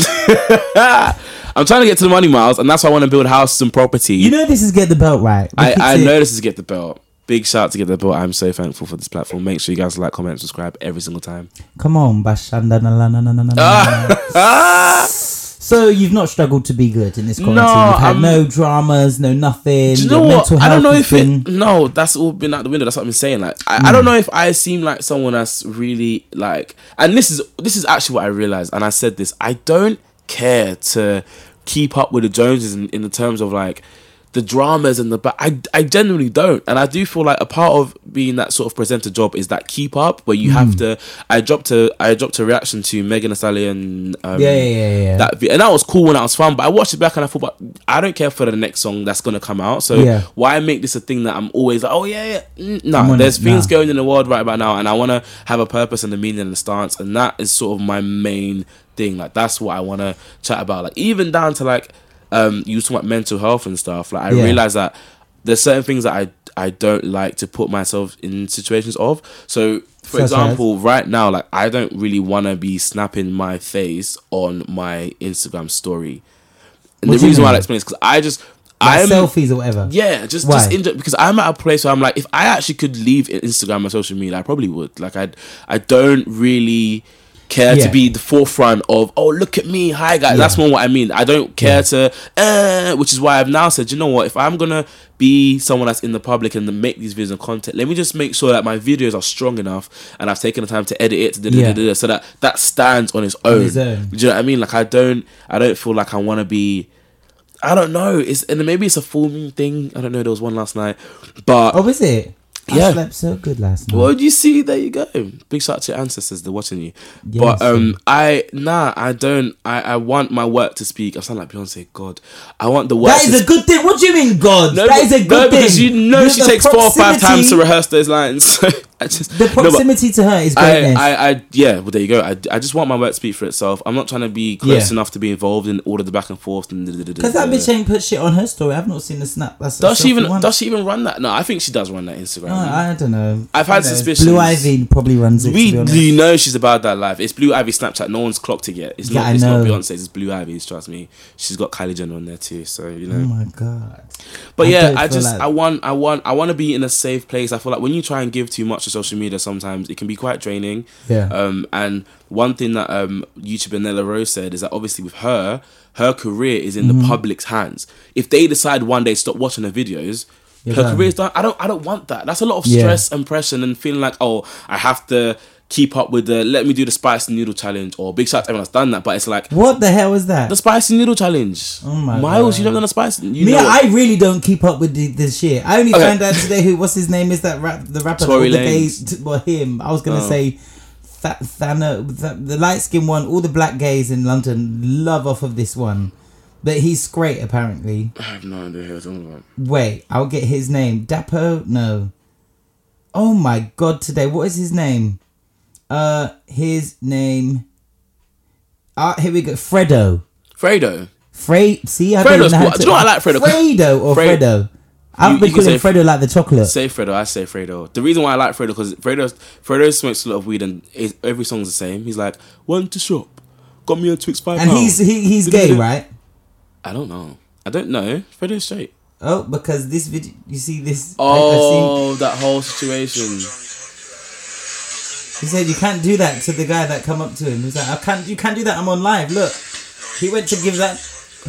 <laughs> I'm trying to get to the money, Miles, and that's why I want to build houses and property. you know this is get the belt right. I, I know this is get the belt. Big shout out to get the belt. I'm so thankful for this platform. Make sure you guys like, comment, subscribe every single time. Come on, bashanda <laughs> So you've not struggled to be good in this quarantine. No, You've had I'm- no dramas, no nothing. Do you know what? I don't know if it. No, that's all been out the window. That's what I'm saying. Like, I, Hmm. I don't know if I seem like someone that's really like. And this is this is actually what I realized. And I said this. I don't care to keep up with the Joneses in, in the terms of like the dramas and the but I I genuinely don't, and I do feel like a part of being that sort of presenter job is that keep up where you Mm. have to. I dropped a I dropped a reaction to Megan Thee Stallion. Um, Yeah, yeah, yeah, yeah. That and that was cool when I was fun, but I watched it back and I thought, but I don't care for the next song that's gonna come out. So Yeah. why make this a thing that I'm always like, oh yeah, yeah. No, I'm there's it, things nah. going in the world right about now, and I want to have a purpose and a meaning and a stance, and that is sort of my main thing. Like that's what I want to chat about. Like even down to like um, you talking about mental health and stuff. Like I Yeah. realize that there's certain things that I I don't like to put myself in situations of. So for Such as? example, right now, like I don't really want to be snapping my face on my Instagram story. And What the reason why I explain is because I just Like I'm selfies or whatever. yeah, just Why? just enjoy, because I'm at a place where I'm like, if I actually could leave Instagram and social media, I probably would. Like I, I don't really care Yeah. to be the forefront of oh look at me hi guys that's more what i mean i don't care to uh, which is why i've now said you know what if i'm gonna be someone that's in the public and make these videos and content let me just make sure that my videos are strong enough and i've taken the time to edit it da- da- da- Yeah. da- da, so that that stands on its own. its own. do you know what i mean like i don't i don't feel like i want to be I don't know. It's and maybe it's a full moon thing. I don't know. There was one last night, but Oh, is it? Yeah. I slept so good last night. well, you see, there you go. Big shout out to your ancestors. They're watching you. Yes, but um, I nah, I don't. I I want my work to speak. I sound like Beyonce. God, I want the work. That is a good thing. What do you mean, God? No, that is a good no, thing. because you know she takes four or five times to rehearse those lines. <laughs> I just The No, proximity to her is greatness. I, I, I, yeah. Well, there you go. I, I just want my work to speak for itself. I'm not trying to be close Yeah. enough to be involved in all of the back and forth. Because that bitch ain't put shit on her story. I've not seen the snap. That's Does she even? one. Does she even run that? No, I think she does run that Instagram. I don't know. I've had know. suspicions. Blue Ivy probably runs it. We you know she's about that life. It's Blue Ivy Snapchat. No one's clocked it yet. It's Yeah, not. I It's not know. Beyonce's. It's Blue Ivy's. Trust me. She's got Kylie Jenner on there too. So you know. Oh my god. But I yeah, I just like- I want I want I want to be in a safe place. I feel like when you try and give too much to social media, sometimes it can be quite draining. Yeah. Um, and one thing that um YouTuber Nella Rose said is that obviously with her, her career is in Mm-hmm. the public's hands. If they decide one day to stop watching her videos. You're her career's done. I don't. I don't want that. That's a lot of Yeah. stress and pressure, and feeling like, oh, I have to keep up with the. Let me do the spicy noodle challenge, or big shout to everyone that's done that. But it's like What the hell is that? the spicy noodle challenge. Oh my Miles, God. you don't know the spicy. You Me, I really don't keep up with the, the shit. I only Okay. found out today who what's his name is that rap the rapper Tory the gays t- well him. I was gonna Oh. say Th- Thana, Th- the light skinned one. All the black gays in London love off of this one, but he's great apparently. I have no idea who talking about. Wait, I'll get his name. Dapo? No. Oh my god! Today, what is his name? Uh, his name. Ah, here we go. Fredo. Fredo. Fre. See, I Fredo's don't know how cool. Do you know I like Fredo? Fredo or Fre- Fredo. I've You- been you calling Fredo like the chocolate. Say Fredo, I say Fredo. The reason why I like Fredo because Fredo Fredo smokes a lot of weed and his, every song's the same. He's like, went to shop, got me a Twix five and pound." he's he, he's gay, right? I don't know. I don't know. Fredo's straight. Oh, because this video, you see this. I, Oh, that whole situation. He said you can't do that to the guy that come up to him. He's like, I can't. You can't do that. I'm on live. Look, he went to give that.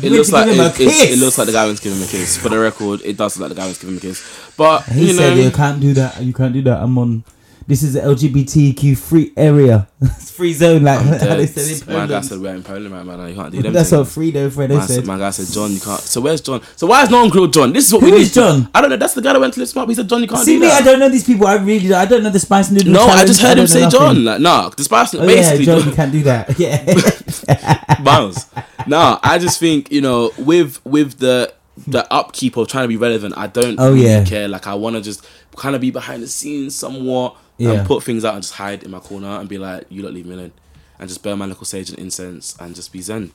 He It looks like it, it looks like the guy to give him a kiss. For the record, it does look like the guy to give him a kiss. But He you said know, you can't do that. You can't do that. I'm on. This is the LGBTQ free area. <laughs> it's free zone, like how they said in My guy said we're in Poland right now. You can't do them. That's what things. Fredo Fredo My, said. my guy said, John, you can't. So where's John? So why is no one grilled John? This is what Who we is need. John? I don't know. That's the guy that went to Lift Him Up. He said, John, you can't do that. See do me, that. I don't know these people. I really, don't- I don't know the spice noodle. No, I just heard him say nothing. John. Like, nah, the spice. Oh basically, yeah, John, you can't do that. <laughs> Yeah, Miles. no, I just think you know with with the the upkeep of trying to be relevant, I don't Oh, really yeah. care. Like I want to just kind of be behind the scenes somewhat Yeah. and put things out and just hide in my corner and be like, you don't leave me alone, and just burn my little sage and incense and just be zen.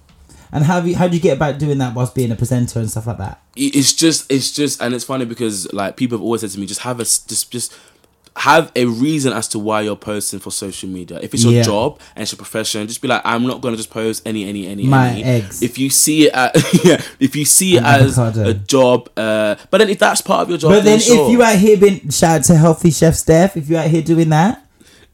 and how you, how do you get about doing that whilst being a presenter and stuff like that? It's just it's just and it's funny because like people have always said to me, just have a just just. Have a reason as to why you're posting for social media. If it's your Yeah. job and it's your profession, just be like, I'm not gonna just post any, any, any, My any. eggs. If you see it, <laughs> yeah, if you see it An as avocado. a job, uh, but then if that's part of your job, But then, sure. if you out here being shout out to Healthy Chef Steph, if you out here doing that,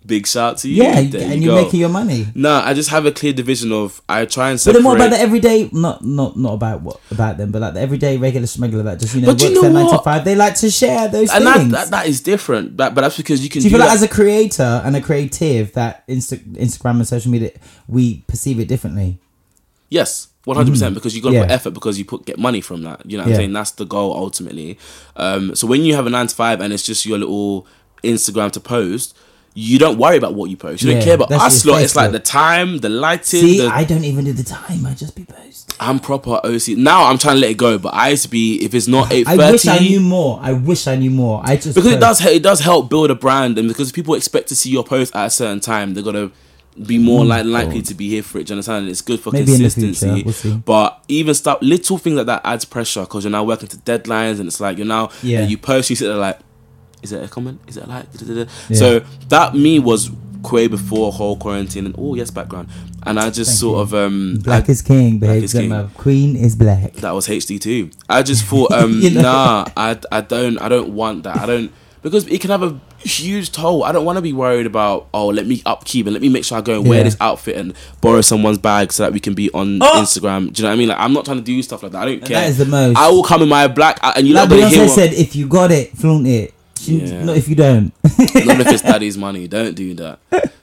big shout to you, yeah, there and you you're go. making your money. No, I just have a clear division of I try and separate. But then what about the everyday? Not not not about what about them, but like the everyday regular smuggler that just you know But works you know their nine to five. They like to share those and things. that, that that is different. But but that's because you can do you do feel like as a creator and a creative that Insta- Instagram and social media we perceive it differently? yes, One hundred percent, because you got to put Mm-hmm. Effort because you put get money from that. You know what Yeah. I'm saying? That's the goal ultimately. Um, so when you have a nine to five and it's just your little Instagram to post, you don't worry about what you post. You Yeah, don't care about us lot. It's like the time, the lighting. See, the, I don't even do the time. I just be post. I'm proper OC. Now I'm trying to let it go, but I used to be if it's not eight I wish I thirty. knew more. I wish I knew more. I just because it does it does help build a brand and because people expect to see your post at a certain time they're gonna be more like likely to be here for it. Do you understand? It's good for Mm, Maybe consistency. future, we'll. But even stuff, little things like that adds pressure because you're now working to deadlines and it's like you're now Yeah. you post, you sit there like, is it a comment? Is it a like? Da-da-da-da. So that me was way before whole quarantine and oh yes background and I just sort of um Black I- is king, babe. is king. Queen is black. that was HD too. I just <laughs> thought, um, You know? nah, I, I don't, I don't want that. I don't because it can have a huge toll. I don't want to be worried about. Oh, let me upkeep and let me make sure I go and wear this outfit and borrow someone's bag so that we can be on Instagram. Do you know what I mean? Like, I'm not trying to do stuff like that. I don't care. Oh! that is the most. I will come in my black, and you Like lot gonna hear Beyonce said, if you got it, flaunt it. Yeah. Not if you don't. not if it's <laughs> daddy's money. Don't do that.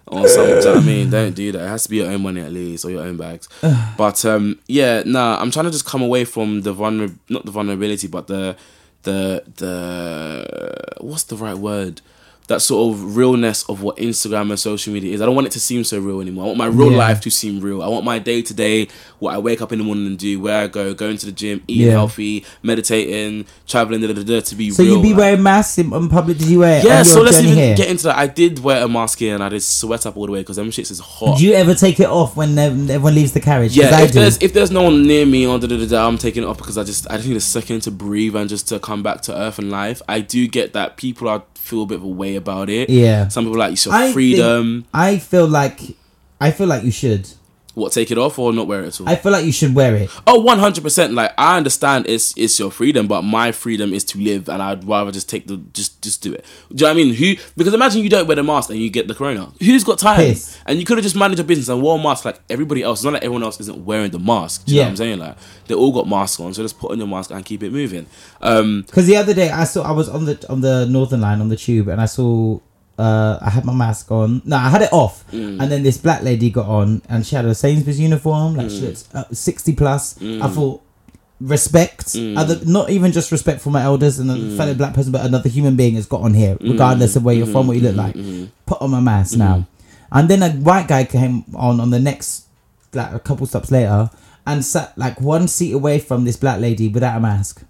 Or some, do you know I mean? Don't do that. It has to be your own money at least, or your own bags. <sighs> but um, yeah, nah. I'm trying to just come away from the vulner, not the vulnerability, but the the the what's the right word? That sort of realness of what Instagram and social media is. I don't want it to seem so real anymore. I want my real Yeah. life to seem real. I want my day to day, what I wake up in the morning and do, where I go, going to the gym, eating Yeah. healthy, meditating, traveling, da, da, da, to be so real. you be like- wearing masks in, in public? Did you wear it yeah, so let's even here? get into that. I did wear a mask here and I did sweat up all the way because them shits is hot. Do you ever take it off when everyone leaves the carriage? yeah, I if there's if there's no one near me oh, da, I'm taking it off because I just I just need a second to breathe and just to come back to earth and life. I do get that people are feel a bit of a way about it. Yeah. some people like I think- freedom. I feel like I feel like you should. What take it off or not wear it at all? I feel like you should wear it. Oh, one hundred percent. Like I understand it's it's your freedom, but my freedom is to live, and I'd rather just take the just just do it. Do you know what I mean? Who? Because imagine you don't wear the mask and you get the corona. Who's got time? Piss. And you could have just managed your business and wore a mask like everybody else. It's not like everyone else isn't wearing the mask. Do you know Yeah. what I'm saying? Like they all got masks on, so just put on your mask and keep it moving. Um, Because the other day I saw I was on the on the Northern Line on the tube and I saw uh, I had my mask on. No, I had it off, Mm. and then this black lady got on and she had a Sainsbury's uniform. Like Mm. she looks uh, sixty plus. I thought respect, Mm. other not even just respect for my elders and a fellow black person, but another human being has got on here, Mm. regardless of where you're from, what you look Mm-hmm. like. Put on my mask now, and then a white guy came on on the next like a couple stops later and sat like one seat away from this black lady without a mask.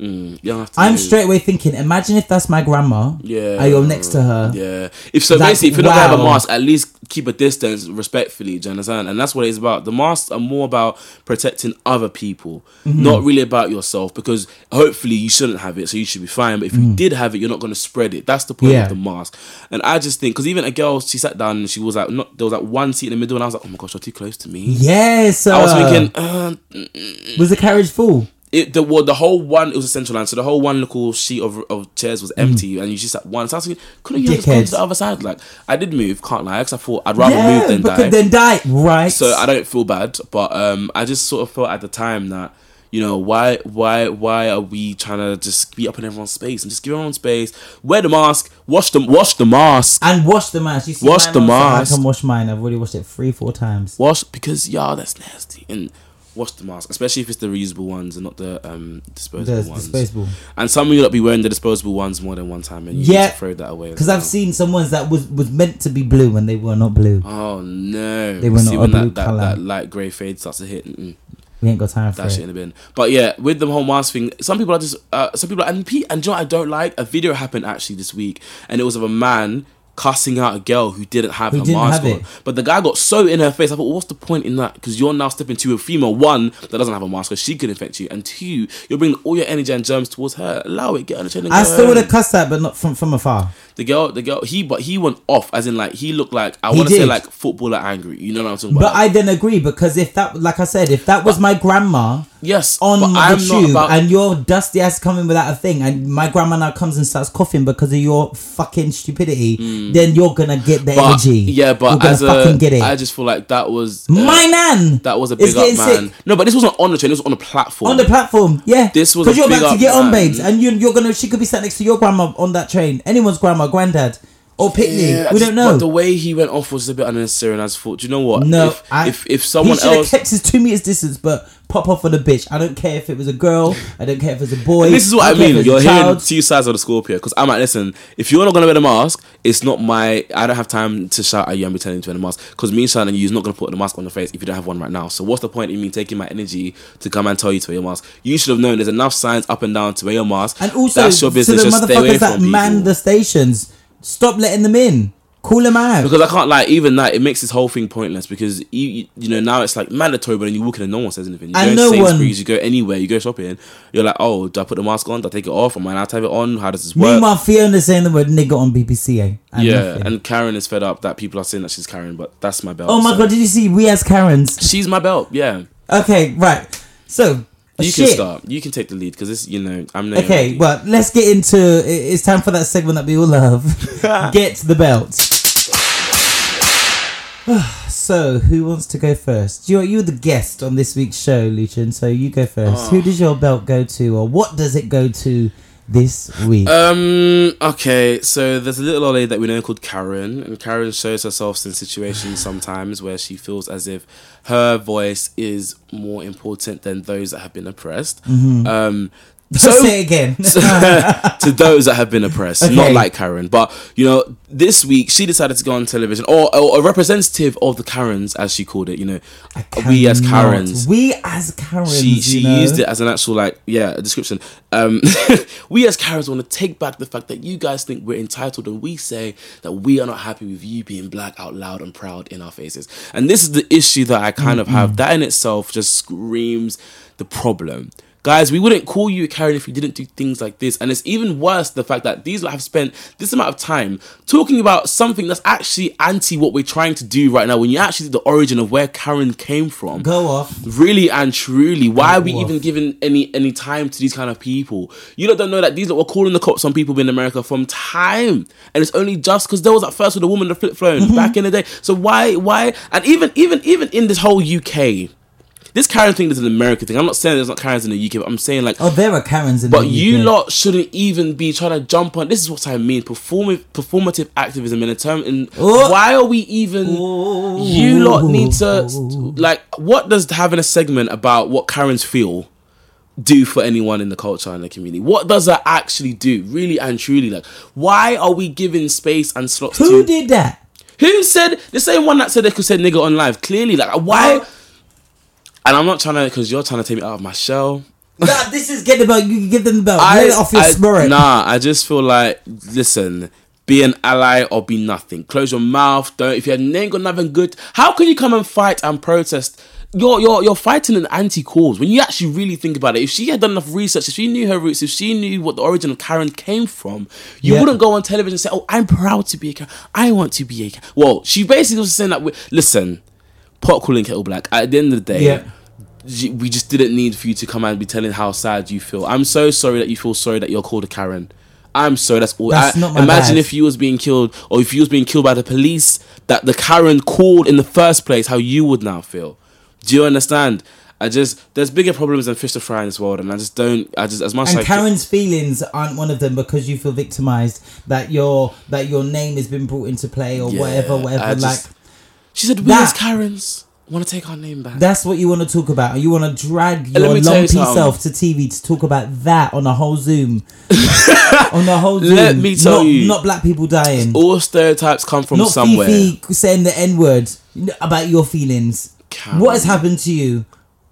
Mm, you don't have to I'm do- straight away thinking, imagine if that's my grandma. Yeah. And you're next to her. Yeah. If so, Like, basically, if you don't have a mask, at least keep a distance respectfully. Do you understand? And that's what it's about. The masks are more about protecting other people, Mm-hmm. not really about yourself. Because hopefully you shouldn't have it, so you should be fine. But if you did have it, you're not going to spread it. That's the point Mm. Yeah. of the mask. And I just think because even a girl, she sat down and she was like, not there was like one seat in the middle, and I was like, oh my gosh, you're too close to me. Yes. I was uh, thinking, uh, was the carriage full? It the well, the whole one it was a central line, so the whole one little sheet of, of chairs was empty, and you just sat one. So I was thinking, couldn't you just gone to Mm. The other side? Like I did move, can't lie, because I thought I'd rather move than die. then die, right? so I don't feel bad, but um, I just sort of felt at the time that you know why why why are we trying to just be up in everyone's space and just give everyone space, wear the mask, wash the wash the mask, and wash the mask. You see Wash the mask. I can wash mine. I've already washed it three, four times. wash because y'all that's nasty and. Wash the mask, especially if it's the reusable ones and not the um, disposable The ones. disposable. And some of you will not be wearing the disposable ones more than one time, and you Yeah. throw that away. Because I've seen some ones that was was meant to be blue and they were not blue. Oh no! They were See not when a blue that, that, colour. that light grey fade starts to hit. Mm-mm. We ain't got time for that shit in the bin. But yeah, with the whole mask thing, some people are just uh, some people are, and Pete and John. I don't like a video happened actually this week, and it was of a man cussing out a girl who didn't have Who her didn't mask have on. But the guy got so in her face. I thought, well, what's the point in that? Because you're now stepping to a female one that doesn't have a mask, because she could infect you, and two, you're bringing all your energy and germs towards her. Allow it. Get on the train and I still would have cussed that, but not from from afar. The girl, the girl, he but he went off as in like he looked like I want to say like footballer angry. You know what I'm talking about? But I then agree because if that, like I said, if that was my grandma yes, on but the I'm not tube about- and your dusty ass coming without a thing, and my grandma now comes and starts coughing because of your fucking stupidity, then you're gonna get the but, energy. Yeah, you're but gonna as a, fucking get it. I just feel like that was uh, my nan, that was a big up man. sick. No, but this wasn't on the train. This was on a platform. on the platform. Yeah, This was because you're about to get on, babes, and you, you're gonna. She could be sat next to your grandma on that train. Anyone's grandma, granddad. Oh, or picnic. Yeah, we don't know. But the way he went off was a bit unnecessary, and I just thought, do you know what? no, if I, if, if someone he should have else, kept his two meters distance, but pop off on a bitch. I don't care if it was a girl. I don't care if it was a boy. And this is what I don't mean. You're hearing two sides of the Scorpio because I'm like, listen, if you're not gonna wear the mask, it's not my. I don't have time to shout at you and be telling you to wear the mask because me shouting is not gonna put the mask on your face if you don't have one right now. So what's the point in me taking my energy to come and tell you to wear your mask? You should have known there's enough signs up and down to wear your mask. And also, that's your business. to the Just stay away motherfuckers that man the stations, stop letting them in. Call them out. Because I can't like even that it makes this whole thing pointless because you you, you know now it's like mandatory but then you walk in and no one says anything. You And go no one- you go anywhere, you go shopping, you're like, oh, do I put the mask on? Do I take it off? Am I allowed to have it on? How does this work? Meanwhile, Fiona's saying the word nigger on BBCA. And yeah, nothing. and Karen is fed up that people are saying that she's Karen, but that's my belt. oh my so- god, did you see we as Karens? she's my belt. Yeah, Okay, right. So you shit. can start. You can take the lead because this, you know, I'm Naomi. Okay, well, let's get into. It's time for that segment that we all love. <laughs> get the belt. <sighs> so, who wants to go first? You're you're the guest on this week's show, Lucian. So you go first. Oh. Who does your belt go to, or what does it go to this week? Um. Okay. So there's a little old lady that we know called Karen, and Karen shows herself in situations sometimes where she feels as if her voice is more important than those that have been oppressed. Um. So Say it again. <laughs> to those that have been oppressed, Okay. not like Karen, but you know, this week she decided to go on television, or, or a representative of the Karens, as she called it. You know, we as Karens. We as Karens. she she know? used it as an actual like yeah a description um <laughs> we as karens want to take back the fact that you guys think we're entitled and we say that we are not happy with you being black out loud and proud in our faces and this is the issue that i kind of have that in itself just screams the problem Guys, we wouldn't call you a Karen if you didn't do things like this. And it's even worse the fact that these have spent this amount of time talking about something that's actually anti what we're trying to do right now. When you actually see the origin of where Karen came from, Go off. really and truly why are we Go even off. giving any any time to these kind of people you lot don't know that these lot were calling the cops on people in america from time and it's only just because there was that first with the woman the flip phone Mm-hmm. back in the day so why why and even even even in this whole uk this Karen thing is an American thing. I'm not saying there's not Karens in the UK, but I'm saying like Oh, there are Karens in the UK. but you lot shouldn't even be trying to jump on. This is what I mean. Performative, performative activism in a term. In Oh. why are we even? You lot need to like. What does having a segment about what Karens feel do for anyone in the culture and the community? What does that actually do, really and truly? Like, why are we giving space and slots Who to? did that? Who said the same one that said they could say nigger on live? Clearly, like why? And I'm not trying to because you're trying to take me out of my shell. <laughs> Nah, this is get the belt. You can give them the belt. Let it off your I- spirit. Nah, I just feel like listen, be an ally or be nothing. Close your mouth. Don't if you ain't got nothing good. How can you come and fight and protest? You're you're you're fighting an anti cause when you actually really think about it. If she had done enough research, if she knew her roots, if she knew what the origin of Karen came from, you Yeah. wouldn't go on television and say, "Oh, I'm proud to be a Karen. I want to be a." Karen. Well, she basically was saying that. Listen, pot calling kettle black. At the end of the day, Yeah. we just didn't need for you to come and be telling how sad you feel. I'm so sorry that you feel sorry that you're called a Karen. I'm sorry. That's all. That's I- not my imagine bad. if you was being killed, or if you was being killed by the police that the Karen called in the first place, how you would now feel. Do you understand? I just there's bigger problems than fish to fry in this world, and I just don't. I just as much And Karen's feelings aren't one of them because you feel victimized that your that your name has been brought into play or Yeah, whatever, whatever. I like just- she said we as Karens want to take our name back. that's what you want to talk about. You want to drag your you lumpy something. self to TV to talk about that on a whole Zoom. <laughs> on the whole Zoom. Let me tell not, you. not black people dying. all stereotypes come from not somewhere. Fifi saying the N word about your feelings. Karen. What has happened to you?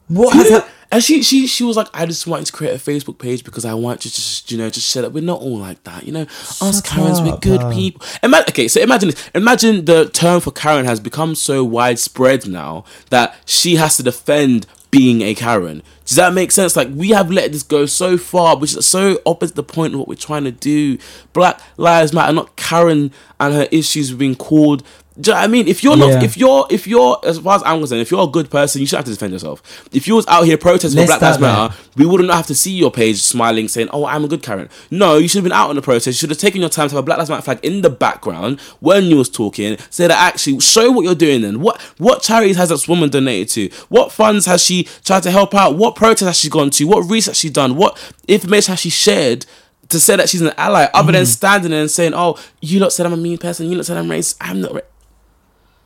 What has happened? And she she she was like, I just wanted to create a Facebook page because I want to just you know just share that we're not all like that. You know, us Shut Karens, we're good uh. people. Ima- okay, so imagine this. Imagine the term for Karen has become so widespread now that she has to defend being a Karen. Does that make sense? Like we have let this go so far, which is so opposite the point of what we're trying to do. Black Lives Matter, not Karen and her issues being called. Do you know what I mean? If you're not, Yeah. if you're, if you're, as far as I'm concerned, if you're a good person, you should have to defend yourself. If you was out here protesting Let's for Black Lives. Matter, we wouldn't have to see your page smiling saying, "Oh, I'm a good Karen." No, you should have been out on the protest. You should have taken your time to have a Black Lives Matter flag in the background when you was talking. Say that actually show what you're doing. Then what what charities has this woman donated to? What funds has she tried to help out? What protest has she gone to? What research has she done? What information has she shared? to say that she's an ally, other Mm. than standing there and saying, "Oh, you lot said I'm a mean person. You lot said I'm racist. I'm not." Ra-.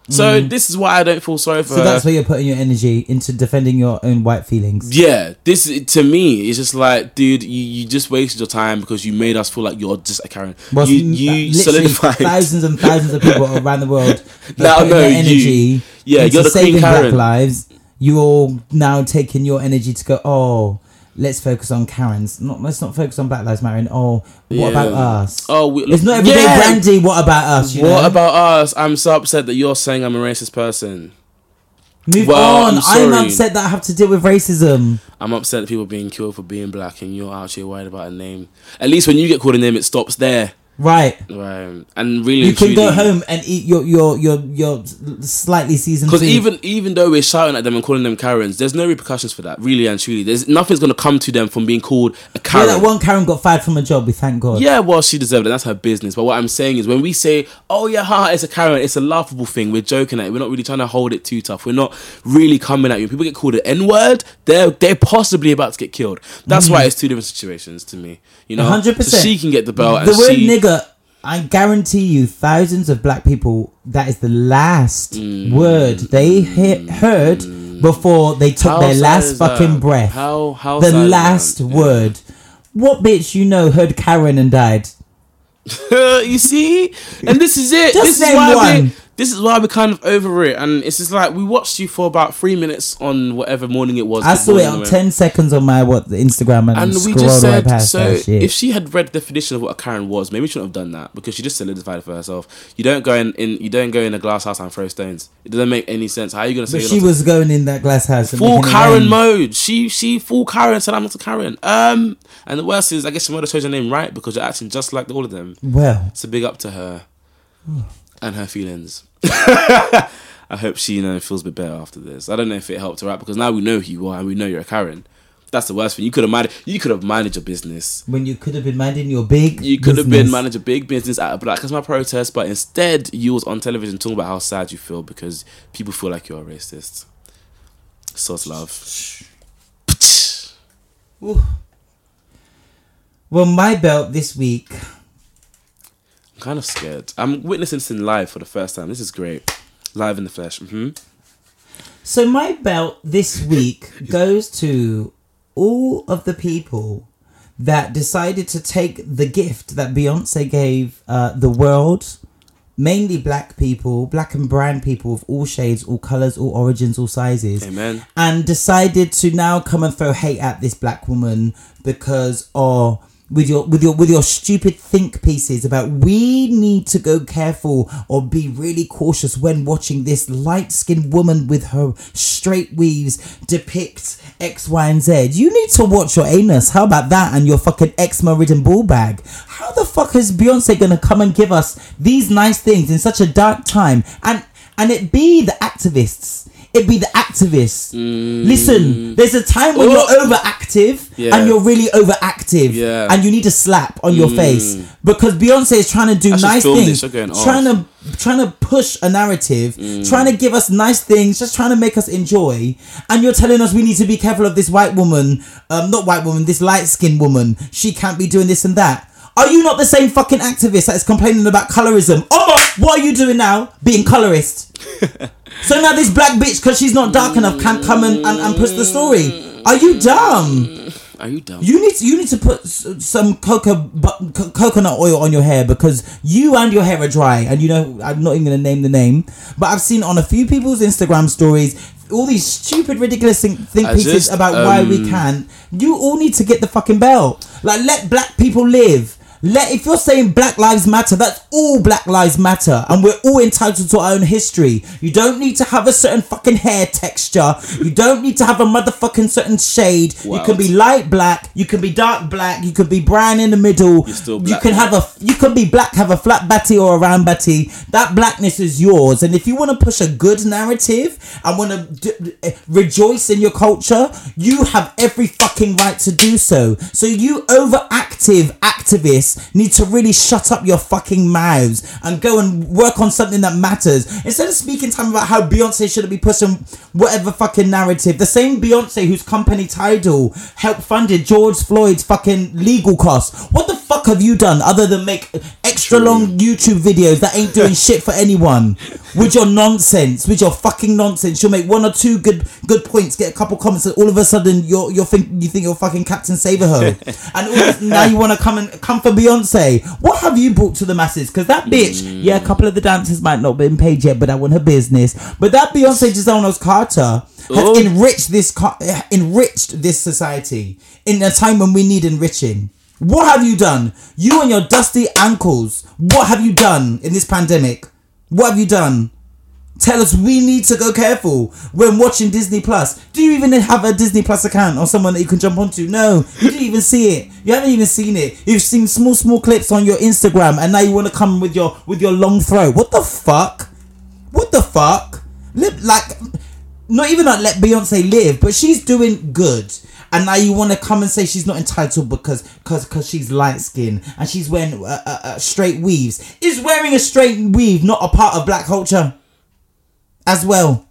So this is why I don't feel sorry for Mm. So her. that's where you're putting your energy into defending your own white feelings. Yeah, this to me is just like, dude, you, you just wasted your time because you made us feel like you're just a Karen. Well, you you solidified. thousands and thousands of <laughs> people around the world Now, no, their you, yeah, you're the saving Karen. black lives. You're now taking your energy to go. Oh, let's focus on Karens. Not let's not focus on Black Lives Matter. And oh, what Yeah. about us? Oh, we, it's not everyday yeah. brandy. What about us? What know? about us? I'm so upset that you're saying I'm a racist person. Move Well, on. I'm I'm, upset that I have to deal with racism. I'm upset that people are being killed for being black, and you're actually worried about a name. At least when you get called a name, it stops there. Right. Right. And really, You can go home and eat your your your your slightly seasoned. Because even even though we're shouting at them and calling them Karens, there's no repercussions for that, really and truly. There's nothing's gonna come to them from being called a yeah, Karen. that one Karen got fired from a job. We thank God. Yeah, well, she deserved it. That's her business. But what I'm saying is, when we say, "Oh yeah, haha, it's a Karen," it's a laughable thing. We're joking at it. We're not really trying to hold it too tough. We're not really coming at you. People get called an N word. They're they're possibly about to get killed. That's why mm. it's two different situations to me. You know, Mm. hundred So percent. she can get the belt. The word she, nigger, I guarantee you, thousands of black people. That is the last Mm. word they he- heard before they took How their last is that? fucking breath. How how the last that? word. What bitch you know heard Karen and died? <laughs> you see, and this is it. Just this is why one. This is why we're kind of over it, and it's just like we watched you for about three minutes on whatever morning it was. I saw it on ten seconds on my what the Instagram and, And we just said, so if she had read the definition of what a Karen was, maybe she shouldn't have done that because she just solidified it for herself. You don't go in, in you don't go in a glass house and throw stones. It doesn't make any sense. How are you gonna say but she a- was going in that glass house. full Karen mode? She she full Karen said I'm not a Karen. Um, and the worst is I guess she might have chose her name right because you're acting just like all of them. Well, So big up to her and her feelings. <laughs> I hope she you know feels a bit better after this. I don't know if it helped her out because now we know who you are and we know you're a Karen. That's the worst thing. You could have minded. You could have managed your business. when you could have been minding your big, You could have been business. managed a big business at a Black Lives Matter protest, but instead you was on television talking about how sad you feel because people feel like you're a racist. Source love. Well, my belt this week. Kind of scared. I'm witnessing this in live for the first time. This is great. Live in the flesh. hmm So my belt this week <laughs> goes to all of the people that decided to take the gift that Beyonce gave uh, the world, mainly black people, black and brown people of all shades, all colors, all origins, all sizes, Amen. and decided to now come and throw hate at this black woman because oh with your with your with your stupid think pieces about we need to go careful or be really cautious when watching this light-skinned woman with her straight weaves depict X, Y, and Z. You need to watch your anus. How about that? And your fucking eczema ridden ball bag. How the fuck is Beyonce gonna come and give us these nice things in such a dark time? And and it be the activists. It be the activists. Listen, there's a time when Mm. Oh. you're overactive Yeah. and you're really overactive, Yeah. and you need a slap on your face because Beyonce is trying to do I nice things, trying to trying to push a narrative, Mm. trying to give us nice things, just trying to make us enjoy, and you're telling us we need to be careful of this white woman, um, not white woman, this light skinned woman. She can't be doing this and that. Are you not the same fucking activist that is complaining about colorism? Oh, what are you doing now? Being colorist. <laughs> So now this black bitch, because she's not dark enough, can't come and, and, and push the story. Are you dumb? Are you dumb? You need to, you need to put some cocoa bu- co- coconut oil on your hair because you and your hair are dry. And you know, I'm not even gonna name the name, but I've seen on a few people's Instagram stories all these stupid, ridiculous think, think pieces just, about why we um, can't. You all need to get the fucking belt. Like, let black people live. Let if you're saying Black Lives Matter, that's all Black Lives Matter, and we're all entitled to our own history. You don't need to have a certain fucking hair texture. You don't need to have a motherfucking certain shade. You can be light black. You can be dark black. You can be brown in the middle. You can have a. You can be black, have a flat batty or a round batty. That blackness is yours. And if you want to push a good narrative and want to d- d- rejoice in your culture, you have every fucking right to do so. So you overactive activists need to really shut up your fucking mouths and go and work on something that matters instead of speaking time about how Beyonce shouldn't be pushing whatever fucking narrative. The same Beyonce whose company Tidal helped funded George Floyd's fucking legal costs. What the fuck have you done other than make extra long YouTube videos that ain't doing shit for anyone? With your nonsense, with your fucking nonsense, you'll make one or two good good points, get a couple comments, and all of a sudden you're you're think you think you're fucking Captain Save-a-ho, <laughs> and all now you want to come and come for Beyonce. What have you brought to the masses? Because that bitch, yeah, a couple of the dancers might not have been paid yet, but I wasn't her business. But that Beyonce Giselle Knowles Carter has Oh. enriched this eh, enriched this society in a time when we need enriching. What have you done? You and your dusty ankles. What have you done in this pandemic? What have you done? Tell us we need to go careful when watching Disney Plus. Do you even have a Disney Plus account or someone that you can jump onto? No, you didn't even see it. You haven't even seen it. You've seen small, small clips on your Instagram, and now you want to come with your with your long throw. What the fuck? What the fuck? Lip, like, not even like let Beyonce live, but she's doing good. And now you want to come and say she's not entitled because because because she's light skinned and she's wearing uh, uh, uh, straight weaves. Is wearing a straight weave not a part of black culture as well?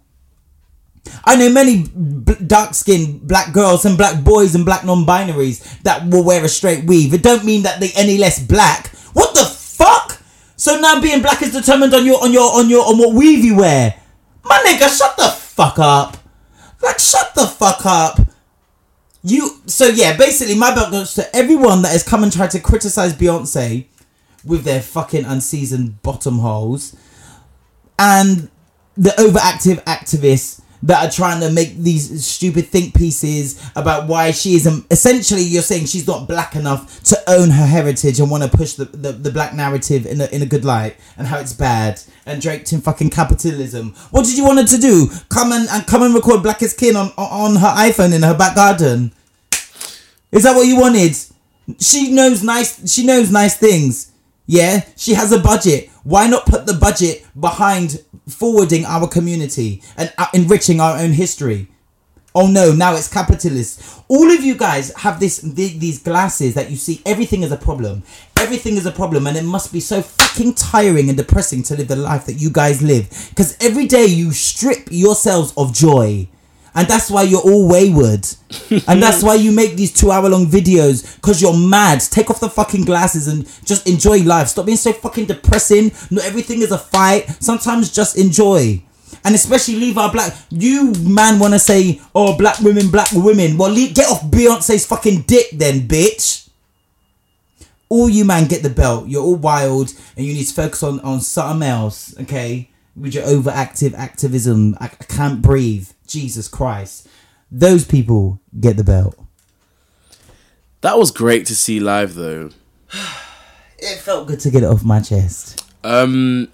I know many b- dark skinned black girls and black boys and black non binaries that will wear a straight weave. It don't mean that they any less black. What the fuck? So now being black is determined on your on your on your on what weave you wear. My nigga, shut the fuck up. Like shut the fuck up. You so yeah, basically my belt goes to everyone that has come and tried to criticize Beyonce with their fucking unseasoned bottom holes and the overactive activists that are trying to make these stupid think pieces about why she isn't um, essentially you're saying she's not black enough to own her heritage and want to push the, the, the black narrative in a, in a good light and how it's bad and draped in fucking capitalism. What did you want her to do? Come and, and come and record Black Is King on on her iphone in her back garden? Is that what you wanted? She knows nice she knows nice things. Yeah? She has a budget. Why not put the budget behind forwarding our community and uh, enriching our own history. Oh no now it's capitalist. All of you guys have this th- these glasses that you see everything is a problem. Everything is a problem and it must be so fucking tiring and depressing to live the life that you guys live. Because every day you strip yourselves of joy and that's why you're all wayward. <laughs> and that's why you make these two hour long videos because you're mad. Take off the fucking glasses and just enjoy life. Stop being so fucking depressing. Not everything is a fight. Sometimes just enjoy. And especially leave our black. You man want to say, oh, black women, black women. Well, leave, get off Beyonce's fucking dick then, bitch. All you man get the belt. You're all wild and you need to focus on, on something else, okay? With your overactive activism. I, I can't breathe. Jesus Christ. Those people get the belt. That was great to see live though. <sighs> It felt good to get it off my chest. Um.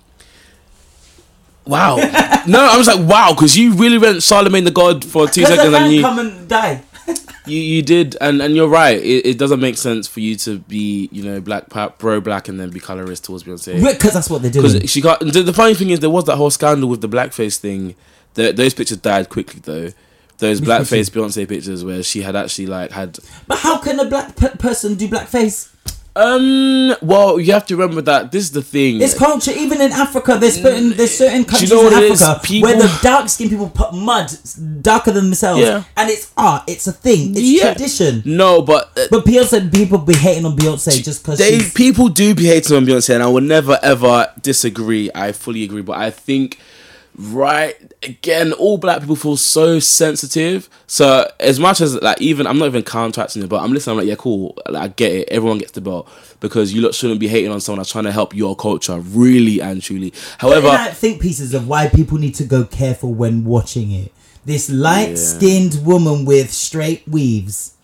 Wow. <laughs> no, I was like, wow, because you really went Charlemagne the God for two seconds, and you, come and die. <laughs> you you did, and and you're right. It, it doesn't make sense for you to be, you know, black pro black and then be colorist towards Beyonce. Because that's what they're doing. Because she got the, the funny thing is there was that whole scandal with the blackface thing. The, those pictures died quickly though. Those <laughs> blackface Beyonce pictures where she had actually like had But how can a black pe- person do blackface? um well you have to remember that this is the thing It's culture. Even in Africa, there's certain there's certain countries know in what it is? Africa People- where the dark skinned people put mud darker than themselves, Yeah. and it's art. It's a thing. It's Yeah. tradition. no but uh, But Beyonce, people be hating on Beyonce just because they she's people do be hating on Beyonce, and I will never ever disagree. I fully agree, but I think right again, all black people feel so sensitive. So as much as like even I'm not even counteracting it, but I'm listening. I'm like, yeah, cool. Like, I get it. Everyone gets the belt because you lot shouldn't be hating on someone that's trying to help your culture, really and truly. However, However, think pieces of why people need to go careful when watching it. This light skinned woman with straight weaves.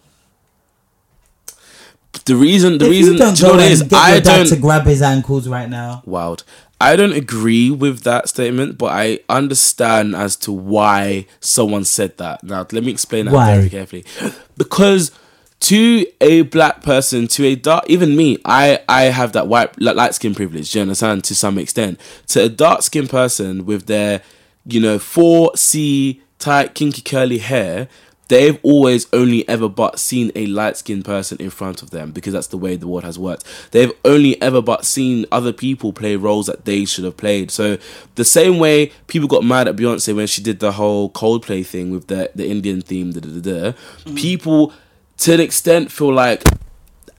the reason, the if reason, you don't you know go and is? get I don't. to grab his ankles right now. Wild. I don't agree with that statement, but I understand as to why someone said that. Now, let me explain that Why? very carefully. <gasps> Because to a black person, to a dark, even me, I I have that white light skin privilege. Do you understand? To some extent, to a dark skinned person with their, you know, four C tight kinky curly hair. They've always only ever but seen a light skinned person in front of them because that's the way the world has worked. They've only ever but seen other people play roles that they should have played. So the same way people got mad at Beyonce when she did the whole Coldplay thing with the the Indian theme, da, da, da, da, mm. people to an extent feel like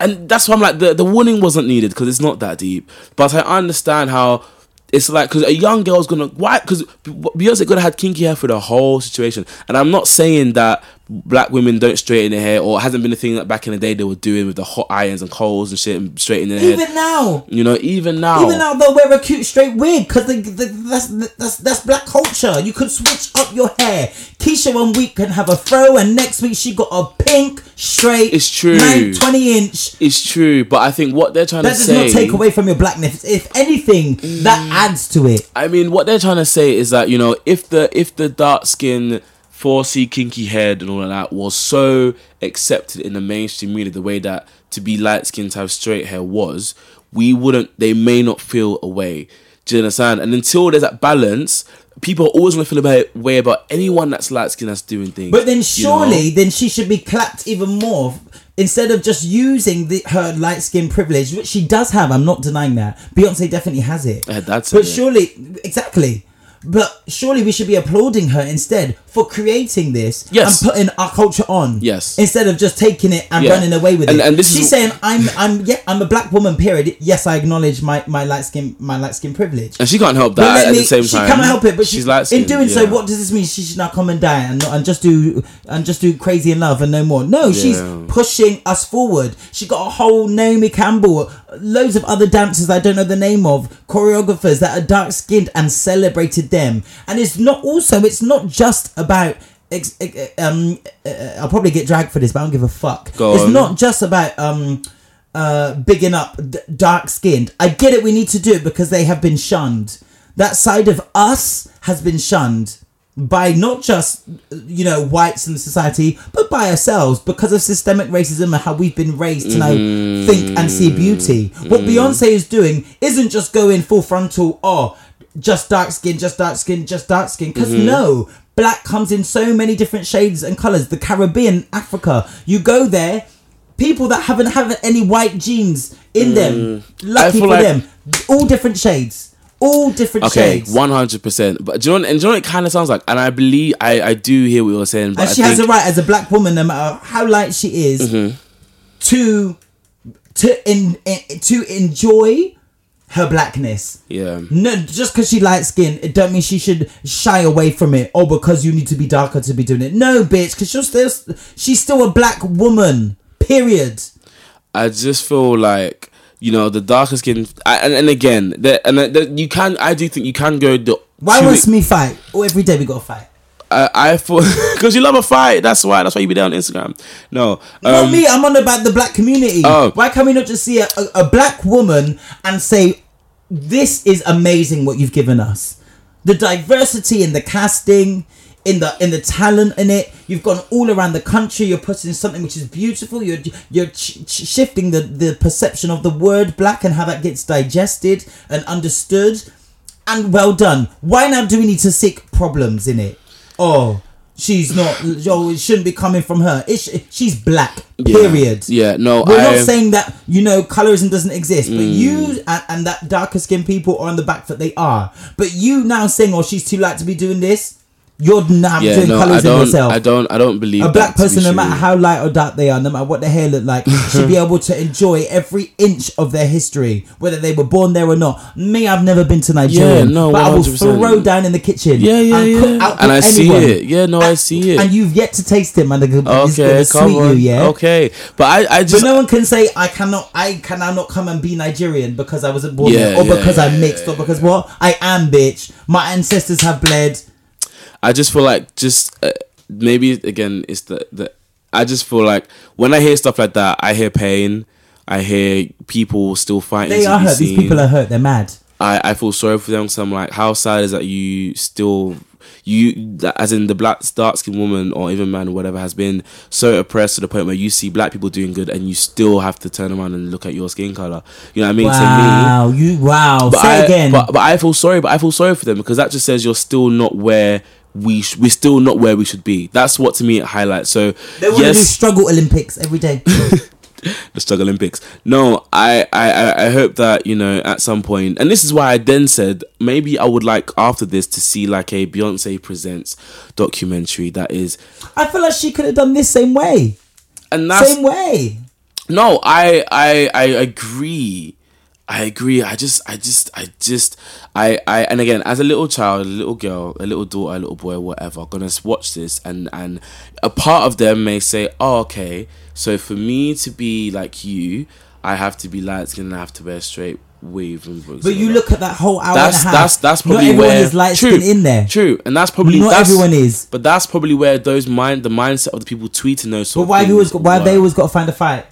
and that's why I'm like the the warning wasn't needed because it's not that deep. But I understand how it's like because a young girl's gonna why because Beyonce could have had kinky hair for the whole situation, and I'm not saying that black women don't straighten their hair or it hasn't been a thing that back in the day they were doing with the hot irons and coals and shit and straightening their Even hair. Even now, You know, even now, even now they'll wear a cute straight wig because that's, that's that's black culture. You can switch up your hair. Keisha one week can have a fro, and next week she got a pink straight. It's true. 9, 20 inch. it's true. But I think what they're trying That to say... That does not take away from your blackness. If anything, that mm. adds to it. I mean, what they're trying to say is that you know, if the if the dark skin, 4C kinky head and all of that was so accepted in the mainstream media, the way that to be light skinned to have straight hair was, we wouldn't. They may not feel a way. Do you understand? And until there's that balance, people are always going to feel a way about anyone that's light skinned that's doing things. But then you know? surely, then she should be clapped even more instead of just using the, her light skin privilege, which she does have. I'm not denying that. Beyonce definitely has it. Yeah, that's it, but yeah. surely, exactly. But surely we should be applauding her instead for creating this Yes. and putting our culture on. Yes. Instead of just taking it and Yeah. running away with And- it. and this is- She's saying, "I'm, I'm, yeah, I'm a black woman. Period. Yes, I acknowledge my my light skin, my light skin privilege." and she can't help that at me- the same she time. cannot help it. But she's she, light in doing so, what does this mean? She should now come and die and and just do and just do crazy in love and no more. No, she's pushing us forward. She got a whole Naomi Campbell, loads of other dancers I don't know the name of, choreographers that are dark skinned and celebrated them. And it's not also it's not just about. Um, uh, I'll probably get dragged for this, but I don't give a fuck. Go it's on. not just about um uh, bigging up d- dark skinned. I get it, we need to do it because they have been shunned. That side of us has been shunned by not just, you know, whites in society, but by ourselves because of systemic racism and how we've been raised to now think and see beauty. What Beyonce is doing isn't just going full frontal, oh, just dark skin, just dark skin, just dark skin. Because no, black comes in so many different shades and colors. The Caribbean, Africa, you go there, people that haven't have any white genes in them, lucky Mm. for like- them, all different shades, all different Okay, shades. one hundred percent. But do you know? And do you know what it kind of sounds like? And I believe I, I do hear what you're saying. But and I she has think, a right as a black woman, no matter how light she is, Mm-hmm. to to in, in to enjoy her blackness. Yeah. No, just because she light skin, it don't mean she should shy away from it. Or because you need to be darker to be doing it. No, bitch, because she's still she's still a black woman. Period. I just feel like you know the darker skin, I, and and again, the, and the, you can. I do think you can go the. Why must me fight? Oh, every day we gotta fight. I, I thought <laughs> because you love a fight. That's why. That's why you be there on Instagram. No, Not um, me. I'm on about the black community. Oh. Why can't we not just see a, a, a black woman and say, "This is amazing what you've given us." The diversity in the casting, in the in the talent in it. You've gone all around the country. You're putting something which is beautiful. You're you're ch- ch- shifting the the perception of the word black and how that gets digested and understood. And well done. Why now do we need to seek problems in it? Oh, she's not. Oh, it shouldn't be coming from her. It's, she's black. Period. Yeah, no, We're I- not saying that you know colorism doesn't exist, but Mm. you and, and that darker skinned people are on the back foot. They are. But you now saying, "Oh, she's too light to be doing this." You're now yeah, doing no, I colorism don't. yourself. I don't. I don't believe a black person, no matter how light or dark they are, no matter what their hair look like, should be <laughs> able to enjoy every inch of their history, whether they were born there or not. Me, I've never been to Nigeria, Yeah, no, but I will 100%. throw down in the kitchen. Yeah, yeah, and yeah. And I see it. Yeah, no, I see it. And you've yet to taste it, man. It's gonna Okay, come sweet on. you, yeah. Okay, but I, I But just no one can say I cannot. I cannot not come and be Nigerian because I wasn't born Yeah, there, or yeah, because I'm mixed, or because what I am, bitch. My ancestors have bled. I just feel like just uh, maybe again it's the the I just feel like when I hear stuff like that, I hear pain. I hear people still fighting. They are hurt. These people are hurt. They're mad. I, I feel sorry for them. So I'm like, how sad is that you still you as in the black dark skinned woman or even man or whatever has been so oppressed to the point where you see black people doing good and you still have to turn around and look at your skin color. You know what I mean? To me, Wow, you wow. but Say I, again. But, but I feel sorry. But I feel sorry for them because that just says you're still not where we sh- we're still not where we should be. That's what to me it highlights. So they want to do yes, struggle Olympics every day. <laughs> the struggle Olympics. No, I, I I I hope that you know at some point, and this is why I then said maybe I would like after this to see like a Beyonce presents documentary that is, I feel like she could have done this same way. and that's Same way. No, I I I agree. I agree. I just I just I just I I and again as a little child, a little girl, a little daughter, a little boy, whatever, gonna watch this and and a part of them may say, "Oh, okay. So for me to be like you, I have to be light skinned and I have to wear straight weave and books." But you look at that whole hour that's and a half. that's that's probably not everyone where is light true, skin in there. True, and that's probably Not that's- everyone is. But that's probably where those mind the mindset of the people tweeting those. Sort But why always things why have they always got to find a fight?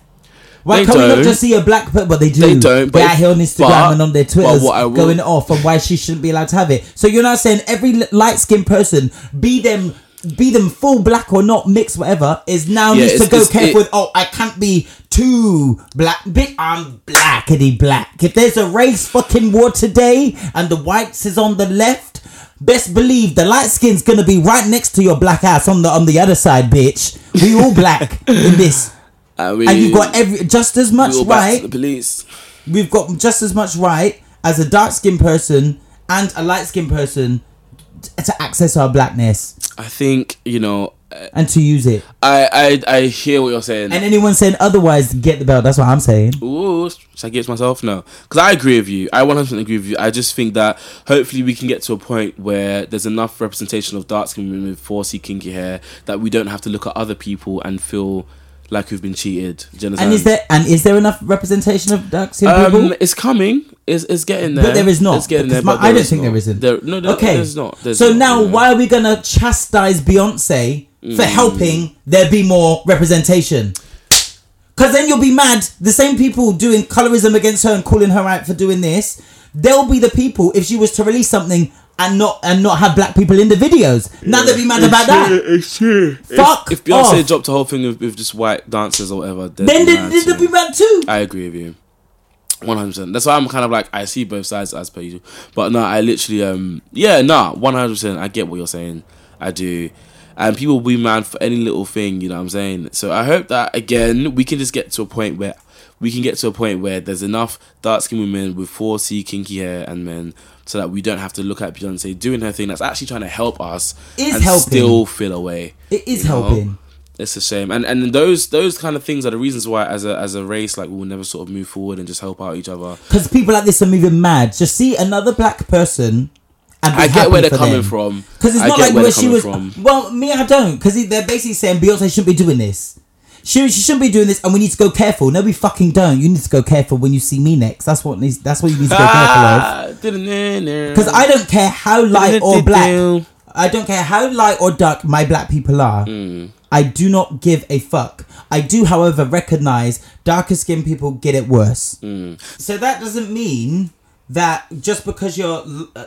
Why They can't we not don't. just see a black person? But they do. They don't, but They're out here on Instagram but- and on their Twitters will- going off on why she shouldn't be allowed to have it. So you're not saying every light skinned person, be them, be them full black or not, mixed, whatever, is now Yeah, needs to go careful it- with. Oh, I can't be too black. Bit I'm blackity black. If there's a race fucking war today and the whites is on the left. Best believe the light skin's gonna be right next to your black ass on the on the other side, bitch. We all black in this. I mean, And you've got every just as much we all back to right. the police. We've got just as much right as a dark skinned person and a light skinned person to access our blackness I think you know. Uh, and to use it. I I I hear what you're saying. And anyone saying otherwise, get the belt. That's what I'm saying. Ooh, should I get to myself? No, because I agree with you. I 100% agree with you. I just think that hopefully we can get to a point where there's enough representation of dark skin women with 4C kinky hair that we don't have to look at other people and feel like we've been cheated. Understand? And is there and is there enough representation of dark skinned Um, people? it's coming. It's, it's getting there. But there is not. It's getting there. my- But I don't think not. there isn't. There, no, there, okay. there's not. There's so not, now, yeah. why are we gonna chastise Beyonce Mm. for helping there be more representation? Because then you'll be mad. The same people doing colorism against her and calling her out for doing this, they'll be the people if she was to release something and not and not have black people in the videos. Now they'll be mad about that. It's true. Fuck If, if Beyonce off. dropped a whole thing with, with just white dancers or whatever, they'd Then be they, mad they'll be mad too. I agree with you. One hundred percent. That's why I'm kind of like I see both sides as per usual. But no, I literally um yeah, nah, one hundred percent. I get what you're saying. I do. And people will be mad for any little thing, you know what I'm saying? So I hope that again we can just get to a point where we can get to a point where there's enough dark skinned women with 4C kinky hair and men so that we don't have to look at Beyonce doing her thing that's actually trying to help us Is and helping. still feel away. It is you know? helping. It's a shame, and and those those kind of things are the reasons why, as a as a race, like we will never sort of move forward and just help out each other. Because people like this are moving mad. Just see another black person. I get where they're coming them. from. Because it's I not like where where she was. from. Well, me, I don't. Because they're basically saying Beyonce shouldn't be doing this. She, she shouldn't be doing this, and we need to go careful. No, we fucking don't. You need to go careful when you see me next. That's what needs. That's what you need to go Ah. careful of. Because Because I don't care how light or black. I don't care how light or dark my black people are. Mm. I do not give a fuck. I do, however, recognize darker skinned people get it worse. Mm. So that doesn't mean that just because you're uh,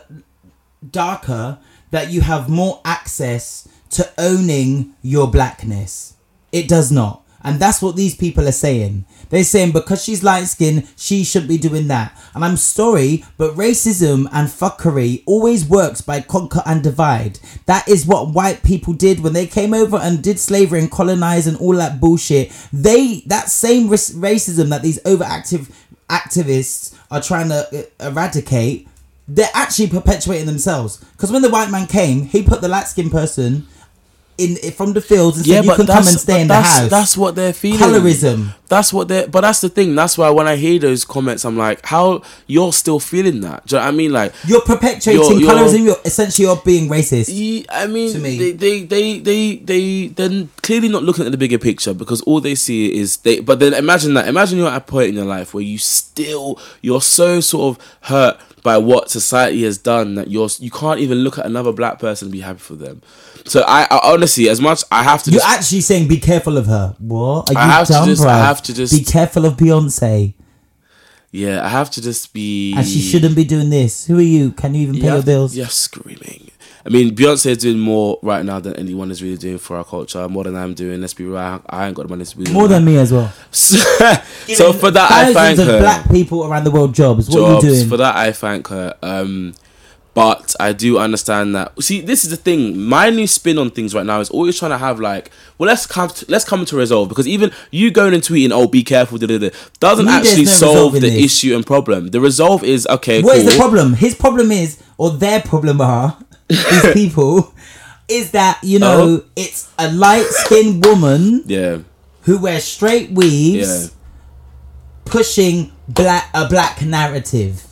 darker, that you have more access to owning your blackness. It does not. And that's what these people are saying. They're saying because she's light skinned, she shouldn't be doing that. And I'm sorry, but racism and fuckery always works by conquer and divide. That is what white people did when they came over and did slavery and colonize and all that bullshit. They, that same racism that these overactive activists are trying to uh, eradicate, they're actually perpetuating themselves. Because when the white man came, he put the light skinned person in from the fields and said you can come and stay in the house. That's what they're feeling. Colorism. That's what they're. But that's the thing. That's why when I hear those comments, I'm like, how you're still feeling that? Do you know what I mean? Like, You're perpetuating You're- you're- colorism. You're essentially you're being racist. I mean, To me. they, they, they, they, they, they're clearly not looking at the bigger picture because all they see is they. But then imagine that. Imagine you're at a point in your life where you still, you're so sort of hurt by what society has done that you're, you can't even look at another black person and be happy for them. So I, I honestly, as much I have to. You're just, actually saying be careful of her. What? Are you I have to dumb, just- I have to just- be careful of Beyonce, yeah, I have to just be. and she shouldn't be doing this. Who are you? Can you even pay your bills? You're screaming. I mean, Beyonce is doing more right now than anyone is really doing for our culture. More than I'm doing. Let's be real. I, I ain't got the money to be doing More than me as well. <laughs> so, so for that, I thank Thousands of her. black people around the world jobs. What are Jobs you doing? for that, I thank her. Um, but I do understand that. See, this is the thing. My new spin on things right now is always trying to have like, well, let's come to, let's come to resolve because even you going and tweeting, oh, be careful, da, da, da, doesn't Me, actually no solve the this. issue and problem. The resolve is okay. What is cool. the problem? His problem is, or their problem are, these people, is that you know Oh. it's a light skinned woman Yeah. who wears straight weaves, pushing black a black narrative.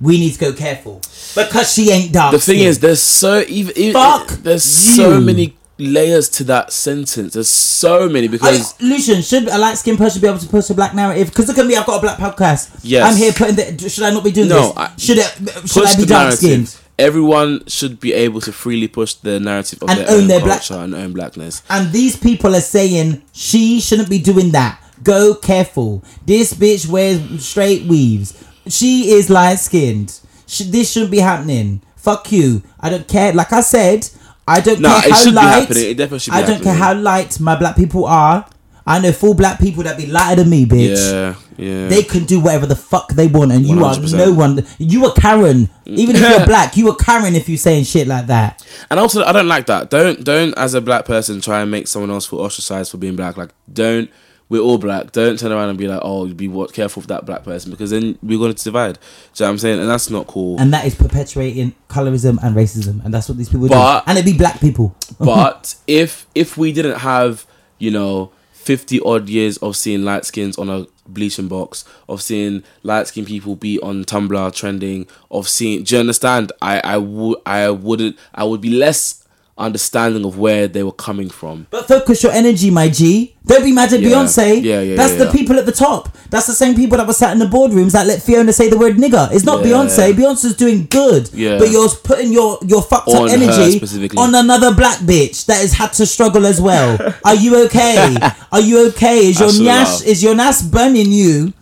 We need to go careful because she ain't dark. The thing skinned. is, there's so even, even Fuck there's so many layers to that sentence. There's so many I, because Lucian, should a light skinned person be able to push a black narrative? Because look at me, I've got a black podcast. Yes. I'm here putting the. Should I not be doing No, this? I- should it? Should I be dark skinned? Everyone should be able to freely push the narrative of And their own own their black- and own blackness. And these people are saying she shouldn't be doing that. Go careful. This bitch wears straight weaves. She is light skinned. This shouldn't be happening. Fuck you. I don't care. Like I said, I don't care how light. happening. It definitely should be I don't care how light my black people are. I know full black people that be lighter than me, bitch. Yeah, yeah. They can do whatever the fuck they want, and you are 100%. no one. You are Karen. Even if you're <laughs> black, you are Karen if you're saying shit like that. And also, I don't like that. Don't don't as a black person try and make someone else feel ostracized for being black. Like, don't. We're all black. Don't turn around and be like, "Oh, be what careful with that black person," because then we're going to divide. Do you know what I'm saying? And that's not cool. And that is perpetuating colorism and racism, and that's what these people But- do. And it be black people. <laughs> but if if we didn't have you know 50 odd years of seeing light skins on a bleaching box of seeing light skinned people be on tumblr trending of seeing do you understand? I i would i wouldn't i would be less understanding of where they were coming from But focus your energy, my G. Don't be mad at Yeah. Beyonce. Yeah, yeah, That's yeah, the yeah. people at the top. That's the same people that were sat in the boardrooms that let Fiona say the word nigger. It's not. Beyonce. Beyonce's doing good. Yeah. But you're putting your, your fucked On up energy on another black bitch that has had to struggle as well. <laughs> Are you okay? <laughs> Are you okay? Is your nash is your nash burning you?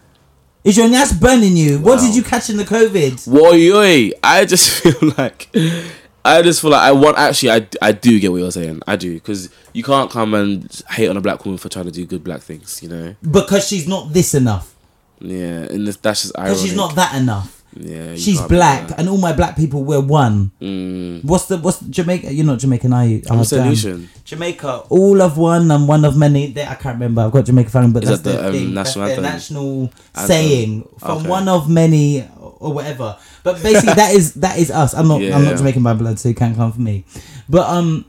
Is your nash burning you? What did you catch in the COVID? Woy, I just <laughs> feel like I just feel like I want actually I, I do get what you're saying I do because you can't come and hate on a black woman for trying to do good black things you know Because she's not this enough. yeah and this, that's just ironic Because she's not that enough. yeah She's black, and all my black people were one. What's the what's the Jamaica? You're not Jamaican, are you? I'm solution. Jamaica, all of one and one of many. They, I can't remember. I've got Jamaica family, but Is that's that the, their um, thing. national that's national saying from Okay. one of many or whatever. But basically, that is that is us. I'm not. I'm not Jamaican by blood, so you can't come for me. But um,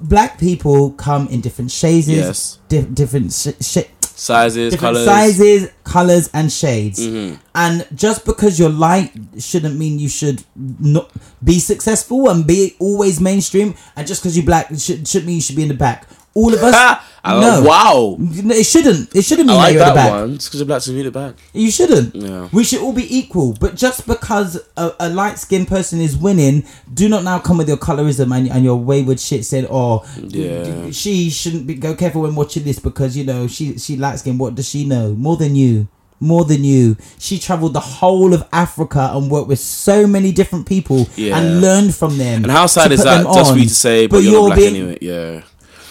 black people come in different shades. Yes. di- different sh- sh- sizes different colors sizes, colors, and shades. Mm-hmm. And just because you're light shouldn't mean you should not be successful and be always mainstream. And just because you're black should should mean you should be in the back. All of us, <laughs> I no, wow it shouldn't. It shouldn't I like that the back. one just because you're black to read it back You shouldn't. Yeah. We should all be equal. But just because a, a light skinned person is winning, do not now come with your colorism and, and your wayward shit saying, oh, Yeah. she shouldn't be. Go careful when watching this because, you know, she, she light skinned. What does she know? More than you. More than you. She traveled the whole of Africa and worked with so many different people Yeah. and learned from them. and how sad is that just for you to say but, you're, not black being- anyway yeah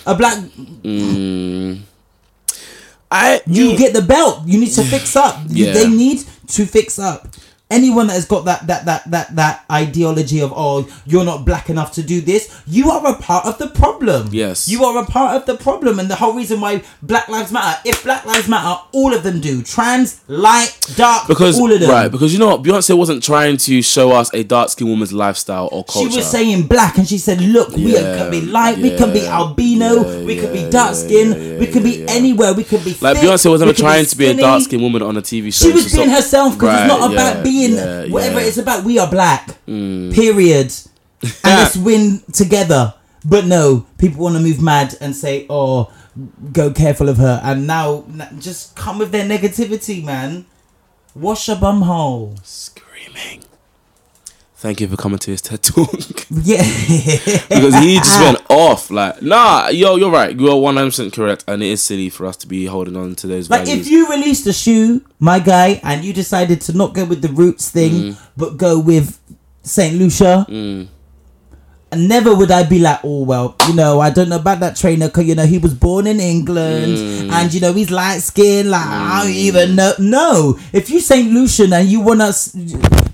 A black. mm. I You get the belt. You need to fix up. You- Yeah. They need to fix up. Anyone that has got that that that that that ideology of oh you're not black enough to do this, you are a part of the problem. Yes. you are a part of the problem, and the whole reason why Black Lives Matter. If Black Lives Matter, all of them do. Trans, light, dark, because all of them. right because you know what Beyonce wasn't trying to show us a dark skinned woman's lifestyle or culture. She was saying black, and she said, "Look, we Yeah, can be light, we can be albino, yeah, we can yeah, be dark yeah, skin, yeah, we can be yeah, yeah. anywhere, we can be like thick, Beyonce was we never trying to be a dark skinned woman on a TV show She was being herself because Right, it's not about yeah, being yeah, whatever. yeah. Mm. It's about we are black. Period. <laughs> and let's win together. But no, people want to move mad and say, "Oh, go careful of her." And now, just come with their negativity, man. Wash your bum hole. screaming thank you for coming to his TED talk. <laughs> Yeah. because he just went off like nah yo you're right. You are 100% correct and it is silly for us to be holding on to those Like values. if you released a shoe, my guy, and you decided to not go with the roots thing, Mm. but go with Saint Lucia, and never would I be like, oh well, you know, I don't know about that trainer because you know he was born in England, Mm. and you know he's light skinned. Like I don't even know. No, if you Saint Lucian and you wanna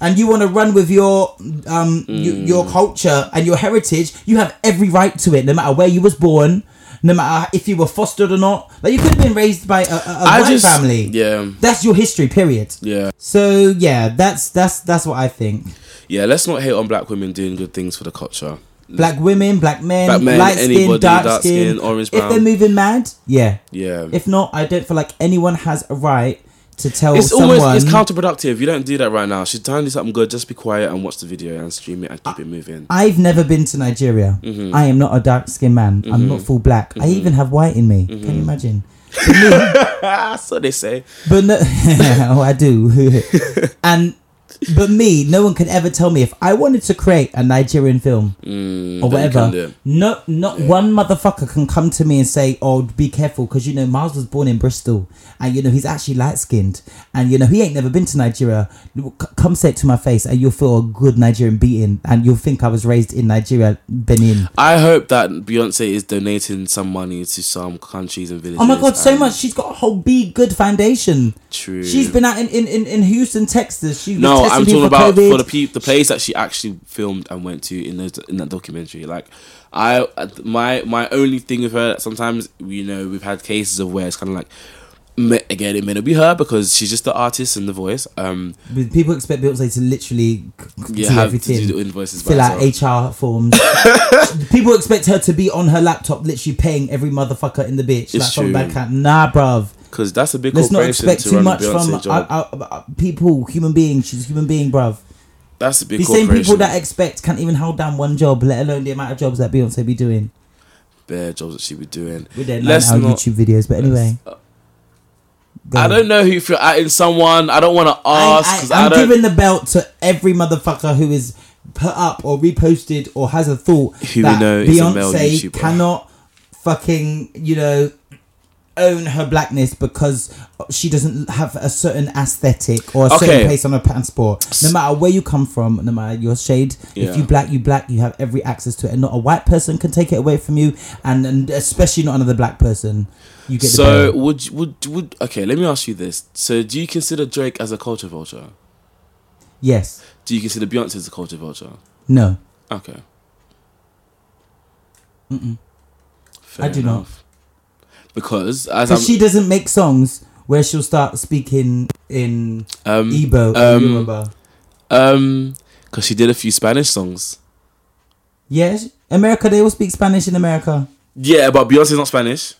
and you wanna run with your um y- Mm. your culture and your heritage, you have every right to it, no matter where you was born. No matter if you were fostered or not, like you could have been raised by a white just- family. yeah. that's your history. Period. yeah So yeah, that's that's that's what I think. yeah let's not hate on black women doing good things for the culture Black women, black men, Black men, light skin, dark, dark skin, skin, orange, If they're moving mad, yeah. Yeah. If not, I don't feel like anyone has a right to tell it's someone. almost it's counterproductive. You don't do that right now. She's trying to do something good. Just be quiet and watch the video and stream it and keep it moving. I've never been to Nigeria. Mm-hmm. I am not a dark skinned man. I'm not full black. I even have white in me. Mm-hmm. Can you imagine? <laughs> Ah, so they say. But no, <laughs> oh, I do. <laughs> and but me, no one can ever tell me if I wanted to create a Nigerian film mm, or whatever. can do it. No, not one motherfucker can come to me and say, "Oh, be careful," because you know Miles was born in Bristol, and you know he's actually light skinned, and you know he ain't never been to Nigeria. Come say it to my face, and you'll feel a good Nigerian beating, and you'll think I was raised in Nigeria, Benin. I hope that Beyonce is donating some money to some countries and villages. Oh my god, so much! She's got a whole BeyGOOD Foundation. True. She's been out in, in, in, in Houston, Texas. She No, I'm talking about COVID. for the pe- the place that she actually filmed and went to in those in that documentary. Like, I my my only thing with her sometimes you know we've had cases of where it's kind of like. Again, it may not be her because she's just the artist and the voice. Um, But People expect Beyonce to literally Yeah, do have to everything, do the invoices fill out. HR forms. <laughs> People expect her to be on her laptop, literally paying every motherfucker in the bitch, It's like from true. bank account. Nah, bruv. because that's a big Let's not expect to too much from uh, job. uh, uh, people, human beings. She's a human being, bruv. that's a big The same people that expect can't even hold down one job, let alone the amount of jobs that Beyonce be doing bare jobs that she be doing. with their nine-hour YouTube videos. But anyway, go I don't know if you're adding someone. I don't want to ask I, I, I'm don't. giving the belt to every motherfucker who is put up or reposted or has a thought Who we that know is a male Beyonce cannot fucking you know own her blackness because she doesn't have a certain aesthetic or a certain place on her passport. No matter where you come from, no matter your shade, Yeah. if you black, you black, you have every access to it, and not a white person can take it away from you, and, and especially not another black person. You get So would would would okay? Let me ask you this. So do you consider Drake as a culture vulture? yes, Do you consider Beyonce as a culture vulture? no. Okay. I do not. Because as she doesn't make songs where she'll start speaking in um Igbo um, Yoruba. um because she did a few Spanish songs. Yes, America, they all speak Spanish in America. Yeah, but Beyonce's not Spanish.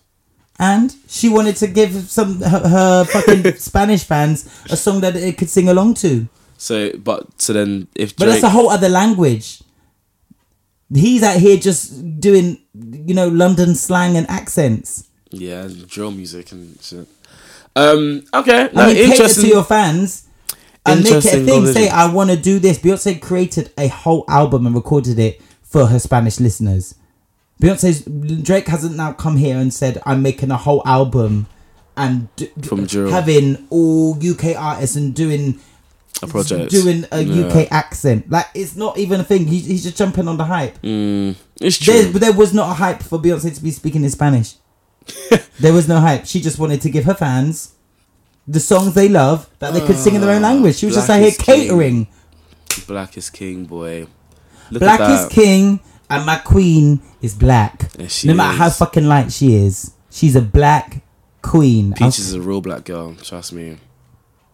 And she wanted to give some her, her fucking <laughs> Spanish fans a song that they could sing along to. So, but so then if But that's a whole other language. He's out here just doing, you know, London slang and accents. Yeah, drill music and shit. Um, okay, no, I mean, cater interesting. to your fans and make it a thing. Say. I want to do this. Beyonce created a whole album and recorded it for her Spanish listeners. Beyonce's Drake hasn't now come here and said, "I'm making a whole album and d- From drill. having all UK artists and doing a project. doing a Yeah. UK accent." Like it's not even a thing. He's, he's just jumping on the hype. Mm, it's true. There, but there was not a hype for Beyonce to be speaking in Spanish. There was no hype. She just wanted to give her fans the songs they love that they could sing in their own oh, language. She was just Black out here is king. catering. Black is king, boy. Look Black at is king and my queen is black. Yeah, she no matter how is. fucking light she is, she's a black queen. Peaches is a real black girl. Trust me.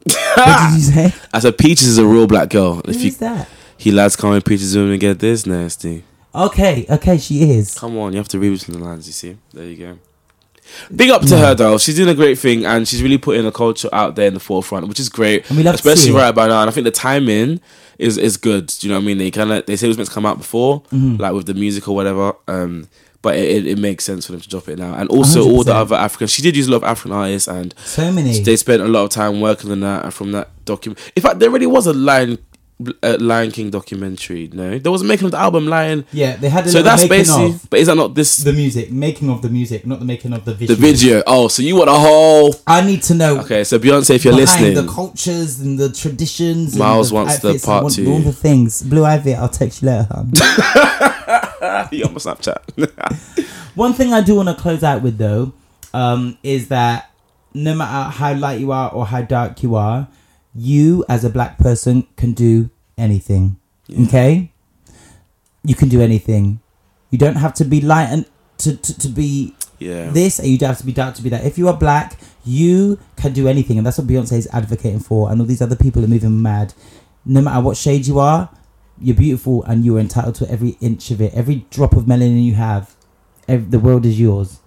what did you say? <laughs> I said Peaches is a real black girl. If you Who's that? he lads come in Peaches room and get this nasty. Okay, okay, she is. Come on, you have to read between the lines. You see, there you go. Big up to her though. She's doing a great thing, and she's really putting the culture out there in the forefront, which is great. And we love especially right about now. And I think the timing is is good. Do you know what I mean? They kind of they say it was meant to come out before, Mm-hmm. like with the music or whatever. Um, but it, it, it makes sense for them to drop it now. And also all the other African. She did use a lot of African artists, and So many. they spent a lot of time working on that. And from that document, in fact, there really was a Lion uh, Lion King documentary. No, there was a making of the album Lion. yeah, they had a So that's basically. of But is that not this the music, making of the music, not the making of the video. the video. Oh, so you want a whole? I need to know Okay, so Beyonce, if you're listening, the cultures and the traditions. Miles and the wants the outfits, part want two. All the things. Blue Ivy, I'll text you later. <laughs> you on my Snapchat. <laughs> One thing I do want to close out with though, um, is that no matter how light you are or how dark you are, you as a black person can do anything. Okay, you can do anything. You don't have to be light and to, to, to be yeah. this, and you don't have to be dark to be that. If you are black, you can do anything, and that's what Beyonce is advocating for, and all these other people are moving mad. No matter what shade you are, you're beautiful and you're entitled to every inch of it, every drop of melanin you have. Ev- the world is yours.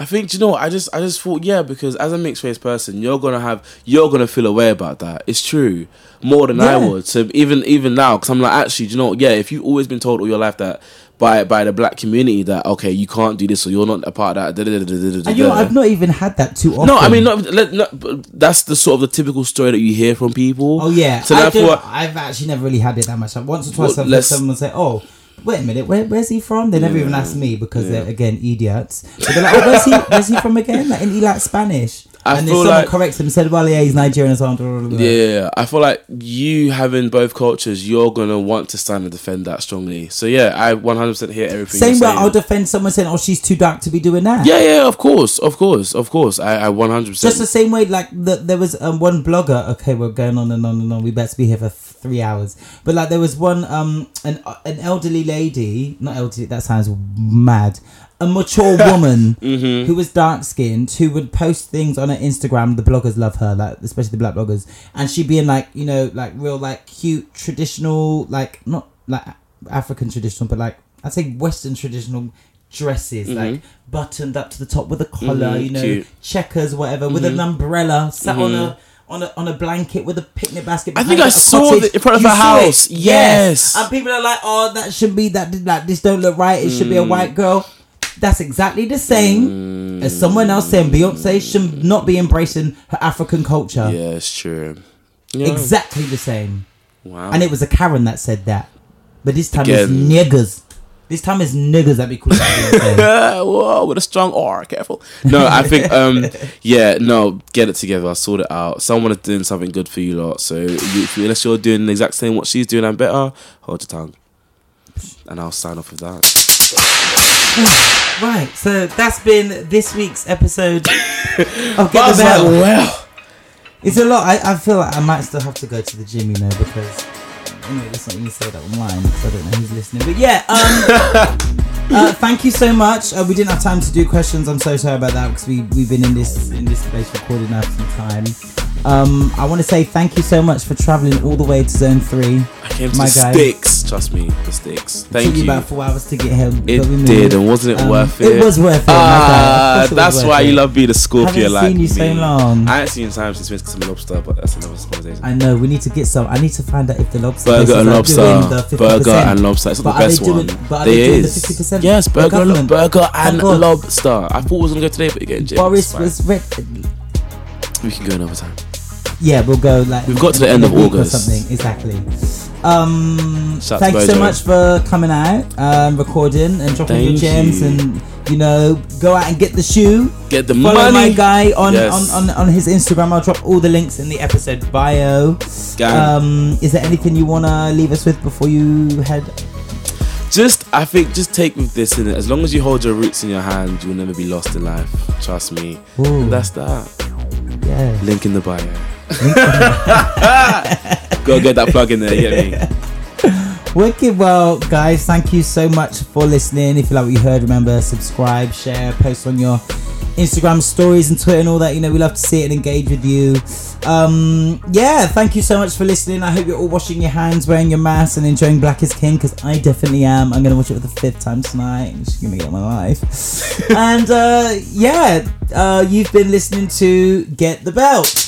I think do you know? I just I just thought yeah because as a mixed race person you're gonna have you're gonna feel away about that. It's true more than I would. So even even now because I'm like actually do you know yeah if you've always been told all your life that by by the black community that okay you can't do this or you're not a part of that. da, da, da, And you know. I've not even had that too often. no, I mean, not, let, not, that's the sort of the typical story that you hear from people. Oh yeah, So I therefore, I've actually never really had it that much. Once or twice, Well, I've let's- someone say, "Oh, wait a minute, where, where's he from?" They never even ask me because they're again idiots. But they're like, "Oh, where's he? Where's he from again?" Like, and he like Spanish. I and then someone like- corrects him said, "Well, yeah, he's Nigerian something." Yeah, I feel like you having both cultures, you're gonna want to stand and defend that strongly. So yeah, I 100% hear everything. Same way. I'll defend someone saying, "Oh, she's too dark to be doing that." Yeah, yeah, of course, of course, of course. I, I 100%. Just the same way, like the, there was um, one blogger. Okay, we're going on and on and on. We better be here for three hours. But like, there was one um an an elderly lady, not elderly. That sounds mad. A mature <laughs> woman Mm-hmm. who was dark skinned, who would post things on her Instagram. The bloggers love her, like especially the black bloggers, and she'd be in like you know like real like cute traditional like not like African traditional, but like I'd say Western traditional dresses, like buttoned up to the top with a collar, Mhm, you know, cute. checkers, whatever, with an umbrella, sat on a on a on a blanket with a picnic basket. I think I saw it in front of You it? house. Yes. and people are like, "Oh, that should be that. Like this don't look right. It should be a Mm. white girl." That's exactly the same as someone else saying Beyonce should not be embracing her African culture. yeah, it's true. Yeah. Exactly the same. Wow. And it was a Karen that said that. But this time Again. it's niggers. This time it's niggers that be calling. <laughs> Whoa, with a strong R, careful. No, I think, um, <laughs> yeah, no, get it together, I sort it out. Someone is doing something good for you lot. So, you, unless you're doing the exact same what she's doing and better, hold your tongue. And I'll sign off with that. <sighs> Right, so that's been this week's episode <laughs> of Get the was like, Bell. well, It's a lot. I, I feel like I might still have to go to the gym, you know, because anyway, let's not even say that online because I don't know who's listening. But yeah, um, <laughs> uh, thank you so much. Uh, we didn't have time to do questions. I'm so sorry about that because we we've been in this in this space recording now for some time. Um, I want to say thank you so much for traveling all the way to Zone Three. I came to My sticks. Trust me, the sticks. Thank Took you about four hours to get here. It did, and wasn't it Um, worth it? It was worth it. my Ah, guy. Of course it was that's why it. you love being a Scorpio Haven't like seen you me. so long. I ain't seen you in time since we went to some lobster, but that's another conversation. I know we need to get some. I need to find out if the lobster Burger and lobster, doing the 50%. burger and lobster. It's not the best doing- one. but are There they doing the 50%? Yes, burger, government. burger and lobster. I thought it was gonna go today, but again, Boris was red. we can go another time. Yeah, we'll go like We've got to the end of week or something. Exactly. Um, Shout thank you so much for coming out, um, recording and dropping your gems, you. and you know, go out and get the shoe. Get the Follow money. my guy on, Yes. on, on, on his Instagram. I'll drop all the links in the episode bio. Um, is there anything you wanna leave us with before you head? Just, I think, just take with this in it. As long as you hold your roots in your hand, you'll never be lost in life. Trust me. Ooh. And that's that. Yeah. Link in the bio. <laughs> Go get that plug in there. You get me? Wicked well, guys. Thank you so much for listening. If you like what you heard, remember subscribe, share, post on your Instagram stories and Twitter and all that. You know, we love to see it and engage with you. Um, yeah, thank you so much for listening. I hope you're all washing your hands, wearing your mask, and enjoying Black is King because I definitely am. I'm gonna watch it for the fifth time tonight. I'm just gonna get my life. <laughs> and uh, yeah, uh, you've been listening to Get the Belt.